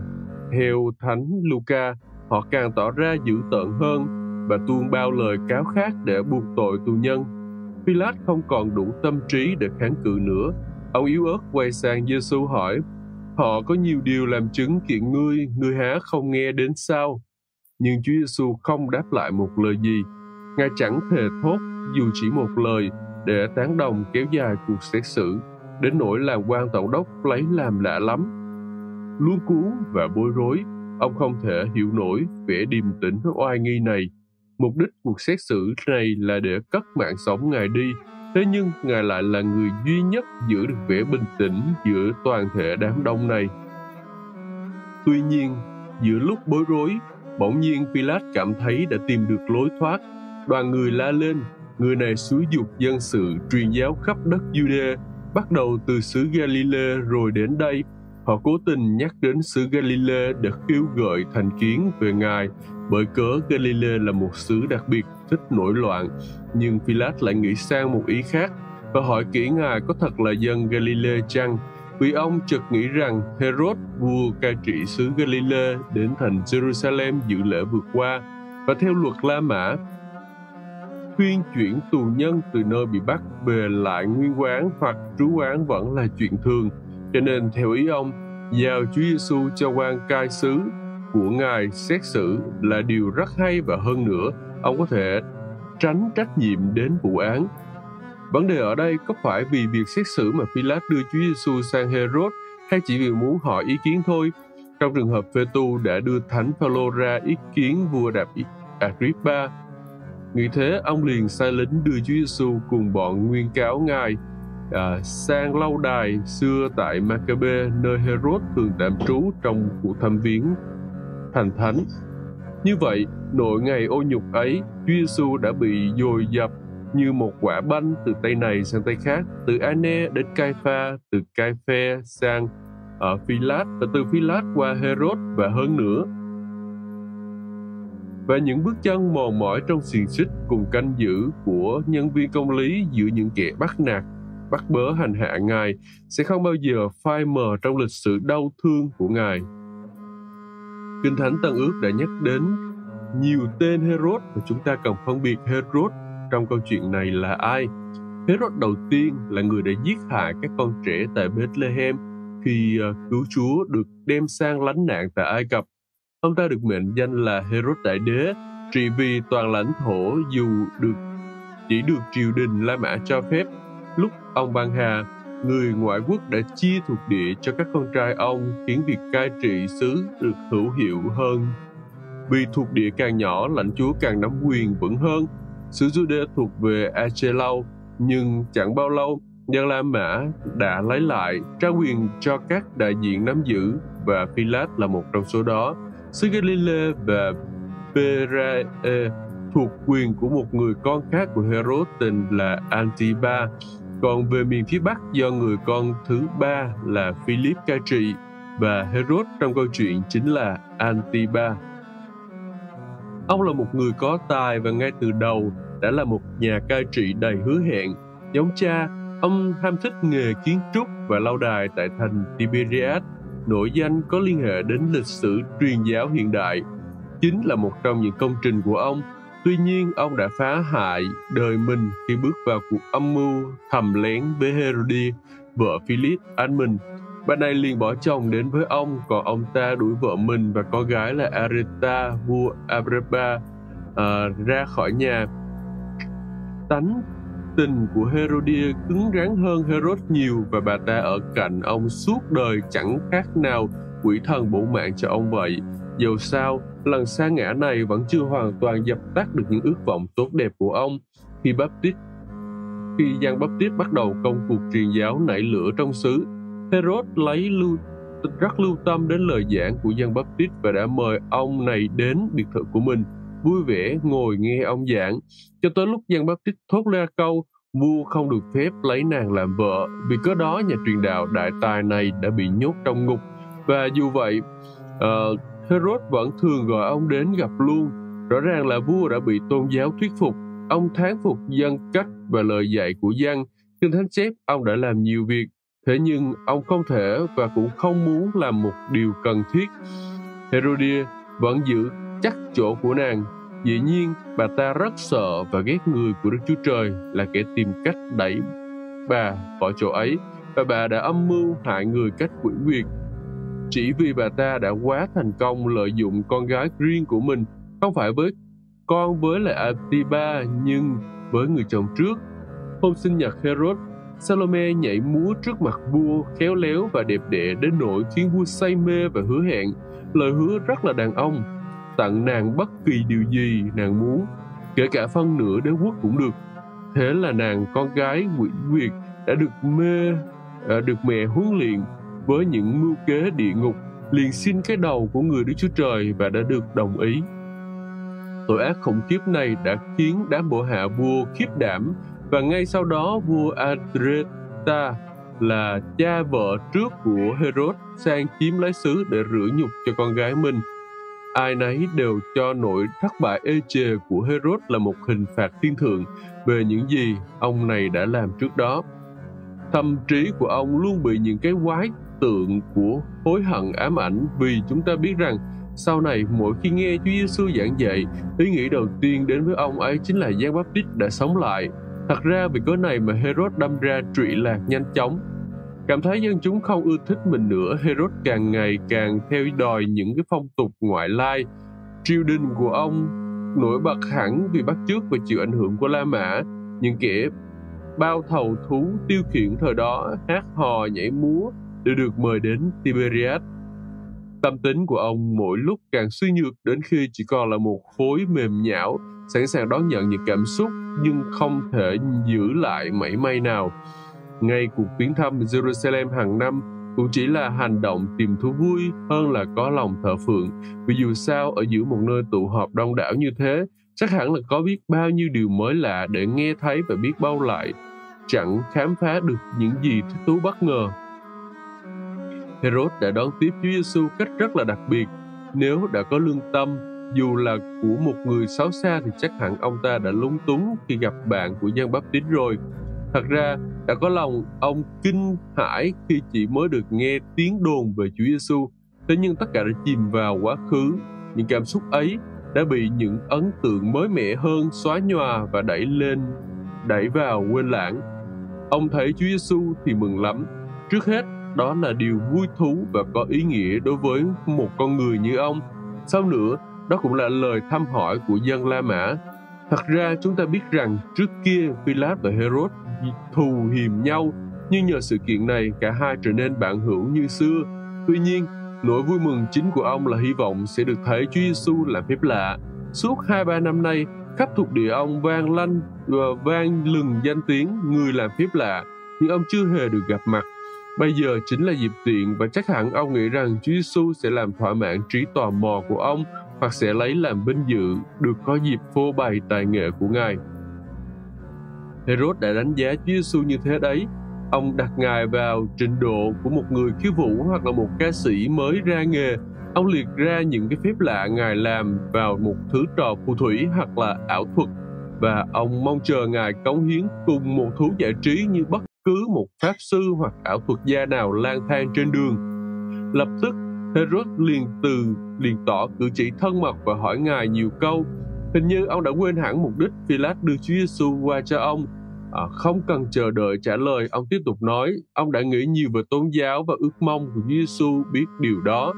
Theo Thánh Luca, họ càng tỏ ra dữ tợn hơn và tuôn bao lời cáo khác để buộc tội tù nhân. Pilat không còn đủ tâm trí để kháng cự nữa Ông yếu ớt quay sang Giêsu hỏi, họ có nhiều điều làm chứng kiện ngươi, ngươi há không nghe đến sao? Nhưng Chúa Giêsu không đáp lại một lời gì. Ngài chẳng thề thốt dù chỉ một lời để tán đồng kéo dài cuộc xét xử, đến nỗi làm quan tổng đốc lấy làm lạ lắm. Luống cuốn và bối rối, ông không thể hiểu nổi vẻ điềm tĩnh oai nghi này. Mục đích cuộc xét xử này là để cất mạng sống Ngài đi Thế nhưng Ngài lại là người duy nhất giữ được vẻ bình tĩnh giữa toàn thể đám đông này. Tuy nhiên, giữa lúc bối rối, bỗng nhiên Pilat cảm thấy đã tìm được lối thoát. Đoàn người la lên, người này xúi dục dân sự truyền giáo khắp đất Judea bắt đầu từ xứ Galilee rồi đến đây. Họ cố tình nhắc đến xứ Galilee để khiêu gợi thành kiến về Ngài, bởi cớ Galilee là một xứ đặc biệt thích nổi loạn. Nhưng Pilat lại nghĩ sang một ý khác và hỏi kỹ ngài có thật là dân Galilee chăng? Vì ông chợt nghĩ rằng Herod vua cai trị xứ Galilee đến thành Jerusalem dự lễ vượt qua. Và theo luật La Mã khuyên chuyển tù nhân từ nơi bị bắt về lại nguyên quán hoặc trú quán vẫn là chuyện thường cho nên theo ý ông giao Chúa Giêsu cho quan cai xứ của ngài xét xử là điều rất hay và hơn nữa ông có thể tránh trách nhiệm đến vụ án. Vấn đề ở đây có phải vì việc xét xử mà Pilat đưa Chúa Giêsu sang Herod hay chỉ vì muốn hỏi ý kiến thôi? Trong trường hợp Phê-tu đã đưa Thánh Phaolô ra ý kiến vua Đạp Agrippa, nghĩ thế ông liền sai lính đưa Chúa Giêsu cùng bọn nguyên cáo ngài à, sang lâu đài xưa tại Maccabe nơi Herod thường tạm trú trong cuộc thăm viếng thành thánh như vậy, nội ngày ô nhục ấy, Chúa Giêsu đã bị dồi dập như một quả banh từ tay này sang tay khác, từ Ane đến Caifa từ Cai sang à, ở Philat và từ Philat qua Herod và hơn nữa. Và những bước chân mòn mỏi trong xiềng xích cùng canh giữ của nhân viên công lý giữa những kẻ bắt nạt, bắt bớ hành hạ Ngài sẽ không bao giờ phai mờ trong lịch sử đau thương của Ngài. Kinh Thánh Tân ước đã nhắc đến nhiều tên Herod và chúng ta cần phân biệt Herod trong câu chuyện này là ai. Herod đầu tiên là người đã giết hại các con trẻ tại Bethlehem khi ờ, cứu Chúa được đem sang lánh nạn tại Ai Cập. Ông ta được mệnh danh là Herod Đại Đế, trị vì toàn lãnh thổ dù được chỉ được triều đình La Mã cho phép. Lúc ông ban hà, người ngoại quốc đã chia thuộc địa cho các con trai ông khiến việc cai trị xứ được hữu hiệu hơn. Vì thuộc địa càng nhỏ, lãnh chúa càng nắm quyền vững hơn. Xứ Jude thuộc về Achelau, nhưng chẳng bao lâu, dân La Mã đã lấy lại, trao quyền cho các đại diện nắm giữ và Pilat là một trong số đó. Xứ và Perae thuộc quyền của một người con khác của Herod tên là Antiba Còn về miền phía Bắc do người con thứ ba là Philip cai trị và Herod trong câu chuyện chính là Antiba. Ông là một người có tài và ngay từ đầu đã là một nhà cai trị đầy hứa hẹn. Giống cha, ông ham thích nghề kiến trúc và lâu đài tại thành Tiberias, nổi danh có liên hệ đến lịch sử truyền giáo hiện đại. Chính là một trong những công trình của ông. Tuy nhiên, ông đã phá hại đời mình khi bước vào cuộc âm mưu thầm lén với Herodias, vợ Philip anh mình Bà này liền bỏ chồng đến với ông, còn ông ta đuổi vợ mình và con gái là Areta, vua Agrippa, uh, ra khỏi nhà. Tánh tình của Herodia cứng rắn hơn Herod nhiều và bà ta ở cạnh ông suốt đời chẳng khác nào quỷ thần bổ mạng cho ông vậy. Dầu sao, lần sa ngã này vẫn chưa hoàn toàn dập tắt được những ước vọng tốt đẹp của ông. Khi Baptist khi Giăng Baptist bắt đầu công cuộc truyền giáo nảy lửa trong xứ, Herod lấy lưu rất lưu tâm đến lời giảng của Giang Baptist và đã mời ông này đến biệt thự của mình, vui vẻ ngồi nghe ông giảng. Cho tới lúc dân Baptist thốt ra câu vua không được phép lấy nàng làm vợ, vì có đó nhà truyền đạo đại tài này đã bị nhốt trong ngục. Và dù vậy, uh, Herod vẫn thường gọi ông đến gặp luôn. Rõ ràng là vua đã bị tôn giáo thuyết phục. Ông thán phục dân cách và lời dạy của dân. Kinh Thánh chép ông đã làm nhiều việc Thế nhưng ông không thể và cũng không muốn làm một điều cần thiết. Herodia vẫn giữ chắc chỗ của nàng. Dĩ nhiên, bà ta rất sợ và ghét người của Đức Chúa Trời là kẻ tìm cách đẩy bà khỏi chỗ ấy và bà đã âm mưu hại người cách quỷ quyệt. Chỉ vì bà ta đã quá thành công lợi dụng con gái riêng của mình, không phải với con với lại Atiba nhưng với người chồng trước. Hôm sinh nhật Herod Salome nhảy múa trước mặt vua khéo léo và đẹp đẽ đến nỗi khiến vua say mê và hứa hẹn lời hứa rất là đàn ông tặng nàng bất kỳ điều gì nàng muốn kể cả phân nửa đế quốc cũng được thế là nàng con gái quỷ việt đã được mê à, được mẹ huấn luyện với những mưu kế địa ngục liền xin cái đầu của người Đức Chúa Trời và đã được đồng ý. Tội ác khủng khiếp này đã khiến đám bộ hạ vua khiếp đảm và ngay sau đó vua Adreta là cha vợ trước của Herod sang chiếm lấy xứ để rửa nhục cho con gái mình. Ai nấy đều cho nỗi thất bại ê chề của Herod là một hình phạt thiên thượng về những gì ông này đã làm trước đó. Tâm trí của ông luôn bị những cái quái tượng của hối hận ám ảnh vì chúng ta biết rằng sau này mỗi khi nghe Chúa Giêsu giảng dạy, ý nghĩ đầu tiên đến với ông ấy chính là Giang Baptist đã sống lại Thật ra vì cớ này mà Herod đâm ra trụy lạc nhanh chóng. Cảm thấy dân chúng không ưa thích mình nữa, Herod càng ngày càng theo đòi những cái phong tục ngoại lai. Triều đình của ông nổi bật hẳn vì bắt chước và chịu ảnh hưởng của La Mã, những kẻ bao thầu thú tiêu khiển thời đó hát hò nhảy múa đều được mời đến Tiberias. Tâm tính của ông mỗi lúc càng suy nhược đến khi chỉ còn là một khối mềm nhão, sẵn sàng đón nhận những cảm xúc nhưng không thể giữ lại mảy may nào. Ngay cuộc viếng thăm Jerusalem hàng năm cũng chỉ là hành động tìm thú vui hơn là có lòng thờ phượng. Vì dù sao ở giữa một nơi tụ họp đông đảo như thế, chắc hẳn là có biết bao nhiêu điều mới lạ để nghe thấy và biết bao lại. Chẳng khám phá được những gì thích thú bất ngờ. Herod đã đón tiếp Chúa Giêsu cách rất là đặc biệt. Nếu đã có lương tâm, dù là của một người xấu xa thì chắc hẳn ông ta đã lúng túng khi gặp bạn của Giang Tín rồi. Thật ra, đã có lòng ông kinh hãi khi chỉ mới được nghe tiếng đồn về Chúa Giêsu. Thế nhưng tất cả đã chìm vào quá khứ. Những cảm xúc ấy đã bị những ấn tượng mới mẻ hơn xóa nhòa và đẩy lên, đẩy vào quên lãng. Ông thấy Chúa Giêsu thì mừng lắm. Trước hết, đó là điều vui thú và có ý nghĩa đối với một con người như ông. Sau nữa, đó cũng là lời thăm hỏi của dân La Mã. Thật ra chúng ta biết rằng trước kia Pilat và Herod thù hiềm nhau, nhưng nhờ sự kiện này cả hai trở nên bạn hữu như xưa. Tuy nhiên, nỗi vui mừng chính của ông là hy vọng sẽ được thấy Chúa Giêsu làm phép lạ. Suốt hai ba năm nay, khắp thuộc địa ông vang lanh và vang lừng danh tiếng người làm phép lạ, nhưng ông chưa hề được gặp mặt. Bây giờ chính là dịp tiện và chắc hẳn ông nghĩ rằng Chúa Giêsu sẽ làm thỏa mãn trí tò mò của ông hoặc sẽ lấy làm vinh dự được có dịp phô bày tài nghệ của Ngài. Herod đã đánh giá Chúa Giêsu như thế đấy. Ông đặt Ngài vào trình độ của một người khiêu vũ hoặc là một ca sĩ mới ra nghề. Ông liệt ra những cái phép lạ Ngài làm vào một thứ trò phù thủy hoặc là ảo thuật và ông mong chờ Ngài cống hiến cùng một thú giải trí như bất cứ một pháp sư hoặc ảo thuật gia nào lang thang trên đường. Lập tức, Herod liền từ liền tỏ cử chỉ thân mật và hỏi Ngài nhiều câu. Hình như ông đã quên hẳn mục đích Pilate đưa Chúa Giêsu qua cho ông. À, không cần chờ đợi trả lời, ông tiếp tục nói, ông đã nghĩ nhiều về tôn giáo và ước mong của Chúa Giêsu biết điều đó.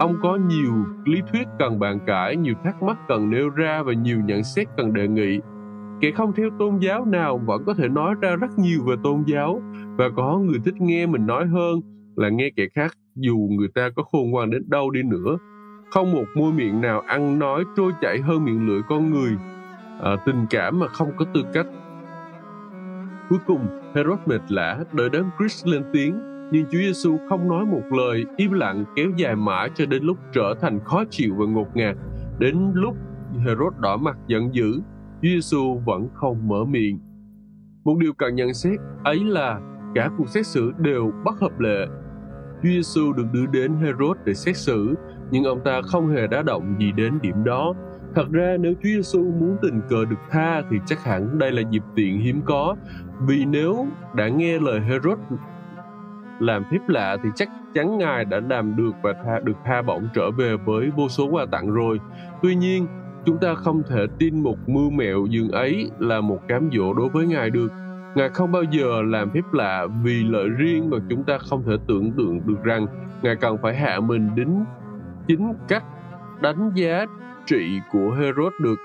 Ông có nhiều lý thuyết cần bàn cãi, nhiều thắc mắc cần nêu ra và nhiều nhận xét cần đề nghị. Kẻ không theo tôn giáo nào vẫn có thể nói ra rất nhiều về tôn giáo và có người thích nghe mình nói hơn là nghe kẻ khác dù người ta có khôn ngoan đến đâu đi nữa. Không một môi miệng nào ăn nói trôi chảy hơn miệng lưỡi con người. À, tình cảm mà không có tư cách. Cuối cùng, Herod mệt lả đợi đến Chris lên tiếng nhưng Chúa Giêsu không nói một lời, im lặng kéo dài mãi cho đến lúc trở thành khó chịu và ngột ngạt. Đến lúc Herod đỏ mặt giận dữ, Chúa Giêsu vẫn không mở miệng. Một điều cần nhận xét ấy là cả cuộc xét xử đều bất hợp lệ. Chúa Giêsu được đưa đến Herod để xét xử, nhưng ông ta không hề đá động gì đến điểm đó. Thật ra nếu Chúa Giêsu muốn tình cờ được tha thì chắc hẳn đây là dịp tiện hiếm có, vì nếu đã nghe lời Herod làm phép lạ thì chắc chắn ngài đã làm được và tha, được tha bổng trở về với vô số quà tặng rồi. Tuy nhiên, chúng ta không thể tin một mưu mẹo dường ấy là một cám dỗ đối với ngài được. Ngài không bao giờ làm phép lạ vì lợi riêng mà chúng ta không thể tưởng tượng được rằng Ngài cần phải hạ mình đến chính cách đánh giá trị của Herod được.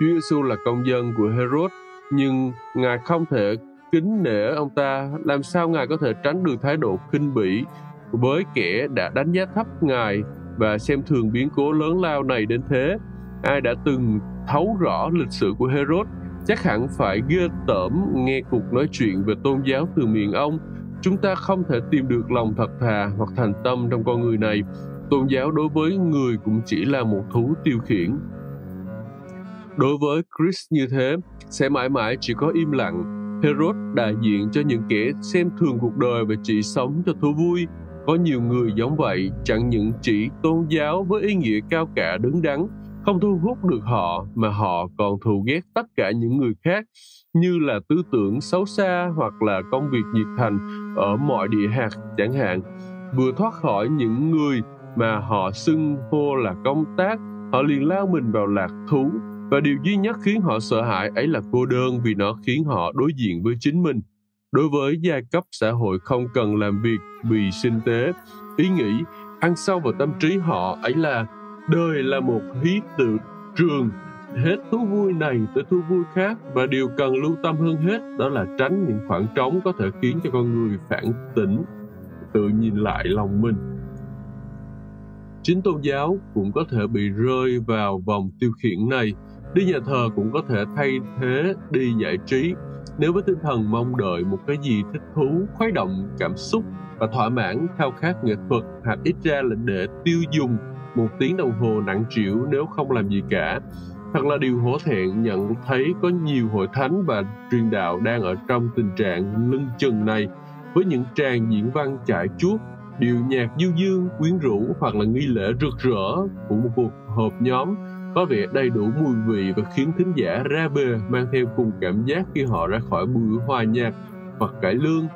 Chúa Giêsu là công dân của Herod, nhưng Ngài không thể kính nể ông ta, làm sao Ngài có thể tránh được thái độ khinh bỉ với kẻ đã đánh giá thấp Ngài và xem thường biến cố lớn lao này đến thế. Ai đã từng thấu rõ lịch sử của Herod chắc hẳn phải ghê tởm nghe cuộc nói chuyện về tôn giáo từ miệng ông. Chúng ta không thể tìm được lòng thật thà hoặc thành tâm trong con người này. Tôn giáo đối với người cũng chỉ là một thú tiêu khiển. Đối với Chris như thế, sẽ mãi mãi chỉ có im lặng Herod đại diện cho những kẻ xem thường cuộc đời và chỉ sống cho thú vui. Có nhiều người giống vậy, chẳng những chỉ tôn giáo với ý nghĩa cao cả đứng đắn, không thu hút được họ mà họ còn thù ghét tất cả những người khác như là tư tưởng xấu xa hoặc là công việc nhiệt thành ở mọi địa hạt chẳng hạn. Vừa thoát khỏi những người mà họ xưng hô là công tác, họ liền lao mình vào lạc thú. Và điều duy nhất khiến họ sợ hãi ấy là cô đơn vì nó khiến họ đối diện với chính mình. Đối với giai cấp xã hội không cần làm việc vì sinh tế, ý nghĩ ăn sâu vào tâm trí họ ấy là đời là một hí tự trường. Hết thú vui này tới thú vui khác. Và điều cần lưu tâm hơn hết đó là tránh những khoảng trống có thể khiến cho con người phản tỉnh tự nhìn lại lòng mình chính tôn giáo cũng có thể bị rơi vào vòng tiêu khiển này. Đi nhà thờ cũng có thể thay thế đi giải trí. Nếu với tinh thần mong đợi một cái gì thích thú, khuấy động cảm xúc và thỏa mãn khao khát nghệ thuật hoặc ít ra là để tiêu dùng một tiếng đồng hồ nặng trĩu nếu không làm gì cả. Thật là điều hổ thẹn nhận thấy có nhiều hội thánh và truyền đạo đang ở trong tình trạng lưng chừng này. Với những tràng diễn văn chạy chuốt, điệu nhạc du dương, quyến rũ hoặc là nghi lễ rực rỡ của một cuộc họp nhóm có vẻ đầy đủ mùi vị và khiến thính giả ra bề mang theo cùng cảm giác khi họ ra khỏi buổi hòa nhạc hoặc cải lương.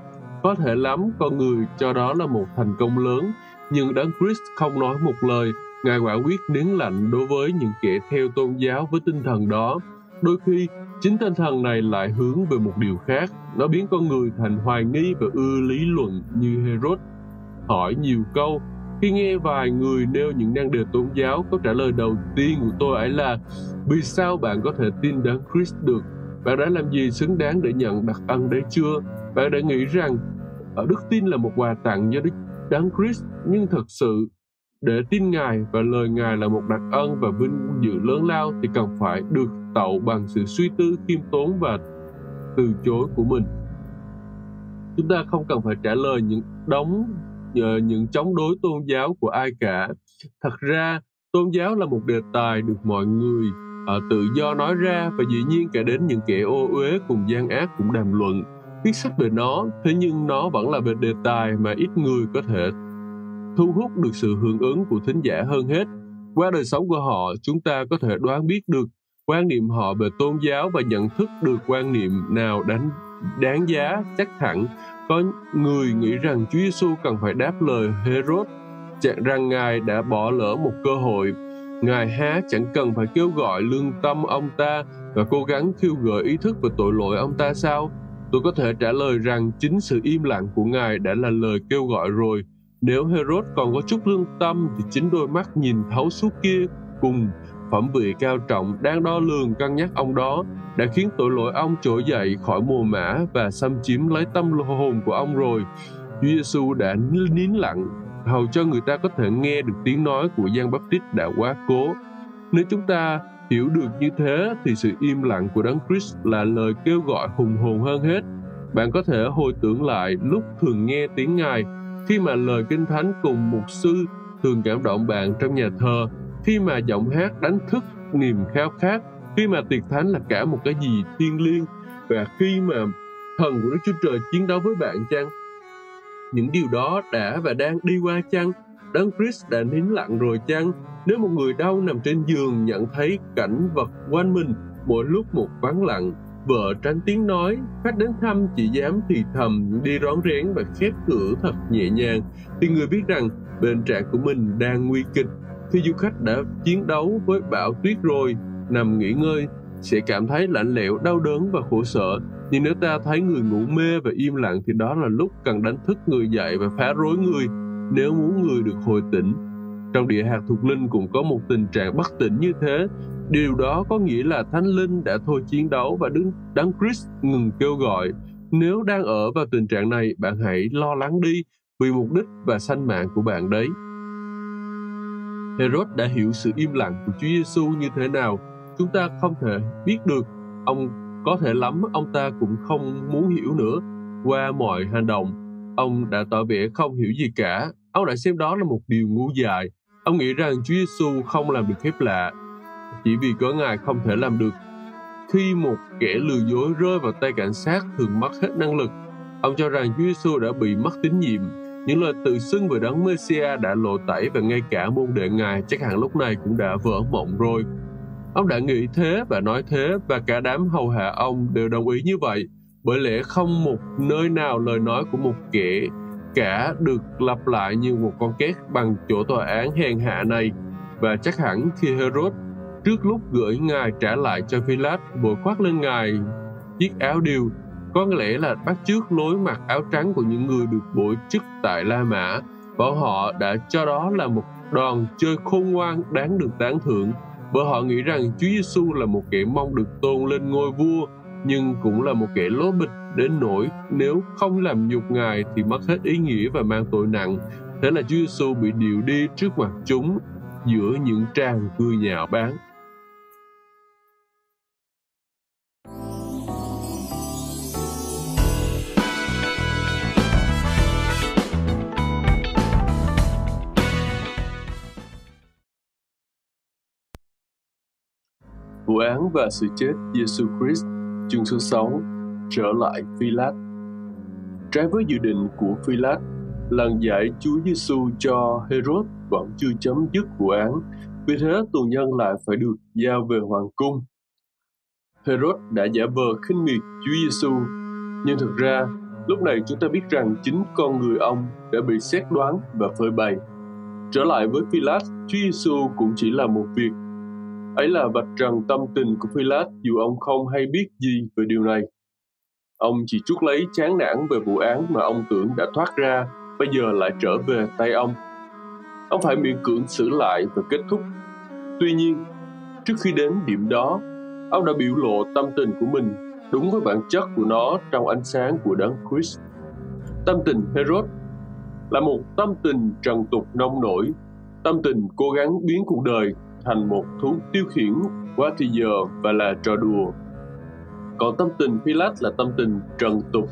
Có thể lắm con người cho đó là một thành công lớn, nhưng đấng Christ không nói một lời, Ngài quả quyết nén lạnh đối với những kẻ theo tôn giáo với tinh thần đó. Đôi khi, chính tinh thần này lại hướng về một điều khác, nó biến con người thành hoài nghi và ưa lý luận như Herod. Hỏi nhiều câu, khi nghe vài người nêu những năng đề tôn giáo, câu trả lời đầu tiên của tôi ấy là Vì sao bạn có thể tin đấng Christ được? Bạn đã làm gì xứng đáng để nhận đặc ân đấy chưa? Bạn đã nghĩ rằng ở đức tin là một quà tặng do Đức Đấng Christ, nhưng thật sự để tin Ngài và lời Ngài là một đặc ân và vinh dự lớn lao thì cần phải được tạo bằng sự suy tư khiêm tốn và từ chối của mình. Chúng ta không cần phải trả lời những đống uh, những chống đối tôn giáo của ai cả. Thật ra, tôn giáo là một đề tài được mọi người uh, tự do nói ra và dĩ nhiên cả đến những kẻ ô uế cùng gian ác cũng đàm luận. Viết sách về nó thế nhưng nó vẫn là về đề tài mà ít người có thể thu hút được sự hưởng ứng của thính giả hơn hết. Qua đời sống của họ chúng ta có thể đoán biết được quan niệm họ về tôn giáo và nhận thức được quan niệm nào đánh đáng giá chắc thẳng có người nghĩ rằng Chúa Giêsu cần phải đáp lời Herod chẳng rằng Ngài đã bỏ lỡ một cơ hội. Ngài há chẳng cần phải kêu gọi lương tâm ông ta và cố gắng khiêu gợi ý thức về tội lỗi ông ta sao? Tôi có thể trả lời rằng chính sự im lặng của Ngài đã là lời kêu gọi rồi. Nếu Herod còn có chút lương tâm thì chính đôi mắt nhìn thấu suốt kia cùng phẩm vị cao trọng đang đo lường cân nhắc ông đó đã khiến tội lỗi ông trỗi dậy khỏi mùa mã và xâm chiếm lấy tâm hồn của ông rồi. Chúa Giêsu đã nín lặng hầu cho người ta có thể nghe được tiếng nói của Giang Baptist đã quá cố. Nếu chúng ta hiểu được như thế thì sự im lặng của Đấng Christ là lời kêu gọi hùng hồn hơn hết. Bạn có thể hồi tưởng lại lúc thường nghe tiếng Ngài khi mà lời kinh thánh cùng mục sư thường cảm động bạn trong nhà thờ, khi mà giọng hát đánh thức niềm khao khát, khi mà tiệc thánh là cả một cái gì thiêng liêng và khi mà thần của Đức Chúa Trời chiến đấu với bạn chăng? những điều đó đã và đang đi qua chăng? Đấng Christ đã nín lặng rồi chăng? Nếu một người đau nằm trên giường nhận thấy cảnh vật quanh mình mỗi lúc một vắng lặng, vợ tránh tiếng nói, khách đến thăm chỉ dám thì thầm, đi rón rén và khép cửa thật nhẹ nhàng, thì người biết rằng bên trạng của mình đang nguy kịch. Khi du khách đã chiến đấu với bão tuyết rồi, nằm nghỉ ngơi, sẽ cảm thấy lạnh lẽo, đau đớn và khổ sở nhưng nếu ta thấy người ngủ mê và im lặng thì đó là lúc cần đánh thức người dậy và phá rối người nếu muốn người được hồi tỉnh. Trong địa hạt thuộc linh cũng có một tình trạng bất tỉnh như thế. Điều đó có nghĩa là thánh linh đã thôi chiến đấu và đứng đấng Christ ngừng kêu gọi. Nếu đang ở vào tình trạng này, bạn hãy lo lắng đi vì mục đích và sanh mạng của bạn đấy. Herod đã hiểu sự im lặng của Chúa Giêsu như thế nào, chúng ta không thể biết được. Ông có thể lắm ông ta cũng không muốn hiểu nữa. Qua mọi hành động, ông đã tỏ vẻ không hiểu gì cả. Ông đã xem đó là một điều ngu dại. Ông nghĩ rằng Chúa Giêsu không làm được phép lạ, chỉ vì có Ngài không thể làm được. Khi một kẻ lừa dối rơi vào tay cảnh sát thường mất hết năng lực, ông cho rằng Chúa Giêsu đã bị mất tín nhiệm. Những lời tự xưng về đấng Messia đã lộ tẩy và ngay cả môn đệ Ngài chắc hẳn lúc này cũng đã vỡ mộng rồi. Ông đã nghĩ thế và nói thế và cả đám hầu hạ ông đều đồng ý như vậy, bởi lẽ không một nơi nào lời nói của một kẻ cả được lặp lại như một con két bằng chỗ tòa án hèn hạ này. Và chắc hẳn khi Herod trước lúc gửi ngài trả lại cho Pilate vội khoác lên ngài chiếc áo điều có lẽ là bắt chước lối mặc áo trắng của những người được bổ chức tại La Mã bọn họ đã cho đó là một đoàn chơi khôn ngoan đáng được tán thưởng bởi họ nghĩ rằng Chúa Giêsu là một kẻ mong được tôn lên ngôi vua, nhưng cũng là một kẻ lố bịch đến nỗi nếu không làm nhục ngài thì mất hết ý nghĩa và mang tội nặng. Thế là Chúa Giêsu bị điều đi trước mặt chúng giữa những tràng cười nhạo báng. Vụ án và sự chết Giêsu Christ, chương số 6, trở lại Philat. Trái với dự định của Philat, lần giải Chúa Giêsu cho Herod vẫn chưa chấm dứt vụ án, vì thế tù nhân lại phải được giao về hoàng cung. Herod đã giả vờ khinh miệt Chúa Giêsu, nhưng thực ra lúc này chúng ta biết rằng chính con người ông đã bị xét đoán và phơi bày. Trở lại với Philat, Chúa Giêsu cũng chỉ là một việc Ấy là vạch trần tâm tình của Philip dù ông không hay biết gì về điều này. Ông chỉ chút lấy chán nản về vụ án mà ông tưởng đã thoát ra, bây giờ lại trở về tay ông. Ông phải miễn cưỡng xử lại và kết thúc. Tuy nhiên, trước khi đến điểm đó, ông đã biểu lộ tâm tình của mình đúng với bản chất của nó trong ánh sáng của đấng Christ. Tâm tình Herod là một tâm tình trần tục nông nổi, tâm tình cố gắng biến cuộc đời thành một thú tiêu khiển quá thì giờ và là trò đùa. Còn tâm tình Pilat là tâm tình trần tục,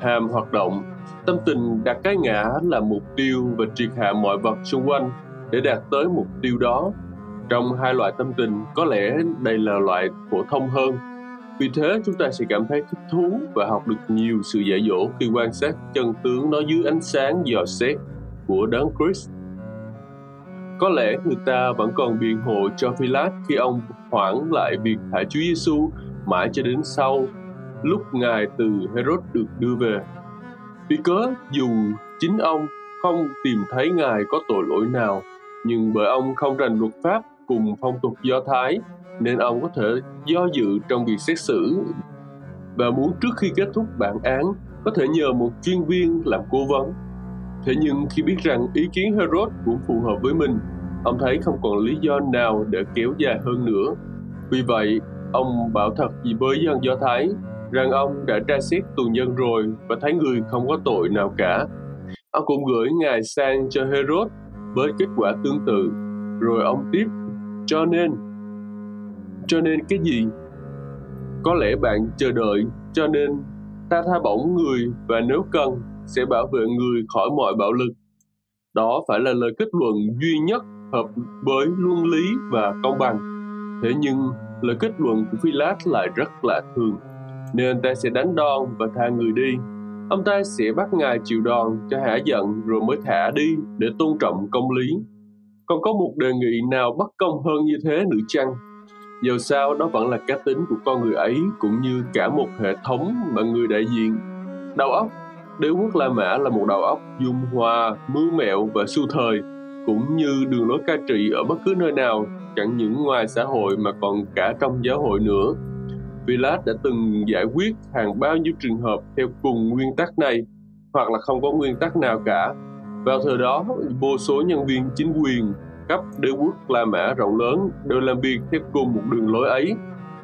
ham hoạt động. Tâm tình đặt cái ngã là mục tiêu và triệt hạ mọi vật xung quanh để đạt tới mục tiêu đó. Trong hai loại tâm tình, có lẽ đây là loại phổ thông hơn. Vì thế, chúng ta sẽ cảm thấy thích thú và học được nhiều sự dạy dỗ khi quan sát chân tướng nó dưới ánh sáng dò xét của đấng Christ. Có lẽ người ta vẫn còn biện hộ cho Philip khi ông hoãn lại việc thả Chúa Giêsu mãi cho đến sau lúc ngài từ Herod được đưa về. Vì cớ dù chính ông không tìm thấy ngài có tội lỗi nào, nhưng bởi ông không rành luật pháp cùng phong tục Do Thái, nên ông có thể do dự trong việc xét xử và muốn trước khi kết thúc bản án có thể nhờ một chuyên viên làm cố vấn. Thế nhưng khi biết rằng ý kiến Herod cũng phù hợp với mình, ông thấy không còn lý do nào để kéo dài hơn nữa. Vì vậy, ông bảo thật gì với dân Do Thái rằng ông đã tra xét tù nhân rồi và thấy người không có tội nào cả. Ông cũng gửi ngài sang cho Herod với kết quả tương tự. Rồi ông tiếp, cho nên, cho nên cái gì? Có lẽ bạn chờ đợi, cho nên ta tha bổng người và nếu cần sẽ bảo vệ người khỏi mọi bạo lực. Đó phải là lời kết luận duy nhất hợp với luân lý và công bằng. Thế nhưng, lời kết luận của Philat lại rất lạ thường, nên ta sẽ đánh đòn và tha người đi. Ông ta sẽ bắt ngài chịu đòn cho hả giận rồi mới thả đi để tôn trọng công lý. Còn có một đề nghị nào bất công hơn như thế nữa chăng? Dầu sao, đó vẫn là cá tính của con người ấy, cũng như cả một hệ thống mà người đại diện. Đầu óc Đế quốc La Mã là một đầu óc dung hòa, mưu mẹo và su thời, cũng như đường lối cai trị ở bất cứ nơi nào, chẳng những ngoài xã hội mà còn cả trong giáo hội nữa. Pilat đã từng giải quyết hàng bao nhiêu trường hợp theo cùng nguyên tắc này hoặc là không có nguyên tắc nào cả. Vào thời đó, vô số nhân viên chính quyền cấp đế quốc La Mã rộng lớn đều làm việc theo cùng một đường lối ấy.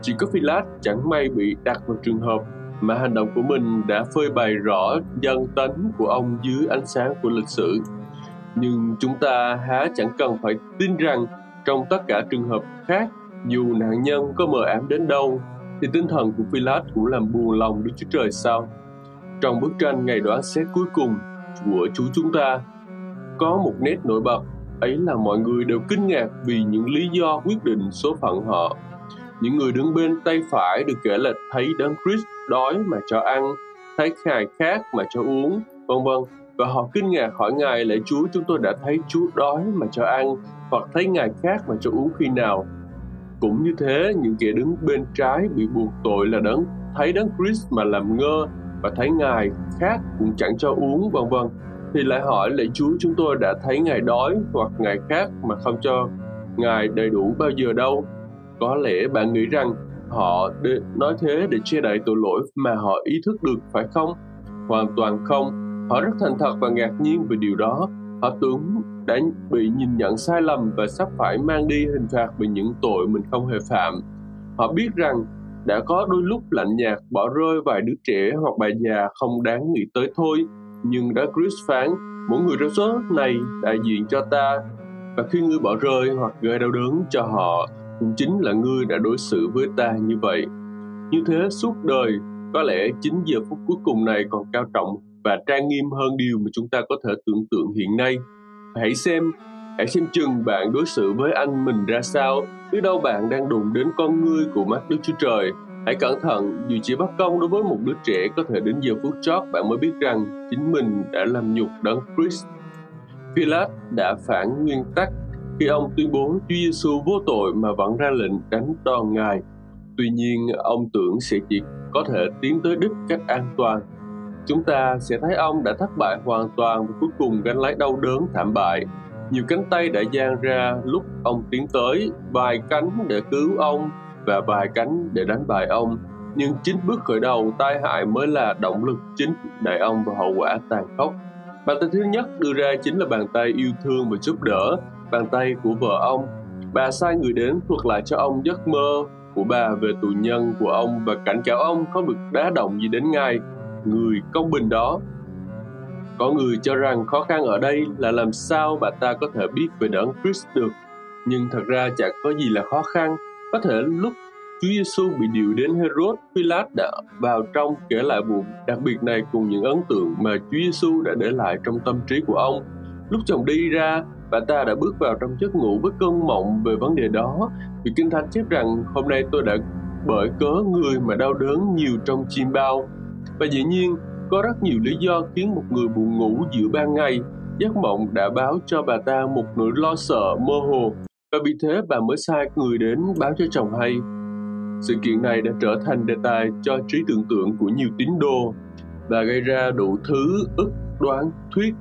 Chỉ có Pilat chẳng may bị đặt vào trường hợp mà hành động của mình đã phơi bày rõ dân tánh của ông dưới ánh sáng của lịch sử. Nhưng chúng ta há chẳng cần phải tin rằng trong tất cả trường hợp khác, dù nạn nhân có mờ ám đến đâu thì tinh thần của Pilat cũng làm buồn lòng Đức Chúa Trời sao? Trong bức tranh ngày đoán xét cuối cùng của Chúa chúng ta, có một nét nổi bật, ấy là mọi người đều kinh ngạc vì những lý do quyết định số phận họ. Những người đứng bên tay phải được kể là thấy đấng Christ đói mà cho ăn, thấy ngài khác mà cho uống, vân vân. Và họ kinh ngạc hỏi Ngài lạy Chúa chúng tôi đã thấy Chúa đói mà cho ăn hoặc thấy Ngài khác mà cho uống khi nào cũng như thế, những kẻ đứng bên trái bị buộc tội là đấng thấy đấng Christ mà làm ngơ và thấy Ngài khác cũng chẳng cho uống vân vân thì lại hỏi lạy Chúa chúng tôi đã thấy Ngài đói hoặc Ngài khác mà không cho Ngài đầy đủ bao giờ đâu. Có lẽ bạn nghĩ rằng họ nói thế để che đậy tội lỗi mà họ ý thức được phải không? Hoàn toàn không. Họ rất thành thật và ngạc nhiên về điều đó. Họ tưởng đã bị nhìn nhận sai lầm và sắp phải mang đi hình phạt vì những tội mình không hề phạm. Họ biết rằng đã có đôi lúc lạnh nhạt bỏ rơi vài đứa trẻ hoặc bà già không đáng nghĩ tới thôi, nhưng đã Chris phán, mỗi người trong số này đại diện cho ta, và khi ngươi bỏ rơi hoặc gây đau đớn cho họ, cũng chính là ngươi đã đối xử với ta như vậy. Như thế suốt đời, có lẽ chính giờ phút cuối cùng này còn cao trọng và trang nghiêm hơn điều mà chúng ta có thể tưởng tượng hiện nay. Hãy xem hãy xem chừng bạn đối xử với anh mình ra sao. Biết đâu bạn đang đụng đến con ngươi của mắt đức chúa trời. Hãy cẩn thận dù chỉ bắt công đối với một đứa trẻ có thể đến giờ phút chót bạn mới biết rằng chính mình đã làm nhục đấng Christ. Philip đã phản nguyên tắc khi ông tuyên bố Chúa Giêsu vô tội mà vẫn ra lệnh đánh đòn ngài. Tuy nhiên, ông tưởng sẽ chỉ có thể tiến tới đích cách an toàn chúng ta sẽ thấy ông đã thất bại hoàn toàn và cuối cùng gánh lấy đau đớn thảm bại. Nhiều cánh tay đã dang ra lúc ông tiến tới, vài cánh để cứu ông và vài cánh để đánh bại ông. Nhưng chính bước khởi đầu tai hại mới là động lực chính đẩy ông vào hậu quả tàn khốc. Bàn tay thứ nhất đưa ra chính là bàn tay yêu thương và giúp đỡ, bàn tay của vợ ông. Bà sai người đến thuật lại cho ông giấc mơ của bà về tù nhân của ông và cảnh cáo ông không được đá động gì đến ngài người công bình đó có người cho rằng khó khăn ở đây là làm sao bà ta có thể biết về đấng Christ được nhưng thật ra chẳng có gì là khó khăn có thể lúc Chúa Giêsu bị điều đến Herod, Pilate đã vào trong kể lại vụ đặc biệt này cùng những ấn tượng mà Chúa Giêsu đã để lại trong tâm trí của ông. Lúc chồng đi ra, Bà ta đã bước vào trong giấc ngủ với cơn mộng về vấn đề đó vì Kinh Thánh chép rằng hôm nay tôi đã bởi cớ người mà đau đớn nhiều trong chim bao. Và dĩ nhiên, có rất nhiều lý do khiến một người buồn ngủ giữa ban ngày. Giấc mộng đã báo cho bà ta một nỗi lo sợ mơ hồ và vì thế bà mới sai người đến báo cho chồng hay. Sự kiện này đã trở thành đề tài cho trí tưởng tượng của nhiều tín đồ và gây ra đủ thứ ức đoán thuyết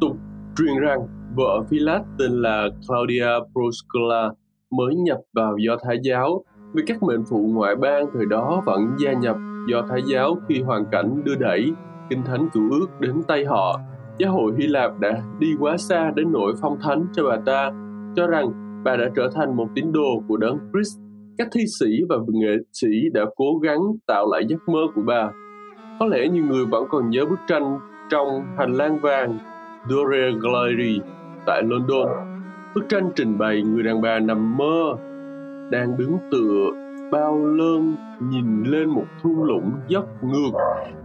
tục truyền rằng vợ Philat tên là Claudia Proscula mới nhập vào Do Thái giáo vì các mệnh phụ ngoại bang thời đó vẫn gia nhập Do Thái giáo khi hoàn cảnh đưa đẩy Kinh Thánh Cựu Ước đến tay họ. Giáo hội Hy Lạp đã đi quá xa đến nỗi phong thánh cho bà ta, cho rằng bà đã trở thành một tín đồ của đấng Christ. Các thi sĩ và nghệ sĩ đã cố gắng tạo lại giấc mơ của bà. Có lẽ nhiều người vẫn còn nhớ bức tranh trong hành lang vàng Dore Glory tại London. Bức tranh trình bày người đàn bà nằm mơ, đang đứng tựa bao lơn nhìn lên một thung lũng dốc ngược,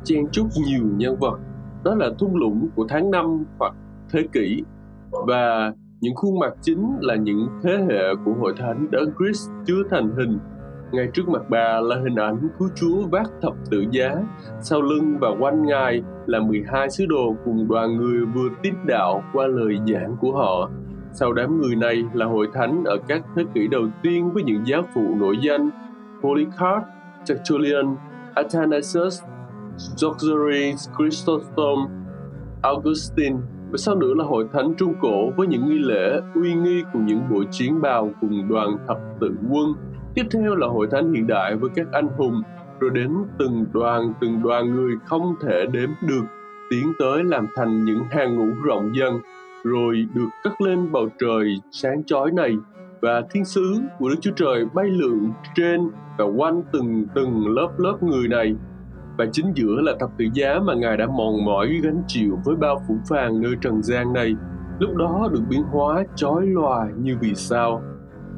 chen chúc nhiều nhân vật. Đó là thung lũng của tháng năm hoặc thế kỷ. Và những khuôn mặt chính là những thế hệ của hội thánh đấng Christ chưa thành hình. Ngay trước mặt bà là hình ảnh cứu Chúa vác thập tự giá, sau lưng và quanh Ngài là 12 sứ đồ cùng đoàn người vừa tiếp đạo qua lời giảng của họ. Sau đám người này là hội thánh ở các thế kỷ đầu tiên với những giáo phụ nổi danh Polycarp, Tertullian, Athanasius, Georgius Chrysostom, Augustine và sau nữa là hội thánh Trung Cổ với những nghi lễ uy nghi cùng những bộ chiến bào cùng đoàn thập tự quân. Tiếp theo là hội thánh hiện đại với các anh hùng, rồi đến từng đoàn từng đoàn người không thể đếm được tiến tới làm thành những hàng ngũ rộng dần rồi được cất lên bầu trời sáng chói này. Và thiên sứ của Đức Chúa Trời bay lượn trên và quanh từng từng lớp lớp người này. Và chính giữa là thập tự giá mà Ngài đã mòn mỏi gánh chịu với bao phủ phàng nơi trần gian này lúc đó được biến hóa chói lòa như vì sao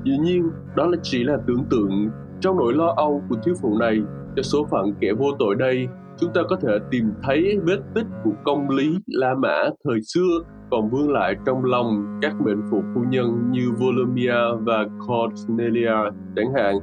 dĩ nhiên, đó là chỉ là tưởng tượng trong nỗi lo âu của thiếu phụ này. Cho số phận kẻ vô tội đây, chúng ta có thể tìm thấy vết tích của công lý La Mã thời xưa, còn vương lại trong lòng các mệnh phụ phu nhân như Volumia và Cornelia, chẳng hạn.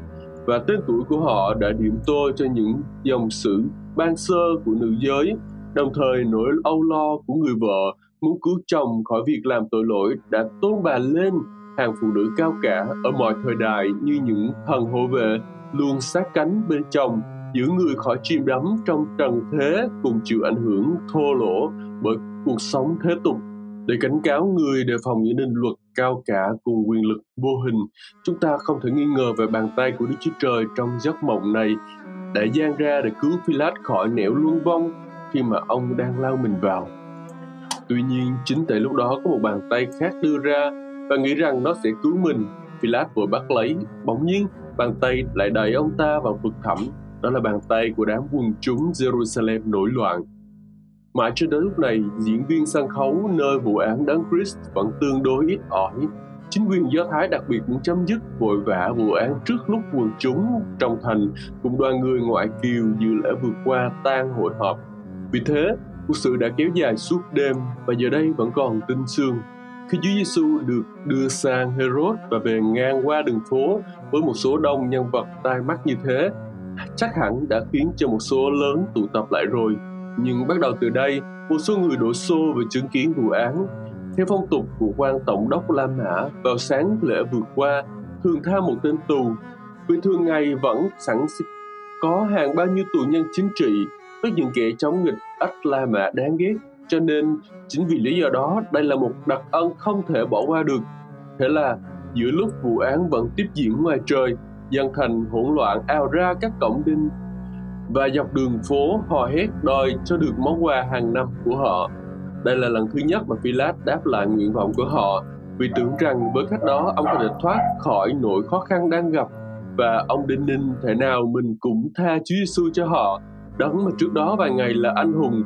Và tên tuổi của họ đã điểm tô cho những dòng sử ban sơ của nữ giới. Đồng thời, nỗi âu lo của người vợ muốn cứu chồng khỏi việc làm tội lỗi đã tôn bà lên hàng phụ nữ cao cả ở mọi thời đại như những thần hộ vệ luôn sát cánh bên chồng giữ người khỏi chìm đắm trong trần thế cùng chịu ảnh hưởng thô lỗ bởi cuộc sống thế tục để cảnh cáo người đề phòng những định luật cao cả cùng quyền lực vô hình chúng ta không thể nghi ngờ về bàn tay của đức chúa trời trong giấc mộng này đã gian ra để cứu Philát khỏi nẻo luân vong khi mà ông đang lao mình vào. Tuy nhiên, chính tại lúc đó có một bàn tay khác đưa ra và nghĩ rằng nó sẽ cứu mình. Pilat vội bắt lấy, bỗng nhiên bàn tay lại đẩy ông ta vào vực thẳm. Đó là bàn tay của đám quần chúng Jerusalem nổi loạn. Mãi cho đến lúc này, diễn viên sân khấu nơi vụ án đấng Christ vẫn tương đối ít ỏi chính quyền Do Thái đặc biệt cũng chấm dứt vội vã vụ án trước lúc quần chúng trong thành cùng đoàn người ngoại kiều dự lễ vượt qua tan hội họp. Vì thế, cuộc sự đã kéo dài suốt đêm và giờ đây vẫn còn tinh sương. Khi Chúa Giêsu được đưa sang Herod và về ngang qua đường phố với một số đông nhân vật tai mắt như thế, chắc hẳn đã khiến cho một số lớn tụ tập lại rồi. Nhưng bắt đầu từ đây, một số người đổ xô về chứng kiến vụ án theo phong tục của quan tổng đốc La Mã, vào sáng lễ vừa qua, thường tha một tên tù, vì thường ngày vẫn sẵn có hàng bao nhiêu tù nhân chính trị với những kẻ chống nghịch ách La Mã đáng ghét. Cho nên, chính vì lý do đó, đây là một đặc ân không thể bỏ qua được. Thế là, giữa lúc vụ án vẫn tiếp diễn ngoài trời, dân thành hỗn loạn ào ra các cổng đinh và dọc đường phố hò hét đòi cho được món quà hàng năm của họ đây là lần thứ nhất mà Pilat đáp lại nguyện vọng của họ vì tưởng rằng với cách đó ông có thể thoát khỏi nỗi khó khăn đang gặp và ông đinh ninh thể nào mình cũng tha Chúa Giêsu cho họ đấng mà trước đó vài ngày là anh hùng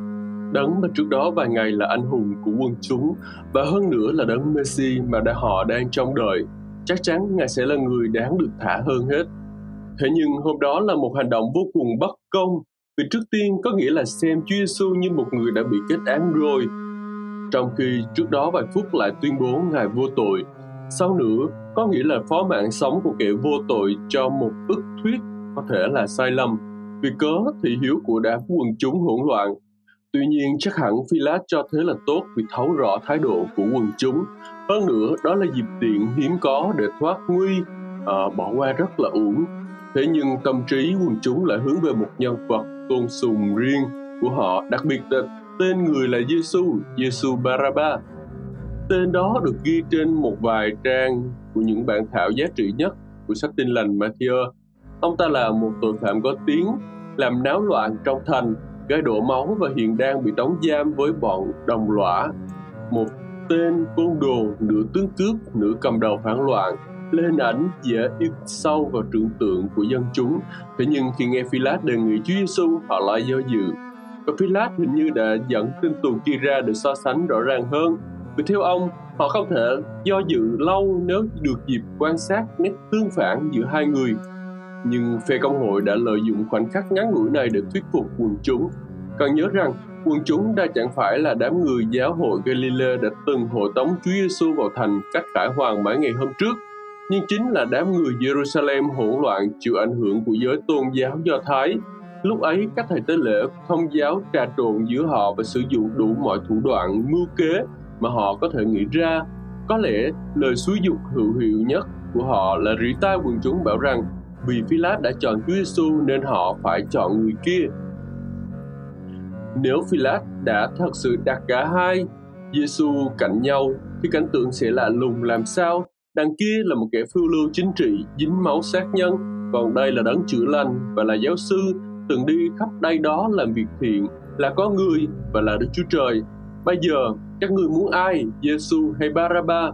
đấng mà trước đó vài ngày là anh hùng của quân chúng và hơn nữa là đấng Messi mà đã họ đang trông đợi chắc chắn ngài sẽ là người đáng được thả hơn hết thế nhưng hôm đó là một hành động vô cùng bất công vì trước tiên có nghĩa là xem Chúa Giêsu như một người đã bị kết án rồi trong khi trước đó vài phút lại tuyên bố ngài vô tội. Sau nữa, có nghĩa là phó mạng sống của kẻ vô tội cho một ức thuyết có thể là sai lầm, vì cớ thị hiếu của đám quần chúng hỗn loạn. Tuy nhiên chắc hẳn Philat cho thế là tốt vì thấu rõ thái độ của quần chúng. Hơn nữa, đó là dịp tiện hiếm có để thoát nguy, à, bỏ qua rất là uổng. Thế nhưng tâm trí quần chúng lại hướng về một nhân vật tôn sùng riêng của họ, đặc biệt là tên người là Giêsu, Giêsu Baraba. Tên đó được ghi trên một vài trang của những bản thảo giá trị nhất của sách tin lành Matthew. Ông ta là một tội phạm có tiếng, làm náo loạn trong thành, gái đổ máu và hiện đang bị đóng giam với bọn đồng lõa. Một tên côn đồ, nửa tướng cướp, nửa cầm đầu phản loạn, lên ảnh dễ in sâu vào tưởng tượng của dân chúng. Thế nhưng khi nghe Philat đề nghị Chúa Giêsu, họ lại do dự. Và Philat hình như đã dẫn tin tù kia ra để so sánh rõ ràng hơn. Vì theo ông, họ không thể do dự lâu nếu được dịp quan sát nét tương phản giữa hai người. Nhưng phe công hội đã lợi dụng khoảnh khắc ngắn ngủi này để thuyết phục quần chúng. Cần nhớ rằng, quần chúng đã chẳng phải là đám người giáo hội Galilee đã từng hộ tống Chúa Giêsu vào thành cách khải hoàng mấy ngày hôm trước, nhưng chính là đám người Jerusalem hỗn loạn chịu ảnh hưởng của giới tôn giáo Do Thái. Lúc ấy, các thầy tế lễ thông giáo trà trộn giữa họ và sử dụng đủ mọi thủ đoạn mưu kế mà họ có thể nghĩ ra. Có lẽ lời xúi dục hữu hiệu nhất của họ là rỉ tai quần chúng bảo rằng vì Philát đã chọn Chúa Giêsu nên họ phải chọn người kia. Nếu Philát đã thật sự đặt cả hai Giêsu cạnh nhau thì cảnh tượng sẽ lạ lùng làm sao? Đằng kia là một kẻ phiêu lưu chính trị dính máu sát nhân, còn đây là đấng chữa lành và là giáo sư từng đi khắp đây đó làm việc thiện, là có người và là Đức Chúa Trời. Bây giờ, các người muốn ai, Giêsu hay Baraba?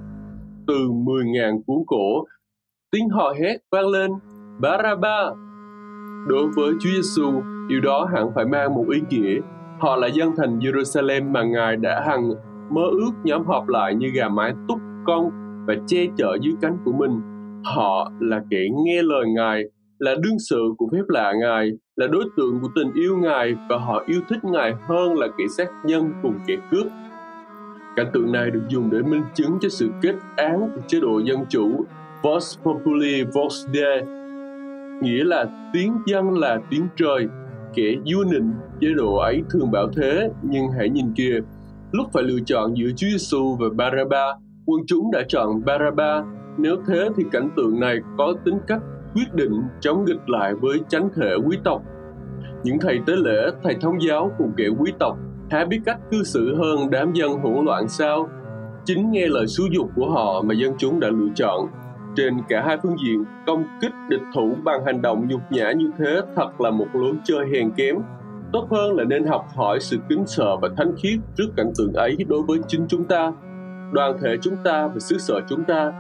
Từ 10.000 cuốn cổ, tiếng hò hét vang lên, Baraba! Đối với Chúa Giêsu, điều đó hẳn phải mang một ý nghĩa. Họ là dân thành Jerusalem mà Ngài đã hằng mơ ước nhóm họp lại như gà mái túc con và che chở dưới cánh của mình. Họ là kẻ nghe lời Ngài, là đương sự của phép lạ Ngài, là đối tượng của tình yêu Ngài và họ yêu thích Ngài hơn là kẻ sát nhân cùng kẻ cướp. Cảnh tượng này được dùng để minh chứng cho sự kết án của chế độ dân chủ vox Populi vox Dei, nghĩa là tiếng dân là tiếng trời. Kẻ vua nịnh chế độ ấy thường bảo thế, nhưng hãy nhìn kìa, lúc phải lựa chọn giữa Chúa Giêsu và Baraba, quân chúng đã chọn Baraba. Nếu thế thì cảnh tượng này có tính cách quyết định chống nghịch lại với chánh thể quý tộc. Những thầy tế lễ, thầy thông giáo cùng kẻ quý tộc há biết cách cư xử hơn đám dân hỗn loạn sao? Chính nghe lời xúi dục của họ mà dân chúng đã lựa chọn. Trên cả hai phương diện, công kích địch thủ bằng hành động nhục nhã như thế thật là một lối chơi hèn kém. Tốt hơn là nên học hỏi sự kính sợ và thánh khiết trước cảnh tượng ấy đối với chính chúng ta. Đoàn thể chúng ta và xứ sở chúng ta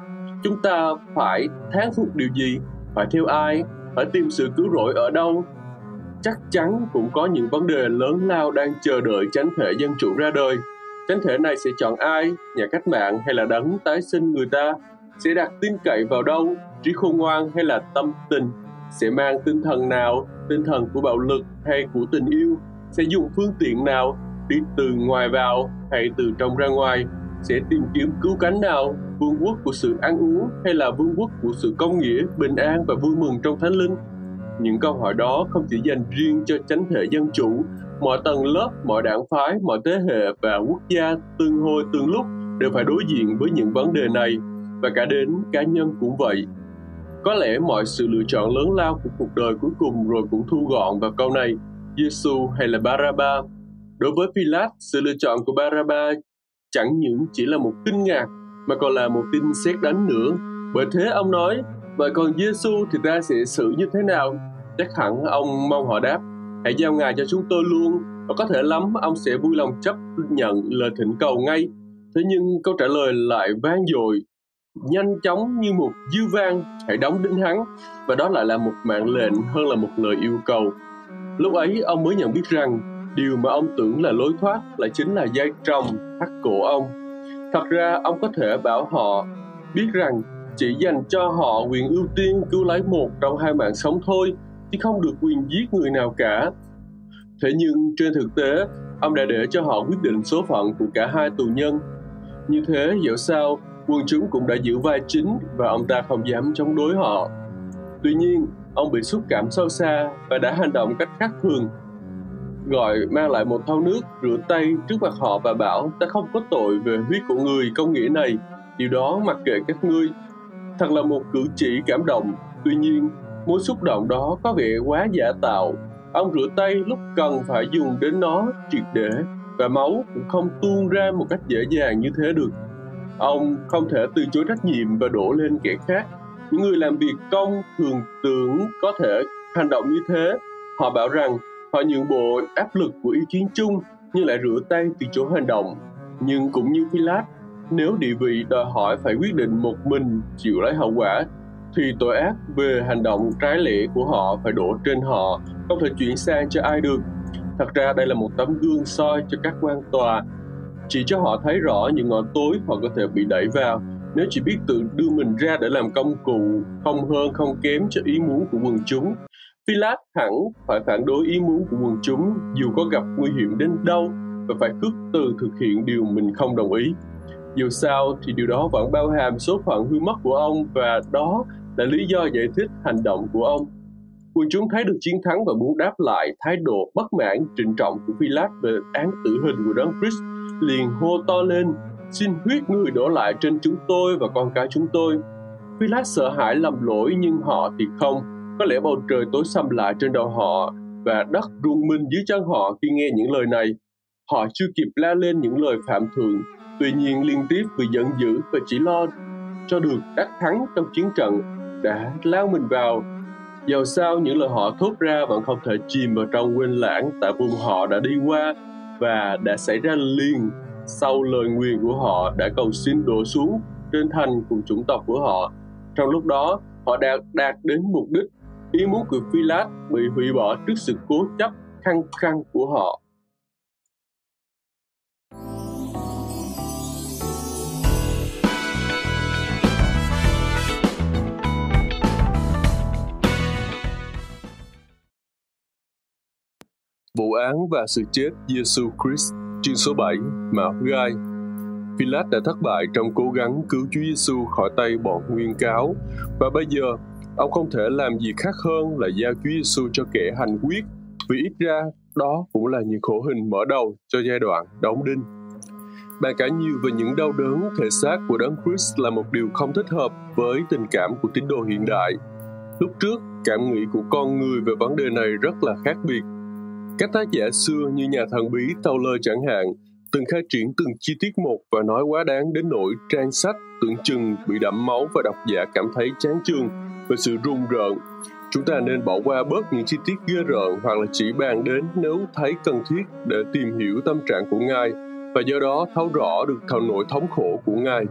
chúng ta phải thán phục điều gì? Phải theo ai? Phải tìm sự cứu rỗi ở đâu? Chắc chắn cũng có những vấn đề lớn lao đang chờ đợi chánh thể dân chủ ra đời. Chánh thể này sẽ chọn ai? Nhà cách mạng hay là đấng tái sinh người ta? Sẽ đặt tin cậy vào đâu, trí khôn ngoan hay là tâm tình, sẽ mang tinh thần nào, tinh thần của bạo lực hay của tình yêu, sẽ dùng phương tiện nào, đi từ ngoài vào hay từ trong ra ngoài, sẽ tìm kiếm cứu cánh nào, vương quốc của sự ăn uống hay là vương quốc của sự công nghĩa, bình an và vui mừng trong thánh linh. Những câu hỏi đó không chỉ dành riêng cho chánh thể dân chủ, mọi tầng lớp, mọi đảng phái, mọi thế hệ và quốc gia từng hồi từng lúc đều phải đối diện với những vấn đề này và cả đến cá nhân cũng vậy có lẽ mọi sự lựa chọn lớn lao của cuộc đời cuối cùng rồi cũng thu gọn vào câu này Giêsu hay là Baraba đối với Pilate sự lựa chọn của Baraba chẳng những chỉ là một kinh ngạc mà còn là một tin xét đánh nữa. Bởi thế ông nói, vậy còn Giêsu thì ta sẽ xử như thế nào? Chắc hẳn ông mong họ đáp, hãy giao ngài cho chúng tôi luôn và có thể lắm ông sẽ vui lòng chấp nhận lời thỉnh cầu ngay. Thế nhưng câu trả lời lại vang dội, nhanh chóng như một dư vang, hãy đóng đinh hắn và đó lại là một mạng lệnh hơn là một lời yêu cầu. Lúc ấy ông mới nhận biết rằng điều mà ông tưởng là lối thoát lại chính là dây trồng thắt cổ ông thật ra ông có thể bảo họ biết rằng chỉ dành cho họ quyền ưu tiên cứu lấy một trong hai mạng sống thôi chứ không được quyền giết người nào cả thế nhưng trên thực tế ông đã để cho họ quyết định số phận của cả hai tù nhân. Như thế, dẫu sao, quân chúng cũng đã giữ vai chính và ông ta không dám chống đối họ. Tuy nhiên, ông bị xúc cảm sâu xa và đã hành động cách khác thường. Gọi mang lại một thau nước, rửa tay trước mặt họ và bảo ta không có tội về huyết của người công nghĩa này, điều đó mặc kệ các ngươi. Thật là một cử chỉ cảm động, tuy nhiên mối xúc động đó có vẻ quá giả tạo. Ông rửa tay lúc cần phải dùng đến nó triệt để và máu cũng không tuôn ra một cách dễ dàng như thế được. Ông không thể từ chối trách nhiệm và đổ lên kẻ khác. Những người làm việc công, thường tưởng có thể hành động như thế. Họ bảo rằng họ nhượng bộ áp lực của ý kiến chung, nhưng lại rửa tay từ chỗ hành động. Nhưng cũng như Pilat nếu địa vị đòi hỏi phải quyết định một mình chịu lấy hậu quả, thì tội ác về hành động trái lẽ của họ phải đổ trên họ, không thể chuyển sang cho ai được. Thật ra đây là một tấm gương soi cho các quan tòa chỉ cho họ thấy rõ những ngọn tối họ có thể bị đẩy vào nếu chỉ biết tự đưa mình ra để làm công cụ, không hơn không kém cho ý muốn của quần chúng Pilat hẳn phải phản đối ý muốn của quần chúng, dù có gặp nguy hiểm đến đâu, và phải cước từ thực hiện điều mình không đồng ý. Dù sao thì điều đó vẫn bao hàm số phận hư mất của ông, và đó là lý do giải thích hành động của ông. Quần chúng thấy được chiến thắng và muốn đáp lại thái độ bất mãn trịnh trọng của Pilat về án tử hình của Đấng Christ liền hô to lên xin huyết người đổ lại trên chúng tôi và con cái chúng tôi. Pilat sợ hãi lầm lỗi nhưng họ thì không. Có lẽ bầu trời tối sầm lại trên đầu họ và đất rung minh dưới chân họ khi nghe những lời này. Họ chưa kịp la lên những lời phạm thượng, tuy nhiên liên tiếp vì giận dữ và chỉ lo cho được đắc thắng trong chiến trận đã lao mình vào. Dầu sao những lời họ thốt ra vẫn không thể chìm vào trong quên lãng tại vùng họ đã đi qua và đã xảy ra liền sau lời nguyền của họ đã cầu xin đổ xuống trên thành cùng chủng tộc của họ. Trong lúc đó, họ đã đạt đến mục đích. Ý muốn của Philat bị hủy bỏ trước sự cố chấp khăng khăng của họ. Vụ án và sự chết Giêsu Christ Chương số 7 Mạo gai Pilat đã thất bại trong cố gắng cứu Chúa Giêsu khỏi tay bọn nguyên cáo và bây giờ ông không thể làm gì khác hơn là giao Chúa Giêsu cho kẻ hành quyết vì ít ra đó cũng là những khổ hình mở đầu cho giai đoạn đóng đinh. Bàn cả nhiều về những đau đớn thể xác của Đấng Christ là một điều không thích hợp với tình cảm của tín đồ hiện đại. Lúc trước, cảm nghĩ của con người về vấn đề này rất là khác biệt các tác giả xưa như nhà thần bí Tauler chẳng hạn, từng khai triển từng chi tiết một và nói quá đáng đến nỗi trang sách tưởng chừng bị đẫm máu và độc giả cảm thấy chán chường về sự rùng rợn. Chúng ta nên bỏ qua bớt những chi tiết ghê rợn hoặc là chỉ bàn đến nếu thấy cần thiết để tìm hiểu tâm trạng của Ngài và do đó thấu rõ được thầu nỗi thống khổ của Ngài.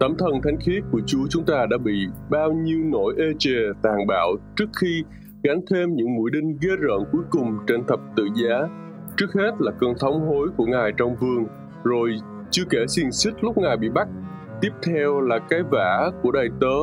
Tấm thân thánh khiết của Chúa chúng ta đã bị bao nhiêu nỗi ê chề tàn bạo trước khi gắn thêm những mũi đinh ghê rợn cuối cùng trên thập tự giá. Trước hết là cơn thống hối của Ngài trong vườn, rồi chưa kể xiên xích lúc Ngài bị bắt. Tiếp theo là cái vả của đầy tớ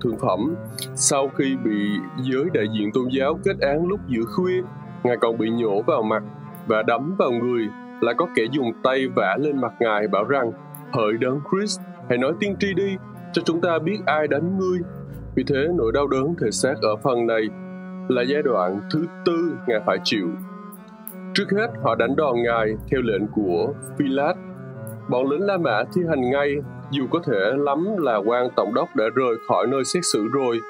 thượng phẩm. Sau khi bị giới đại diện tôn giáo kết án lúc giữa khuya, Ngài còn bị nhổ vào mặt và đấm vào người. Lại có kẻ dùng tay vả lên mặt Ngài bảo rằng Hỡi đấng Christ, hãy nói tiên tri đi, cho chúng ta biết ai đánh ngươi. Vì thế nỗi đau đớn thể xác ở phần này là giai đoạn thứ tư Ngài phải chịu. Trước hết, họ đánh đòn Ngài theo lệnh của Pilat. Bọn lính La Mã thi hành ngay, dù có thể lắm là quan tổng đốc đã rời khỏi nơi xét xử rồi.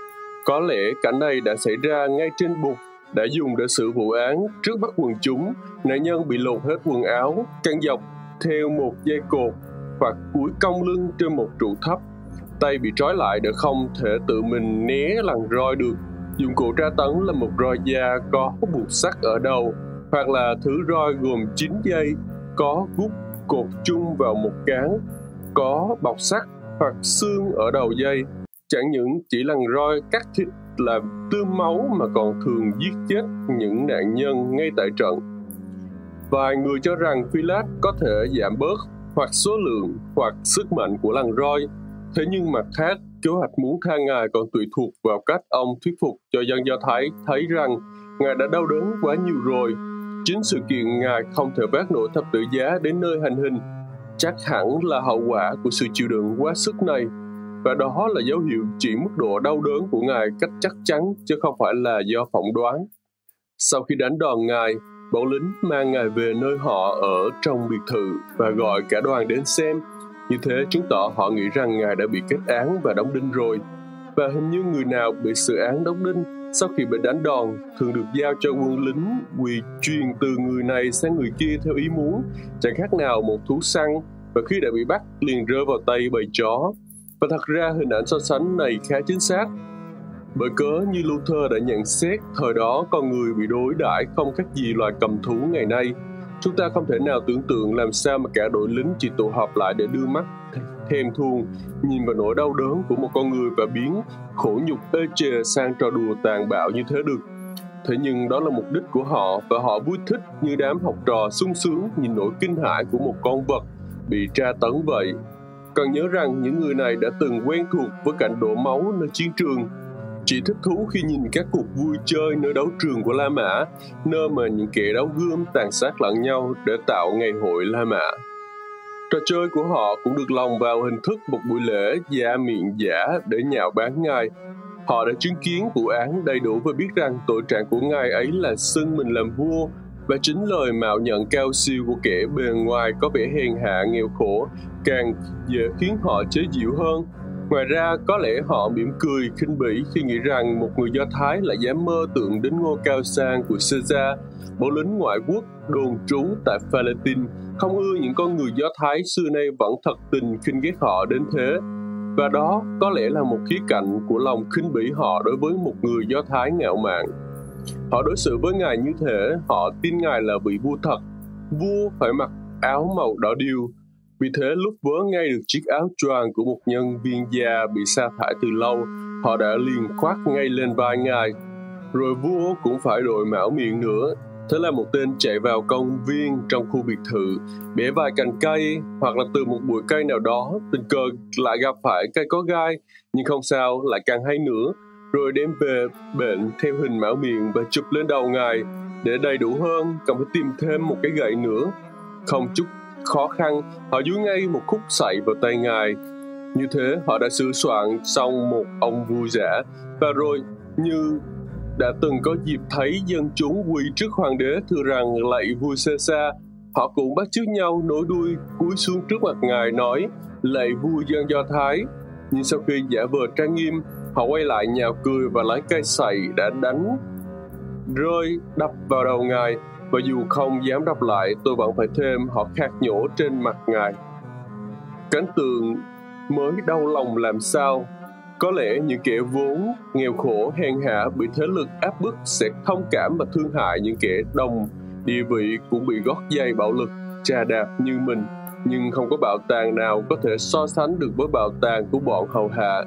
Có lẽ cảnh này đã xảy ra ngay trên bục đã dùng để xử vụ án trước bắt quần chúng, nạn nhân bị lột hết quần áo, căng dọc theo một dây cột hoặc cúi cong lưng trên một trụ thấp. Tay bị trói lại để không thể tự mình né lằn roi được Dụng cụ tra tấn là một roi da có buộc sắt ở đầu hoặc là thứ roi gồm 9 dây có gút cột chung vào một cán, có bọc sắt hoặc xương ở đầu dây. Chẳng những chỉ lằn roi cắt thịt làm tươm máu mà còn thường giết chết những nạn nhân ngay tại trận. Vài người cho rằng Philat có thể giảm bớt hoặc số lượng hoặc sức mạnh của lằn roi. Thế nhưng mặt khác, Kế hoạch muốn tha Ngài còn tùy thuộc vào cách ông thuyết phục cho dân Do Thái thấy rằng Ngài đã đau đớn quá nhiều rồi. chính sự kiện Ngài không thể vác nổi thập tự giá đến nơi hành hình chắc hẳn là hậu quả của sự chịu đựng quá sức này và đó là dấu hiệu chỉ mức độ đau đớn của Ngài cách chắc chắn chứ không phải là do phỏng đoán. Sau khi đánh đòn Ngài, bọn lính mang Ngài về nơi họ ở trong biệt thự và gọi cả đoàn đến xem. Như thế chứng tỏ họ nghĩ rằng Ngài đã bị kết án và đóng đinh rồi. Và hình như người nào bị xử án đóng đinh sau khi bị đánh đòn thường được giao cho quân lính quỳ truyền từ người này sang người kia theo ý muốn, chẳng khác nào một thú săn và khi đã bị bắt liền rơi vào tay bầy chó. Và thật ra hình ảnh so sánh này khá chính xác. Bởi cớ như Luther đã nhận xét, thời đó con người bị đối đãi không khác gì loài cầm thú ngày nay. Chúng ta không thể nào tưởng tượng làm sao mà cả đội lính chỉ tụ họp lại để đưa mắt, thèm thuồng, nhìn vào nỗi đau đớn của một con người và biến khổ nhục ê chề sang trò đùa tàn bạo như thế được. Thế nhưng đó là mục đích của họ và họ vui thích như đám học trò sung sướng nhìn nỗi kinh hãi của một con vật bị tra tấn vậy. Cần nhớ rằng những người này đã từng quen thuộc với cảnh đổ máu nơi chiến trường chỉ thích thú khi nhìn các cuộc vui chơi nơi đấu trường của La Mã, nơi mà những kẻ đấu gươm tàn sát lẫn nhau để tạo ngày hội La Mã. Trò chơi của họ cũng được lòng vào hình thức một buổi lễ da miệng giả để nhạo báng ngài. Họ đã chứng kiến vụ án đầy đủ và biết rằng tội trạng của ngài ấy là xưng mình làm vua và chính lời mạo nhận cao siêu của kẻ bề ngoài có vẻ hèn hạ nghèo khổ càng dễ khiến họ chế giễu hơn. Ngoài ra, có lẽ họ mỉm cười khinh bỉ khi nghĩ rằng một người Do Thái lại dám mơ tượng đến ngôi cao sang của Caesar, bộ lính ngoại quốc đồn trú tại Palestine không ưa những con người Do Thái xưa nay vẫn thật tình khinh ghét họ đến thế. Và đó có lẽ là một khía cạnh của lòng khinh bỉ họ đối với một người Do Thái ngạo mạn. Họ đối xử với Ngài như thế, họ tin Ngài là vị vua thật. Vua phải mặc áo màu đỏ điêu. Vì thế lúc vớ ngay được chiếc áo choàng của một nhân viên già bị sa thải từ lâu, họ đã liền khoác ngay lên vai Ngài. Rồi vua cũng phải đội mão miệng nữa, Thế là một tên chạy vào công viên trong khu biệt thự, bẻ vài cành cây hoặc là từ một bụi cây nào đó, tình cờ lại gặp phải cây có gai, nhưng không sao, lại càng hay nữa, rồi đem về bệnh theo hình mão miệng và chụp lên đầu ngài. Để đầy đủ hơn, cần phải tìm thêm một cái gậy nữa. Không chút khó khăn, họ dúi ngay một khúc sậy vào tay ngài. Như thế, họ đã sửa soạn xong một ông vui giả, và rồi như đã từng có dịp thấy dân chúng quỳ trước hoàng đế thưa rằng lạy vua Caesar. Họ cũng bắt chước nhau nối đuôi cúi xuống trước mặt ngài nói lạy vua dân Do Thái. Nhưng sau khi giả vờ trang nghiêm, họ quay lại nhào cười và lấy cây sậy đã đánh rơi đập vào đầu ngài và dù không dám đáp lại, tôi vẫn phải thêm họ khạc nhổ trên mặt ngài. Cánh tường mới đau lòng làm sao? Có lẽ những kẻ vốn nghèo khổ, hèn hạ bị thế lực áp bức sẽ thông cảm và thương hại những kẻ đồng địa vị cũng bị gót dây bạo lực, trà đạp như mình. Nhưng không có bảo tàng nào có thể so sánh được với bảo tàng của bọn hầu hạ.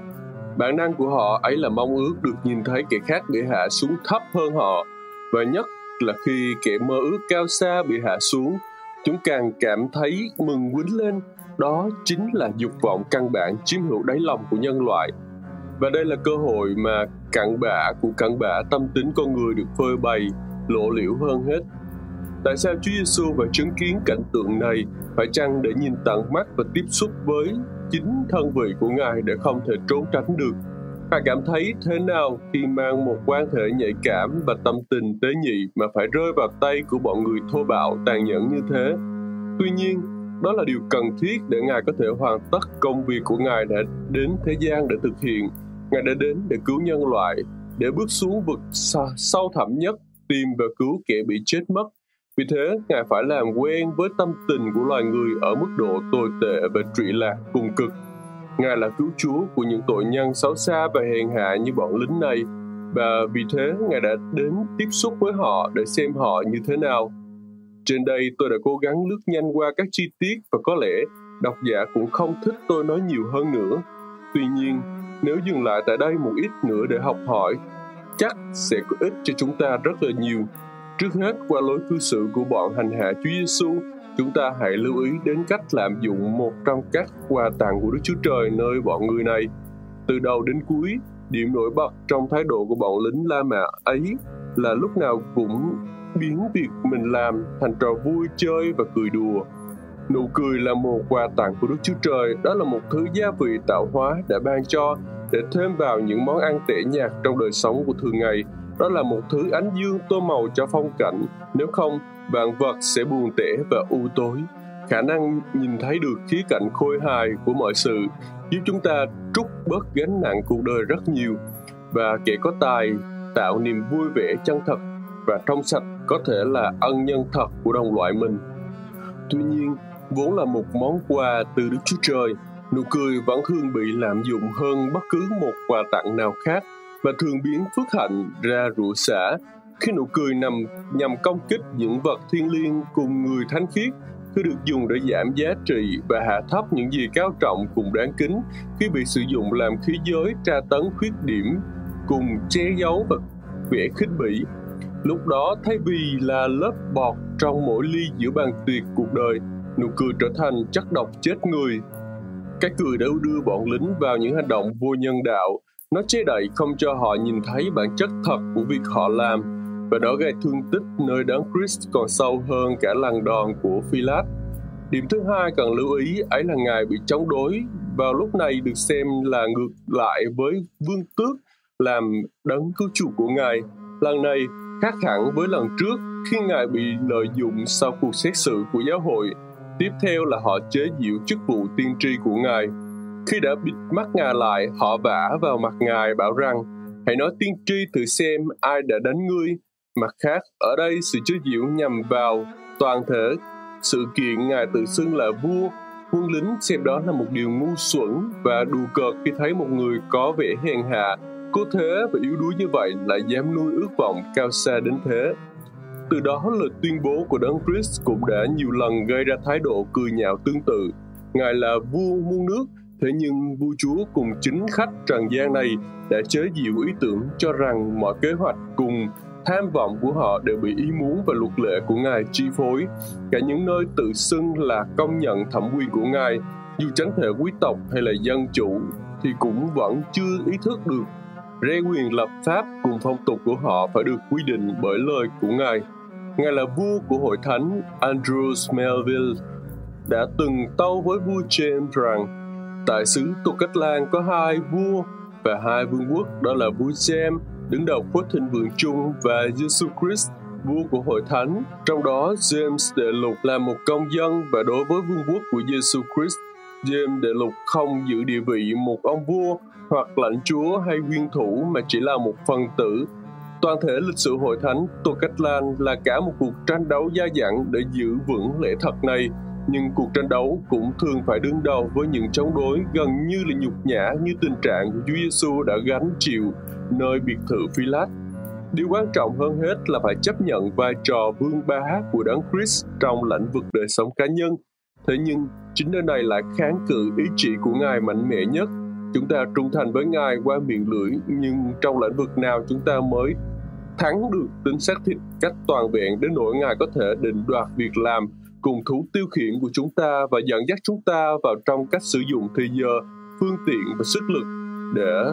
Bản năng của họ ấy là mong ước được nhìn thấy kẻ khác bị hạ xuống thấp hơn họ, và nhất là khi kẻ mơ ước cao xa bị hạ xuống chúng càng cảm thấy mừng quýnh lên đó chính là dục vọng căn bản chiếm hữu đáy lòng của nhân loại và đây là cơ hội mà cặn bã của cặn bã tâm tính con người được phơi bày, lộ liễu hơn hết. Tại sao Chúa Giêsu phải chứng kiến cảnh tượng này? Phải chăng để nhìn tận mắt và tiếp xúc với chính thân vị của Ngài để không thể trốn tránh được? Bạn cảm thấy thế nào khi mang một quan hệ nhạy cảm và tâm tình tế nhị mà phải rơi vào tay của bọn người thô bạo tàn nhẫn như thế? Tuy nhiên, đó là điều cần thiết để Ngài có thể hoàn tất công việc của Ngài đã đến thế gian để thực hiện Ngài đã đến để cứu nhân loại, để bước xuống vực sâu thẳm nhất, tìm và cứu kẻ bị chết mất. Vì thế, Ngài phải làm quen với tâm tình của loài người ở mức độ tồi tệ và trụy lạc cùng cực. Ngài là cứu chúa của những tội nhân xấu xa và hèn hạ như bọn lính này, và vì thế Ngài đã đến tiếp xúc với họ để xem họ như thế nào. Trên đây tôi đã cố gắng lướt nhanh qua các chi tiết và có lẽ độc giả cũng không thích tôi nói nhiều hơn nữa. Tuy nhiên, nếu dừng lại tại đây một ít nữa để học hỏi, chắc sẽ có ích cho chúng ta rất là nhiều. Trước hết, qua lối cư xử của bọn hành hạ Chúa Giêsu, chúng ta hãy lưu ý đến cách lạm dụng một trong các quà tặng của Đức Chúa Trời nơi bọn người này. Từ đầu đến cuối, điểm nổi bật trong thái độ của bọn lính La Mã ấy là lúc nào cũng biến việc mình làm thành trò vui chơi và cười đùa. Nụ cười là một quà tặng của Đức Chúa Trời, đó là một thứ gia vị tạo hóa đã ban cho để thêm vào những món ăn tẻ nhạt trong đời sống của thường ngày. Đó là một thứ ánh dương tô màu cho phong cảnh, nếu không, vạn vật sẽ buồn tẻ và u tối. Khả năng nhìn thấy được khía cạnh khôi hài của mọi sự giúp chúng ta trút bớt gánh nặng cuộc đời rất nhiều và kẻ có tài tạo niềm vui vẻ chân thật và trong sạch có thể là ân nhân thật của đồng loại mình. Tuy nhiên, vốn là một món quà từ Đức Chúa Trời, nụ cười vẫn thường bị lạm dụng hơn bất cứ một quà tặng nào khác và thường biến phước hạnh ra rủa xả khi nụ cười nằm, nhằm công kích những vật thiên liêng cùng người thánh khiết khi được dùng để giảm giá trị và hạ thấp những gì cao trọng cùng đáng kính, khi bị sử dụng làm khí giới tra tấn khuyết điểm cùng che giấu và vẻ khích bỉ. Lúc đó, thay vì là lớp bọt trong mỗi ly giữa bàn tiệc cuộc đời, nụ cười trở thành chất độc chết người. Cái cười đã đưa bọn lính vào những hành động vô nhân đạo. Nó che đậy không cho họ nhìn thấy bản chất thật của việc họ làm và đó gây thương tích nơi đấng Christ còn sâu hơn cả lần đòn của Philat. Điểm thứ hai cần lưu ý ấy là Ngài bị chống đối, vào lúc này được xem là ngược lại với vương tước làm đấng cứu chủ của Ngài. Lần này khác hẳn với lần trước khi Ngài bị lợi dụng sau cuộc xét xử của giáo hội. Tiếp theo là họ chế diệu chức vụ tiên tri của Ngài. Khi đã bịt mắt Ngài lại, họ vả vào mặt Ngài bảo rằng Hãy nói tiên tri thử xem ai đã đánh ngươi Mặt khác, ở đây sự chế diễu nhằm vào toàn thể sự kiện Ngài tự xưng là vua, quân lính xem đó là một điều ngu xuẩn và đùa cợt khi thấy một người có vẻ hèn hạ, cố thế và yếu đuối như vậy lại dám nuôi ước vọng cao xa đến thế. Từ đó lời tuyên bố của Đấng Christ cũng đã nhiều lần gây ra thái độ cười nhạo tương tự. Ngài là vua muôn nước, thế nhưng vua chúa cùng chính khách trần gian này đã chế diệu ý tưởng cho rằng mọi kế hoạch cùng tham vọng của họ đều bị ý muốn và luật lệ của Ngài chi phối. Cả những nơi tự xưng là công nhận thẩm quyền của Ngài, dù tránh thể quý tộc hay là dân chủ, thì cũng vẫn chưa ý thức được rê quyền lập pháp cùng phong tục của họ phải được quy định bởi lời của Ngài. Ngài là vua của hội thánh Andrew Melville đã từng tâu với vua James rằng tại xứ Tô Cách Lan có hai vua và hai vương quốc đó là vua James đứng đầu khối thịnh vượng chung và Jesus Christ, vua của hội thánh. Trong đó, James Đệ Lục là một công dân và đối với vương quốc của Jesus Christ, James Đệ Lục không giữ địa vị một ông vua hoặc lãnh chúa hay nguyên thủ mà chỉ là một phần tử. Toàn thể lịch sử hội thánh Tô Cách Lan là cả một cuộc tranh đấu gia dẳng để giữ vững lễ thật này, nhưng cuộc tranh đấu cũng thường phải đương đầu với những chống đối gần như là nhục nhã như tình trạng Chúa Giêsu đã gánh chịu nơi biệt thự Phi Lát. Điều quan trọng hơn hết là phải chấp nhận vai trò vương bá của Đấng Christ trong lĩnh vực đời sống cá nhân. Thế nhưng, chính nơi này lại kháng cự ý chỉ của Ngài mạnh mẽ nhất. Chúng ta trung thành với Ngài qua miệng lưỡi, nhưng trong lĩnh vực nào chúng ta mới thắng được tính xác thịt cách toàn vẹn đến nỗi Ngài có thể định đoạt việc làm cùng thú tiêu khiển của chúng ta và dẫn dắt chúng ta vào trong cách sử dụng thời giờ, phương tiện và sức lực để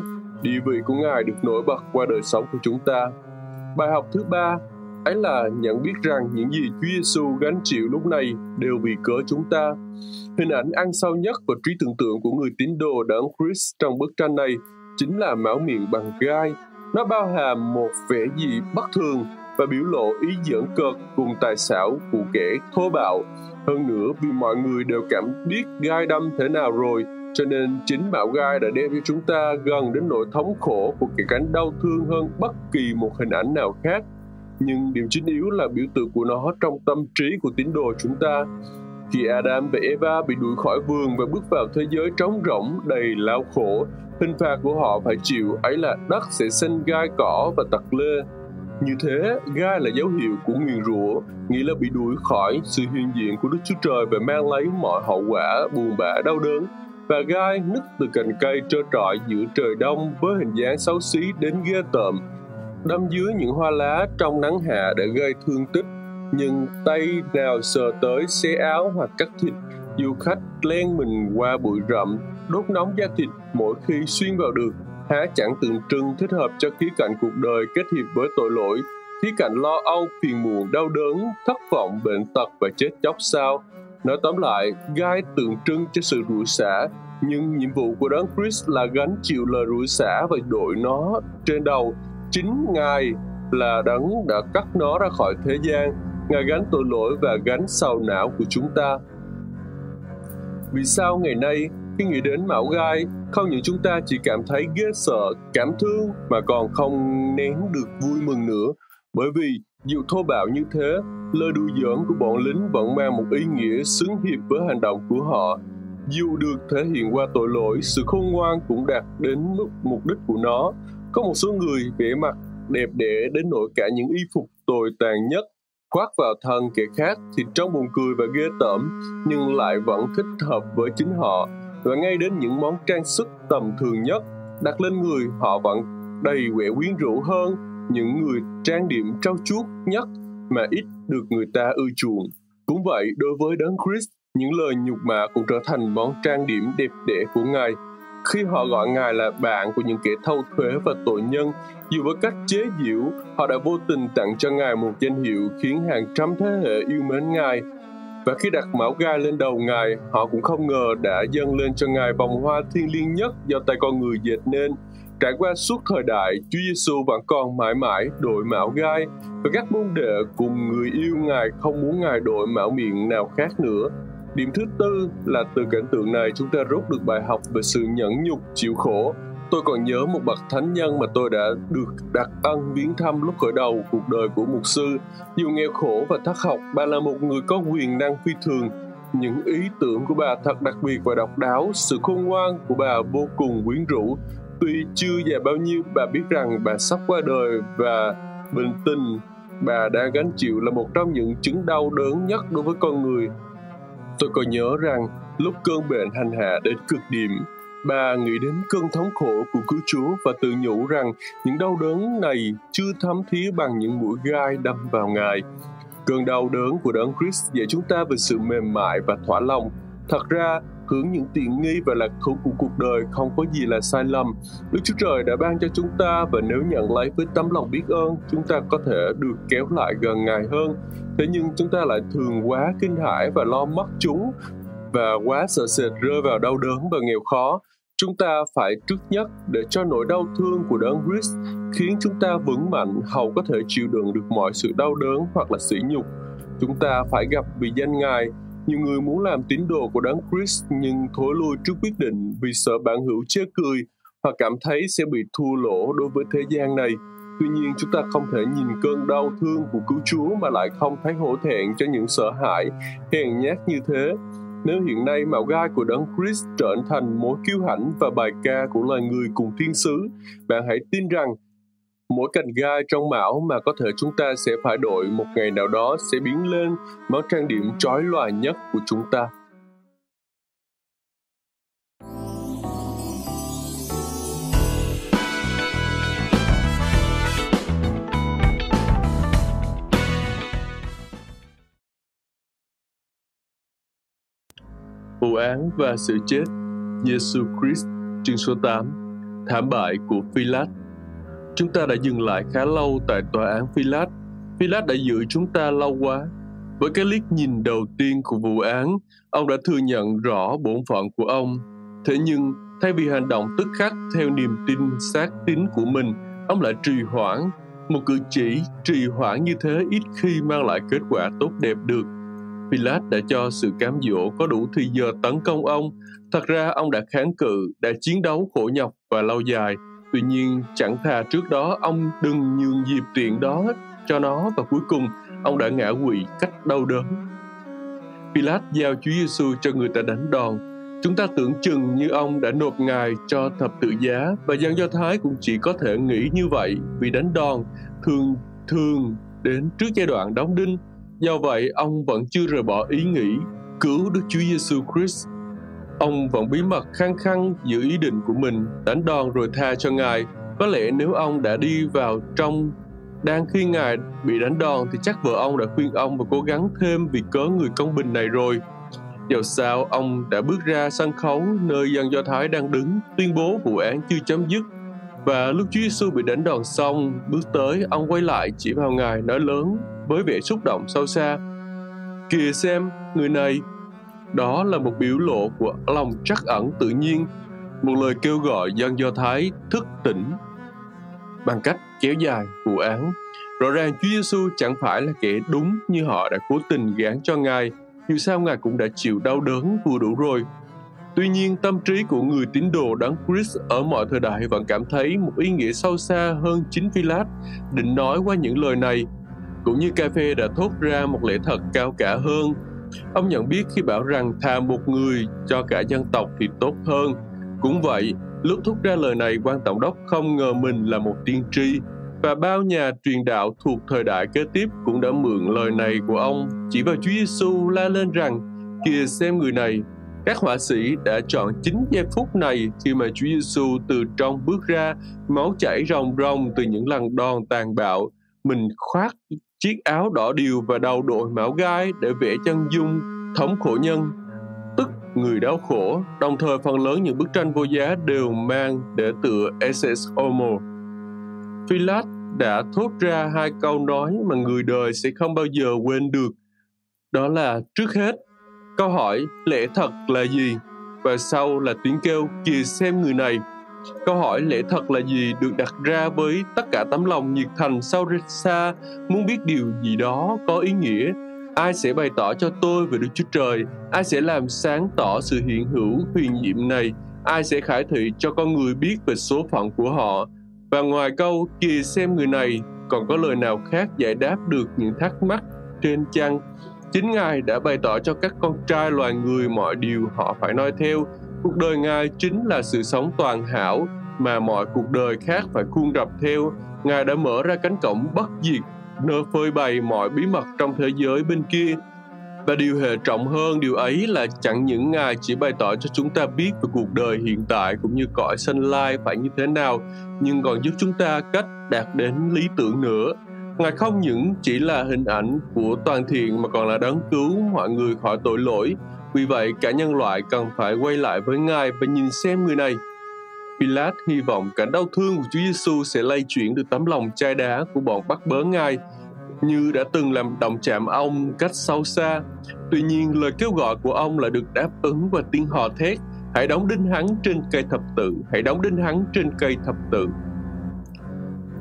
địa vị của Ngài được nổi bật qua đời sống của chúng ta. Bài học thứ ba ấy là nhận biết rằng những gì Chúa Giêsu gánh chịu lúc này đều vì cớ chúng ta. Hình ảnh ăn sâu nhất và trí tưởng tượng của người tín đồ đấng Christ trong bức tranh này chính là máu miệng bằng gai. Nó bao hàm một vẻ gì bất thường và biểu lộ ý giỡn cợt cùng tài xảo của kẻ thô bạo. Hơn nữa vì mọi người đều cảm biết gai đâm thế nào rồi, cho nên chính bạo gai đã đem cho chúng ta gần đến nỗi thống khổ của cái cánh đau thương hơn bất kỳ một hình ảnh nào khác. Nhưng điểm chính yếu là biểu tượng của nó trong tâm trí của tín đồ chúng ta. Khi Adam và Eva bị đuổi khỏi vườn và bước vào thế giới trống rỗng đầy lao khổ, hình phạt của họ phải chịu ấy là đất sẽ sinh gai cỏ và tật lê. Như thế, gai là dấu hiệu của nguyền rủa, nghĩa là bị đuổi khỏi sự hiện diện của Đức Chúa Trời và mang lấy mọi hậu quả buồn bã đau đớn. Và gai nứt từ cành cây trơ trọi giữa trời đông với hình dáng xấu xí đến ghê tởm. Đâm dưới những hoa lá trong nắng hạ để gây thương tích nhưng tay nào sờ tới xé áo hoặc cắt thịt. Du khách len mình qua bụi rậm đốt nóng da thịt mỗi khi xuyên vào được há chẳng tượng trưng thích hợp cho khía cạnh cuộc đời kết hiệp với tội lỗi khía cạnh lo âu, phiền muộn, đau đớn, thất vọng, bệnh tật và chết chóc sao? Nói tóm lại, gai tượng trưng cho sự rủi xả, nhưng nhiệm vụ của đấng Christ là gánh chịu lời rủi xả và đội nó trên đầu. Chính Ngài là đấng đã cắt nó ra khỏi thế gian. Ngài gánh tội lỗi và gánh sầu não của chúng ta. Vì sao ngày nay khi nghĩ đến mão gai, không những chúng ta chỉ cảm thấy ghê sợ, cảm thương mà còn không nén được vui mừng nữa. Bởi vì dù thô bạo như thế, lời đùa giỡn của bọn lính vẫn mang một ý nghĩa xứng hiệp với hành động của họ. Dù được thể hiện qua tội lỗi, sự khôn ngoan cũng đạt đến mức mục đích của nó. Có một số người vẻ mặt đẹp đẽ đến nỗi cả những y phục tồi tàn nhất khoác vào thân kẻ khác thì trông buồn cười và ghê tởm nhưng lại vẫn thích hợp với chính họ và ngay đến những món trang sức tầm thường nhất đặt lên người họ vẫn đầy vẻ quyến rũ hơn những người trang điểm trau chuốt nhất mà ít được người ta ưa chuộng. Cũng vậy, đối với đấng Christ, những lời nhục mạ cũng trở thành món trang điểm đẹp đẽ của Ngài. Khi họ gọi Ngài là bạn của những kẻ thâu thuế và tội nhân, dù với cách chế giễu, họ đã vô tình tặng cho Ngài một danh hiệu khiến hàng trăm thế hệ yêu mến Ngài và khi đặt mão gai lên đầu Ngài, họ cũng không ngờ đã dâng lên cho Ngài vòng hoa thiên liêng nhất do tay con người dệt nên. Trải qua suốt thời đại, Chúa Giêsu vẫn còn mãi mãi đội mão gai và các môn đệ cùng người yêu Ngài không muốn Ngài đội mão miệng nào khác nữa. Điểm thứ tư là từ cảnh tượng này chúng ta rút được bài học về sự nhẫn nhục, chịu khổ Tôi còn nhớ một bậc thánh nhân mà tôi đã được đặt ân viếng thăm lúc khởi đầu cuộc đời của mục sư. Dù nghèo khổ và thất học, bà là một người có quyền năng phi thường. Những ý tưởng của bà thật đặc biệt và độc đáo, sự khôn ngoan của bà vô cùng quyến rũ. Tuy chưa già bao nhiêu, bà biết rằng bà sắp qua đời và bình tình bà đang gánh chịu là một trong những chứng đau đớn nhất đối với con người. Tôi còn nhớ rằng lúc cơn bệnh hành hạ đến cực điểm, Bà nghĩ đến cơn thống khổ của cứu Chúa và tự nhủ rằng những đau đớn này chưa thấm thía bằng những mũi gai đâm vào Ngài. Cơn đau đớn của Đấng Christ dạy chúng ta về sự mềm mại và thỏa lòng. Thật ra, hưởng những tiện nghi và lạc thú của cuộc đời không có gì là sai lầm. Đức Chúa Trời đã ban cho chúng ta và nếu nhận lấy với tấm lòng biết ơn, chúng ta có thể được kéo lại gần Ngài hơn. Thế nhưng chúng ta lại thường quá kinh hãi và lo mất chúng và quá sợ sệt rơi vào đau đớn và nghèo khó chúng ta phải trước nhất để cho nỗi đau thương của đấng Christ khiến chúng ta vững mạnh hầu có thể chịu đựng được mọi sự đau đớn hoặc là sỉ nhục. Chúng ta phải gặp vì danh Ngài. Nhiều người muốn làm tín đồ của đấng Christ nhưng thối lui trước quyết định vì sợ bạn hữu chê cười hoặc cảm thấy sẽ bị thua lỗ đối với thế gian này. Tuy nhiên chúng ta không thể nhìn cơn đau thương của cứu Chúa mà lại không thấy hổ thẹn cho những sợ hãi, hèn nhát như thế nếu hiện nay mạo gai của Đấng Christ trở thành mối kiêu hãnh và bài ca của loài người cùng thiên sứ, bạn hãy tin rằng mỗi cành gai trong mão mà có thể chúng ta sẽ phải đội một ngày nào đó sẽ biến lên món trang điểm trói lòa nhất của chúng ta. Vụ án và sự chết. Giêsu Christ, chương số 8 thảm bại của Philat chúng ta đã dừng lại khá lâu tại tòa án Philat Philat đã giữ chúng ta lâu quá. Với cái liếc nhìn đầu tiên của vụ án, ông đã thừa nhận rõ bổn phận của ông. Thế nhưng, thay vì hành động tức khắc theo niềm tin xác tín của mình, ông lại trì hoãn. Một cử chỉ trì hoãn như thế ít khi mang lại kết quả tốt đẹp được. Pilat đã cho sự cám dỗ có đủ thời giờ tấn công ông. Thật ra ông đã kháng cự, đã chiến đấu khổ nhọc và lâu dài. Tuy nhiên, chẳng thà trước đó ông đừng nhường dịp tiện đó cho nó và cuối cùng ông đã ngã quỵ cách đau đớn. Pilat giao Chúa Giêsu cho người ta đánh đòn. Chúng ta tưởng chừng như ông đã nộp ngài cho thập tự giá và dân Do Thái cũng chỉ có thể nghĩ như vậy vì đánh đòn thường thường đến trước giai đoạn đóng đinh Do vậy, ông vẫn chưa rời bỏ ý nghĩ cứu Đức Chúa Giêsu Christ. Ông vẫn bí mật khăng khăng giữ ý định của mình, đánh đòn rồi tha cho Ngài. Có lẽ nếu ông đã đi vào trong đang khi Ngài bị đánh đòn thì chắc vợ ông đã khuyên ông và cố gắng thêm vì cớ người công bình này rồi. Dầu sao, ông đã bước ra sân khấu nơi dân Do Thái đang đứng, tuyên bố vụ án chưa chấm dứt. Và lúc Chúa Giêsu bị đánh đòn xong, bước tới, ông quay lại chỉ vào Ngài nói lớn với vẻ xúc động sâu xa. Kìa xem, người này, đó là một biểu lộ của lòng trắc ẩn tự nhiên, một lời kêu gọi dân Do Thái thức tỉnh bằng cách kéo dài vụ án. Rõ ràng Chúa Giêsu chẳng phải là kẻ đúng như họ đã cố tình gán cho Ngài, dù sao Ngài cũng đã chịu đau đớn vừa đủ rồi. Tuy nhiên, tâm trí của người tín đồ đấng Christ ở mọi thời đại vẫn cảm thấy một ý nghĩa sâu xa hơn chính Phi-lát định nói qua những lời này, cũng như cà phê đã thốt ra một lẽ thật cao cả hơn. Ông nhận biết khi bảo rằng thà một người cho cả dân tộc thì tốt hơn. Cũng vậy, lúc thốt ra lời này, quan tổng đốc không ngờ mình là một tiên tri, và bao nhà truyền đạo thuộc thời đại kế tiếp cũng đã mượn lời này của ông chỉ vào Chúa Giêsu la lên rằng kìa xem người này các họa sĩ đã chọn chính giây phút này khi mà Chúa Giêsu từ trong bước ra, máu chảy ròng ròng từ những lần đòn tàn bạo. Mình khoác chiếc áo đỏ điều và đầu đội mão gai để vẽ chân dung thống khổ nhân, tức người đau khổ. Đồng thời phần lớn những bức tranh vô giá đều mang để tựa SS Homo. Philat đã thốt ra hai câu nói mà người đời sẽ không bao giờ quên được. Đó là trước hết, câu hỏi lẽ thật là gì? Và sau là tiếng kêu kìa xem người này. Câu hỏi lẽ thật là gì được đặt ra với tất cả tấm lòng nhiệt thành sau xa muốn biết điều gì đó có ý nghĩa. Ai sẽ bày tỏ cho tôi về Đức Chúa Trời? Ai sẽ làm sáng tỏ sự hiện hữu huyền nhiệm này? Ai sẽ khải thị cho con người biết về số phận của họ? Và ngoài câu kìa xem người này, còn có lời nào khác giải đáp được những thắc mắc trên chăng? Chính Ngài đã bày tỏ cho các con trai loài người mọi điều họ phải nói theo. Cuộc đời Ngài chính là sự sống toàn hảo mà mọi cuộc đời khác phải khuôn rập theo. Ngài đã mở ra cánh cổng bất diệt, nơi phơi bày mọi bí mật trong thế giới bên kia và điều hệ trọng hơn điều ấy là chẳng những Ngài chỉ bày tỏ cho chúng ta biết về cuộc đời hiện tại cũng như cõi sanh lai phải như thế nào, nhưng còn giúp chúng ta cách đạt đến lý tưởng nữa. Ngài không những chỉ là hình ảnh của toàn thiện mà còn là đấng cứu mọi người khỏi tội lỗi. Vì vậy, cả nhân loại cần phải quay lại với Ngài và nhìn xem người này. Pilat hy vọng cả đau thương của Chúa Giêsu sẽ lay chuyển được tấm lòng chai đá của bọn bắt bớ Ngài như đã từng làm động chạm ông cách sâu xa. Tuy nhiên, lời kêu gọi của ông lại được đáp ứng và tiếng hò thét hãy đóng đinh hắn trên cây thập tự, hãy đóng đinh hắn trên cây thập tự.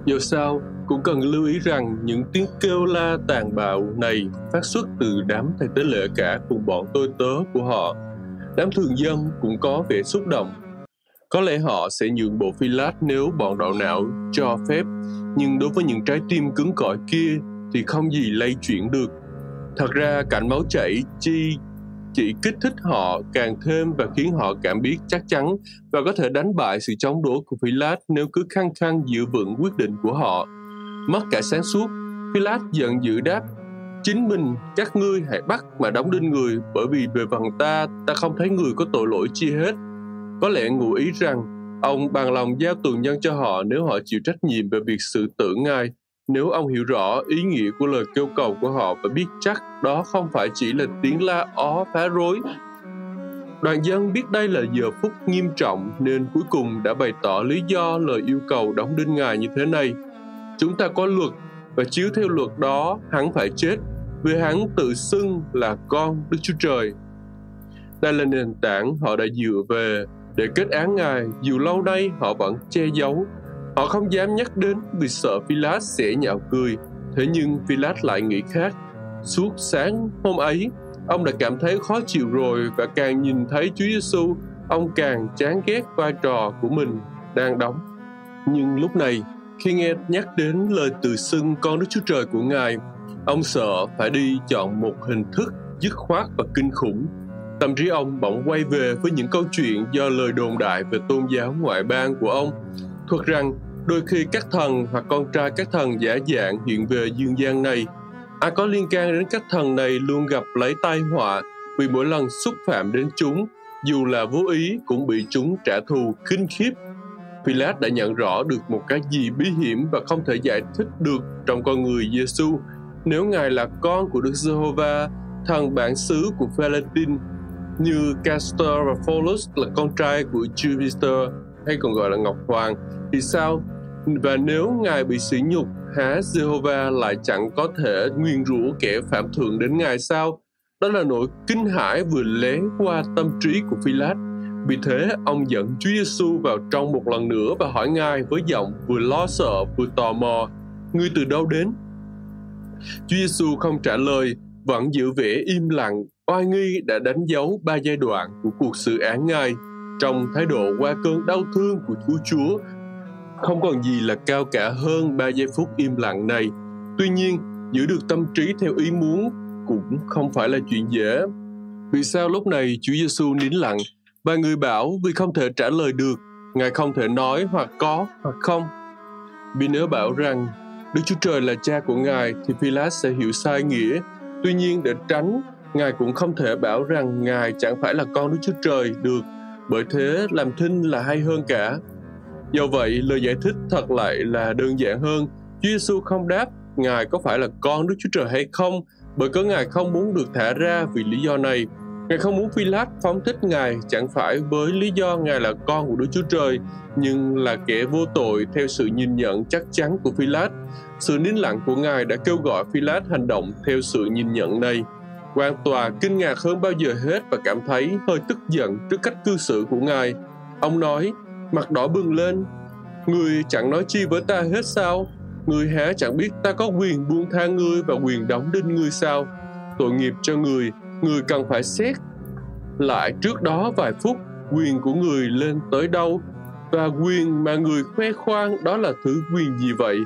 Dù sao, cũng cần lưu ý rằng những tiếng kêu la tàn bạo này phát xuất từ đám thầy tế lễ cả cùng bọn tôi tớ của họ. Đám thường dân cũng có vẻ xúc động. Có lẽ họ sẽ nhượng bộ phi lát nếu bọn đạo não cho phép, nhưng đối với những trái tim cứng cỏi kia thì không gì lay chuyển được. Thật ra cảnh máu chảy chi chỉ kích thích họ càng thêm và khiến họ cảm biết chắc chắn và có thể đánh bại sự chống đối của Philát nếu cứ khăng khăng giữ vững quyết định của họ. Mất cả sáng suốt, Pilat giận dữ đáp Chính mình, các ngươi hãy bắt mà đóng đinh người bởi vì về phần ta, ta không thấy người có tội lỗi chi hết. Có lẽ ngụ ý rằng ông bằng lòng giao tù nhân cho họ nếu họ chịu trách nhiệm về việc sự tử ngài. Nếu ông hiểu rõ ý nghĩa của lời kêu cầu của họ và biết chắc đó không phải chỉ là tiếng la ó phá rối. Đoàn dân biết đây là giờ phút nghiêm trọng nên cuối cùng đã bày tỏ lý do lời yêu cầu đóng đinh ngài như thế này chúng ta có luật và chiếu theo luật đó hắn phải chết vì hắn tự xưng là con đức chúa trời đây là nền tảng họ đã dựa về để kết án ngài dù lâu nay họ vẫn che giấu Họ không dám nhắc đến vì sợ Philat sẽ nhạo cười. Thế nhưng Philat lại nghĩ khác. Suốt sáng hôm ấy, ông đã cảm thấy khó chịu rồi và càng nhìn thấy Chúa Giêsu, ông càng chán ghét vai trò của mình đang đóng. Nhưng lúc này, khi nghe nhắc đến lời từ xưng con Đức Chúa Trời của Ngài, ông sợ phải đi chọn một hình thức dứt khoát và kinh khủng. Tâm trí ông bỗng quay về với những câu chuyện do lời đồn đại về tôn giáo ngoại bang của ông, thuật rằng Đôi khi các thần hoặc con trai các thần giả dạng hiện về dương gian này. Ai có liên can đến các thần này luôn gặp lấy tai họa vì mỗi lần xúc phạm đến chúng, dù là vô ý cũng bị chúng trả thù kinh khiếp. Pilate đã nhận rõ được một cái gì bí hiểm và không thể giải thích được trong con người Giêsu. Nếu Ngài là con của Đức Giê-hô-va, thần bản xứ của Valentin, như Castor và Pholus là con trai của Jupiter, hay còn gọi là ngọc hoàng thì sao? Và nếu Ngài bị sỉ nhục, há Jehovah lại chẳng có thể nguyên rủa kẻ phạm thượng đến Ngài sao? Đó là nỗi kinh hãi vừa lén qua tâm trí của phi vì thế, ông dẫn Chúa Giêsu vào trong một lần nữa và hỏi Ngài với giọng vừa lo sợ vừa tò mò, Ngươi từ đâu đến? Chúa Giêsu không trả lời, vẫn giữ vẻ im lặng, oai nghi đã đánh dấu ba giai đoạn của cuộc xử án Ngài trong thái độ qua cơn đau thương của Chúa Chúa. Không còn gì là cao cả hơn ba giây phút im lặng này. Tuy nhiên, giữ được tâm trí theo ý muốn cũng không phải là chuyện dễ. Vì sao lúc này Chúa Giêsu nín lặng và người bảo vì không thể trả lời được, Ngài không thể nói hoặc có hoặc không. Vì nếu bảo rằng Đức Chúa Trời là cha của Ngài thì Pilat sẽ hiểu sai nghĩa. Tuy nhiên để tránh, Ngài cũng không thể bảo rằng Ngài chẳng phải là con Đức Chúa Trời được, bởi thế làm thinh là hay hơn cả. Do vậy, lời giải thích thật lại là đơn giản hơn. Chúa Giêsu không đáp Ngài có phải là con Đức Chúa Trời hay không, bởi có Ngài không muốn được thả ra vì lý do này. Ngài không muốn Phi-lát phóng thích Ngài chẳng phải với lý do Ngài là con của Đức Chúa Trời, nhưng là kẻ vô tội theo sự nhìn nhận chắc chắn của Phi-lát. Sự nín lặng của Ngài đã kêu gọi Phi-lát hành động theo sự nhìn nhận này. Quan tòa kinh ngạc hơn bao giờ hết và cảm thấy hơi tức giận trước cách cư xử của Ngài. Ông nói, mặt đỏ bừng lên, Người chẳng nói chi với ta hết sao? Người há chẳng biết ta có quyền buông tha ngươi và quyền đóng đinh ngươi sao? Tội nghiệp cho người, người cần phải xét lại trước đó vài phút, quyền của người lên tới đâu, và quyền mà người khoe khoang, đó là thứ quyền gì vậy?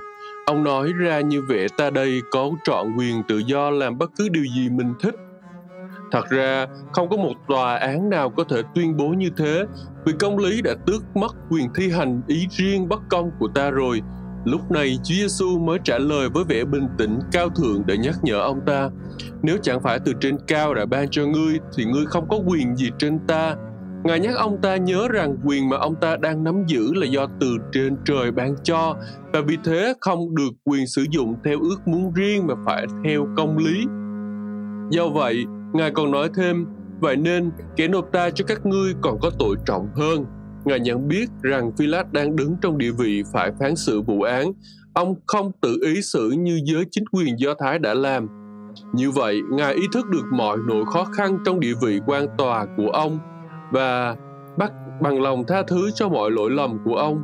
Ông nói ra như vẻ ta đây có trọn quyền tự do làm bất cứ điều gì mình thích. Thật ra, không có một tòa án nào có thể tuyên bố như thế, vì công lý đã tước mất quyền thi hành ý riêng bất công của ta rồi. Lúc này Chúa Giêsu mới trả lời với vẻ bình tĩnh cao thượng để nhắc nhở ông ta. Nếu chẳng phải từ trên cao đã ban cho ngươi thì ngươi không có quyền gì trên ta. Ngài nhắc ông ta nhớ rằng quyền mà ông ta đang nắm giữ là do từ trên trời ban cho và vì thế không được quyền sử dụng theo ước muốn riêng mà phải theo công lý. Do vậy, Ngài còn nói thêm, vậy nên kẻ nộp ta cho các ngươi còn có tội trọng hơn Ngài nhận biết rằng Pilat đang đứng trong địa vị phải phán xử vụ án. Ông không tự ý xử như giới chính quyền Do Thái đã làm. Như vậy, Ngài ý thức được mọi nỗi khó khăn trong địa vị quan tòa của ông và bắt bằng lòng tha thứ cho mọi lỗi lầm của ông.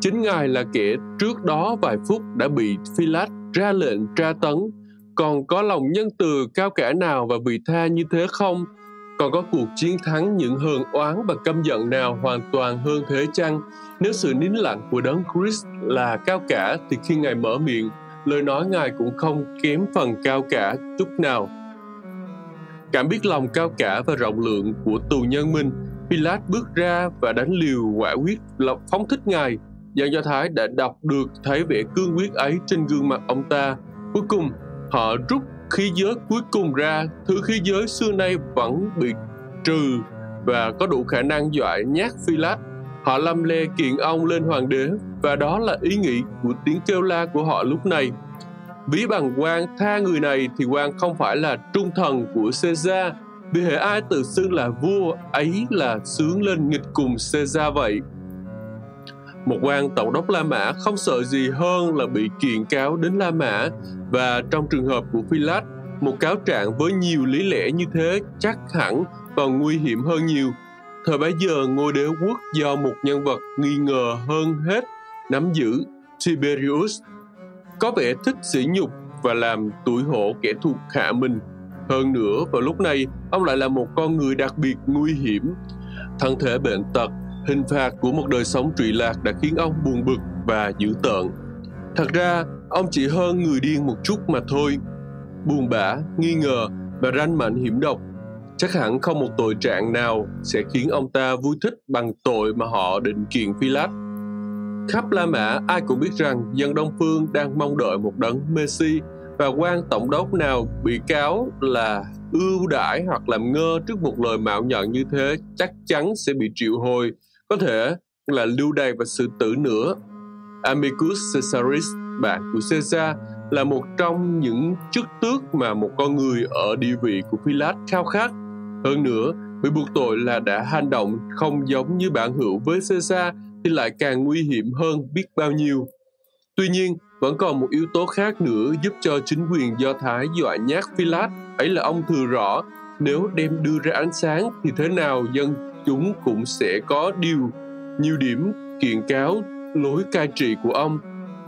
Chính Ngài là kẻ trước đó vài phút đã bị Pilat ra lệnh tra tấn, còn có lòng nhân từ cao cả nào và vị tha như thế không? Còn có cuộc chiến thắng những hờn oán và căm giận nào hoàn toàn hơn thế chăng? Nếu sự nín lặng của đấng Christ là cao cả thì khi Ngài mở miệng, lời nói Ngài cũng không kém phần cao cả chút nào. Cảm biết lòng cao cả và rộng lượng của tù nhân minh, Pilat bước ra và đánh liều quả quyết phóng thích Ngài. Giang Do Thái đã đọc được thấy vẻ cương quyết ấy trên gương mặt ông ta. Cuối cùng, họ rút khí giới cuối cùng ra, thứ khí giới xưa nay vẫn bị trừ và có đủ khả năng dọa nhát phi lát họ lâm lê kiện ông lên hoàng đế và đó là ý nghĩ của tiếng kêu la của họ lúc này. Ví bằng quan tha người này thì quan không phải là trung thần của Caesar. Vì hệ ai tự xưng là vua ấy là sướng lên nghịch cùng Caesar vậy một quan tổng đốc La Mã không sợ gì hơn là bị kiện cáo đến La Mã và trong trường hợp của Philat, một cáo trạng với nhiều lý lẽ như thế chắc hẳn còn nguy hiểm hơn nhiều. Thời bấy giờ ngôi đế quốc do một nhân vật nghi ngờ hơn hết nắm giữ Tiberius có vẻ thích sỉ nhục và làm tủi hổ kẻ thuộc hạ mình. Hơn nữa, vào lúc này, ông lại là một con người đặc biệt nguy hiểm. Thân thể bệnh tật, hình phạt của một đời sống trụy lạc đã khiến ông buồn bực và dữ tợn. Thật ra, ông chỉ hơn người điên một chút mà thôi. Buồn bã, nghi ngờ và ranh mạnh hiểm độc. Chắc hẳn không một tội trạng nào sẽ khiến ông ta vui thích bằng tội mà họ định kiện Phi Khắp La Mã, ai cũng biết rằng dân Đông Phương đang mong đợi một đấng Messi và quan tổng đốc nào bị cáo là ưu đãi hoặc làm ngơ trước một lời mạo nhận như thế chắc chắn sẽ bị triệu hồi có thể là lưu đày và sự tử nữa. Amicus Caesaris, bạn của Caesar, là một trong những chức tước mà một con người ở địa vị của Pilat khao khát. Hơn nữa, bị buộc tội là đã hành động không giống như bạn hữu với Caesar thì lại càng nguy hiểm hơn biết bao nhiêu. Tuy nhiên, vẫn còn một yếu tố khác nữa giúp cho chính quyền Do Thái dọa nhát Philat, ấy là ông thừa rõ nếu đem đưa ra ánh sáng thì thế nào dân chúng cũng sẽ có điều nhiều điểm kiện cáo lối cai trị của ông.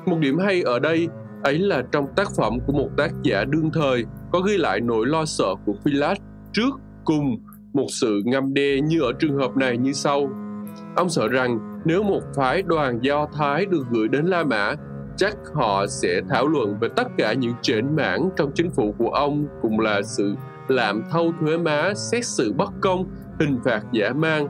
Một điểm hay ở đây ấy là trong tác phẩm của một tác giả đương thời có ghi lại nỗi lo sợ của Philat trước cùng một sự ngâm đe như ở trường hợp này như sau. Ông sợ rằng nếu một phái đoàn Do Thái được gửi đến La Mã, chắc họ sẽ thảo luận về tất cả những trển mãn trong chính phủ của ông cùng là sự làm thâu thuế má, xét xử bất công, hình phạt giả mang.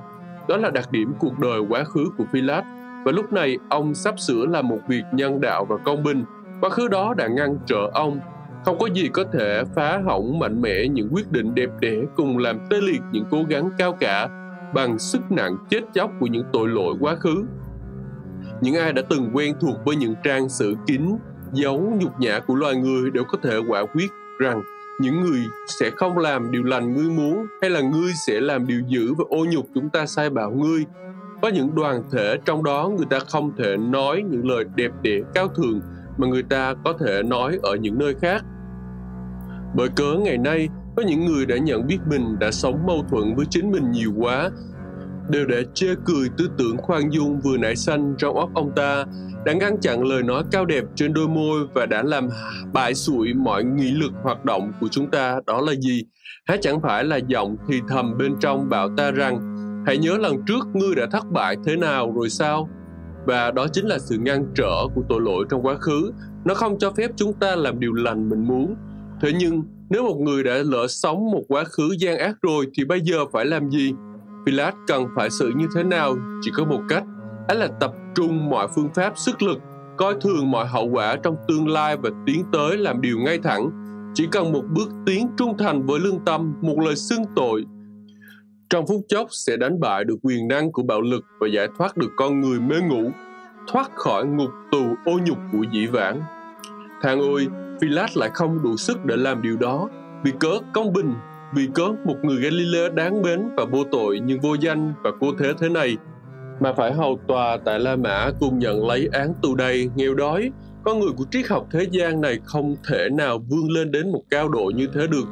Đó là đặc điểm cuộc đời quá khứ của Philat. Và lúc này ông sắp sửa làm một việc nhân đạo và công bình. Quá khứ đó đã ngăn trở ông không có gì có thể phá hỏng mạnh mẽ những quyết định đẹp đẽ cùng làm tê liệt những cố gắng cao cả bằng sức nặng chết chóc của những tội lỗi quá khứ. Những ai đã từng quen thuộc với những trang sử kín, giấu nhục nhã của loài người đều có thể quả quyết rằng những người sẽ không làm điều lành ngươi muốn hay là ngươi sẽ làm điều dữ và ô nhục chúng ta sai bảo ngươi. Có những đoàn thể trong đó người ta không thể nói những lời đẹp đẽ cao thượng mà người ta có thể nói ở những nơi khác. Bởi cớ ngày nay, có những người đã nhận biết mình đã sống mâu thuẫn với chính mình nhiều quá, đều để chê cười tư tưởng khoan dung vừa nảy sanh trong óc ông ta, đã ngăn chặn lời nói cao đẹp trên đôi môi và đã làm bại sụi mọi nghị lực hoạt động của chúng ta đó là gì? Há chẳng phải là giọng thì thầm bên trong bảo ta rằng hãy nhớ lần trước ngươi đã thất bại thế nào rồi sao? và đó chính là sự ngăn trở của tội lỗi trong quá khứ nó không cho phép chúng ta làm điều lành mình muốn thế nhưng nếu một người đã lỡ sống một quá khứ gian ác rồi thì bây giờ phải làm gì Pilat cần phải xử như thế nào? Chỉ có một cách ấy là tập trung mọi phương pháp sức lực coi thường mọi hậu quả trong tương lai và tiến tới làm điều ngay thẳng. Chỉ cần một bước tiến trung thành với lương tâm một lời xưng tội trong phút chốc sẽ đánh bại được quyền năng của bạo lực và giải thoát được con người mê ngủ, thoát khỏi ngục tù ô nhục của dĩ vãng. Thằng ơi, Philat lại không đủ sức để làm điều đó, vì cớ công bình, vì cớ một người Galileo đáng mến và vô tội nhưng vô danh và cô thế thế này, mà phải hầu tòa tại La Mã cùng nhận lấy án tù đầy, nghèo đói. Con người của triết học thế gian này không thể nào vươn lên đến một cao độ như thế được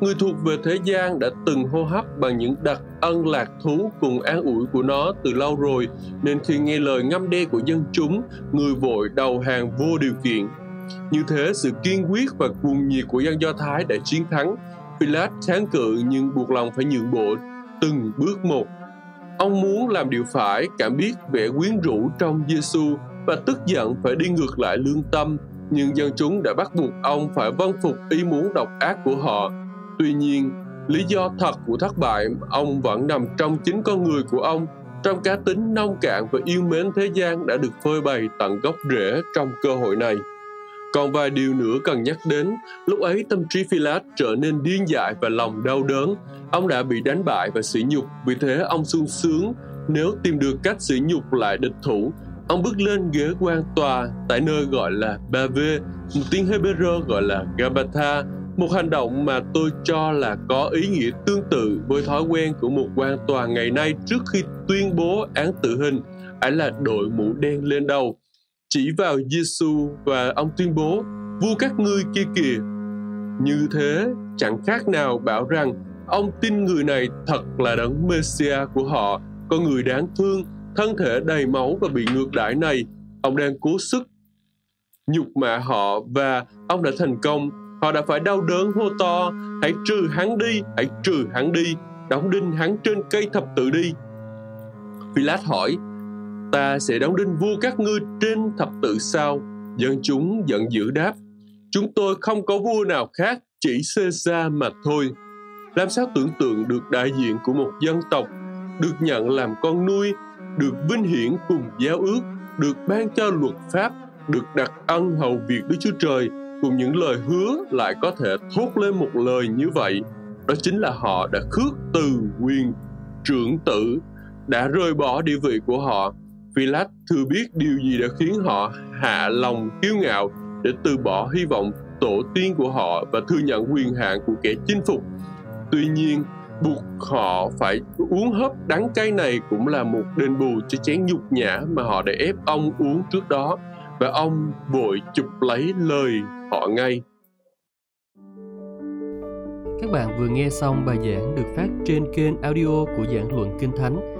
Người thuộc về thế gian đã từng hô hấp bằng những đặc ân lạc thú cùng an ủi của nó từ lâu rồi, nên khi nghe lời ngâm đe của dân chúng, người vội đầu hàng vô điều kiện. Như thế, sự kiên quyết và cuồng nhiệt của dân Do Thái đã chiến thắng. Pilate kháng cự nhưng buộc lòng phải nhượng bộ từng bước một. Ông muốn làm điều phải, cảm biết vẻ quyến rũ trong Giêsu và tức giận phải đi ngược lại lương tâm, nhưng dân chúng đã bắt buộc ông phải vâng phục ý muốn độc ác của họ Tuy nhiên, lý do thật của thất bại ông vẫn nằm trong chính con người của ông, trong cá tính nông cạn và yêu mến thế gian đã được phơi bày tận gốc rễ trong cơ hội này. Còn vài điều nữa cần nhắc đến, lúc ấy tâm trí Philat trở nên điên dại và lòng đau đớn. Ông đã bị đánh bại và sỉ nhục, vì thế ông sung sướng nếu tìm được cách sỉ nhục lại địch thủ. Ông bước lên ghế quan tòa tại nơi gọi là Bave, một tiếng Hebrew gọi là Gabatha một hành động mà tôi cho là có ý nghĩa tương tự với thói quen của một quan tòa ngày nay trước khi tuyên bố án tử hình ấy là đội mũ đen lên đầu chỉ vào Giêsu và ông tuyên bố vua các ngươi kia kìa. Như thế chẳng khác nào bảo rằng ông tin người này thật là đấng Messia của họ. Con người đáng thương thân thể đầy máu và bị ngược đãi này. Ông đang cố sức nhục mạ họ và ông đã thành công. Họ đã phải đau đớn hô to, hãy trừ hắn đi, hãy trừ hắn đi, đóng đinh hắn trên cây thập tự đi. Pilat hỏi, ta sẽ đóng đinh vua các ngươi trên thập tự sao? Dân chúng giận dữ đáp, chúng tôi không có vua nào khác, chỉ Caesar mà thôi. Làm sao tưởng tượng được đại diện của một dân tộc được nhận làm con nuôi, được vinh hiển cùng giáo ước, được ban cho luật pháp, được đặt ân hầu việc Đức Chúa Trời, cùng những lời hứa lại có thể thốt lên một lời như vậy đó chính là họ đã khước từ quyền trưởng tử đã rời bỏ địa vị của họ Philat thừa biết điều gì đã khiến họ hạ lòng kiêu ngạo để từ bỏ hy vọng tổ tiên của họ và thừa nhận quyền hạn của kẻ chinh phục. Tuy nhiên, buộc họ phải uống hớp đắng cay này cũng là một đền bù cho chén nhục nhã mà họ đã ép ông uống trước đó và ông vội chụp lấy lời họ ngay các bạn vừa nghe xong bài giảng được phát trên kênh audio của giảng luận kinh thánh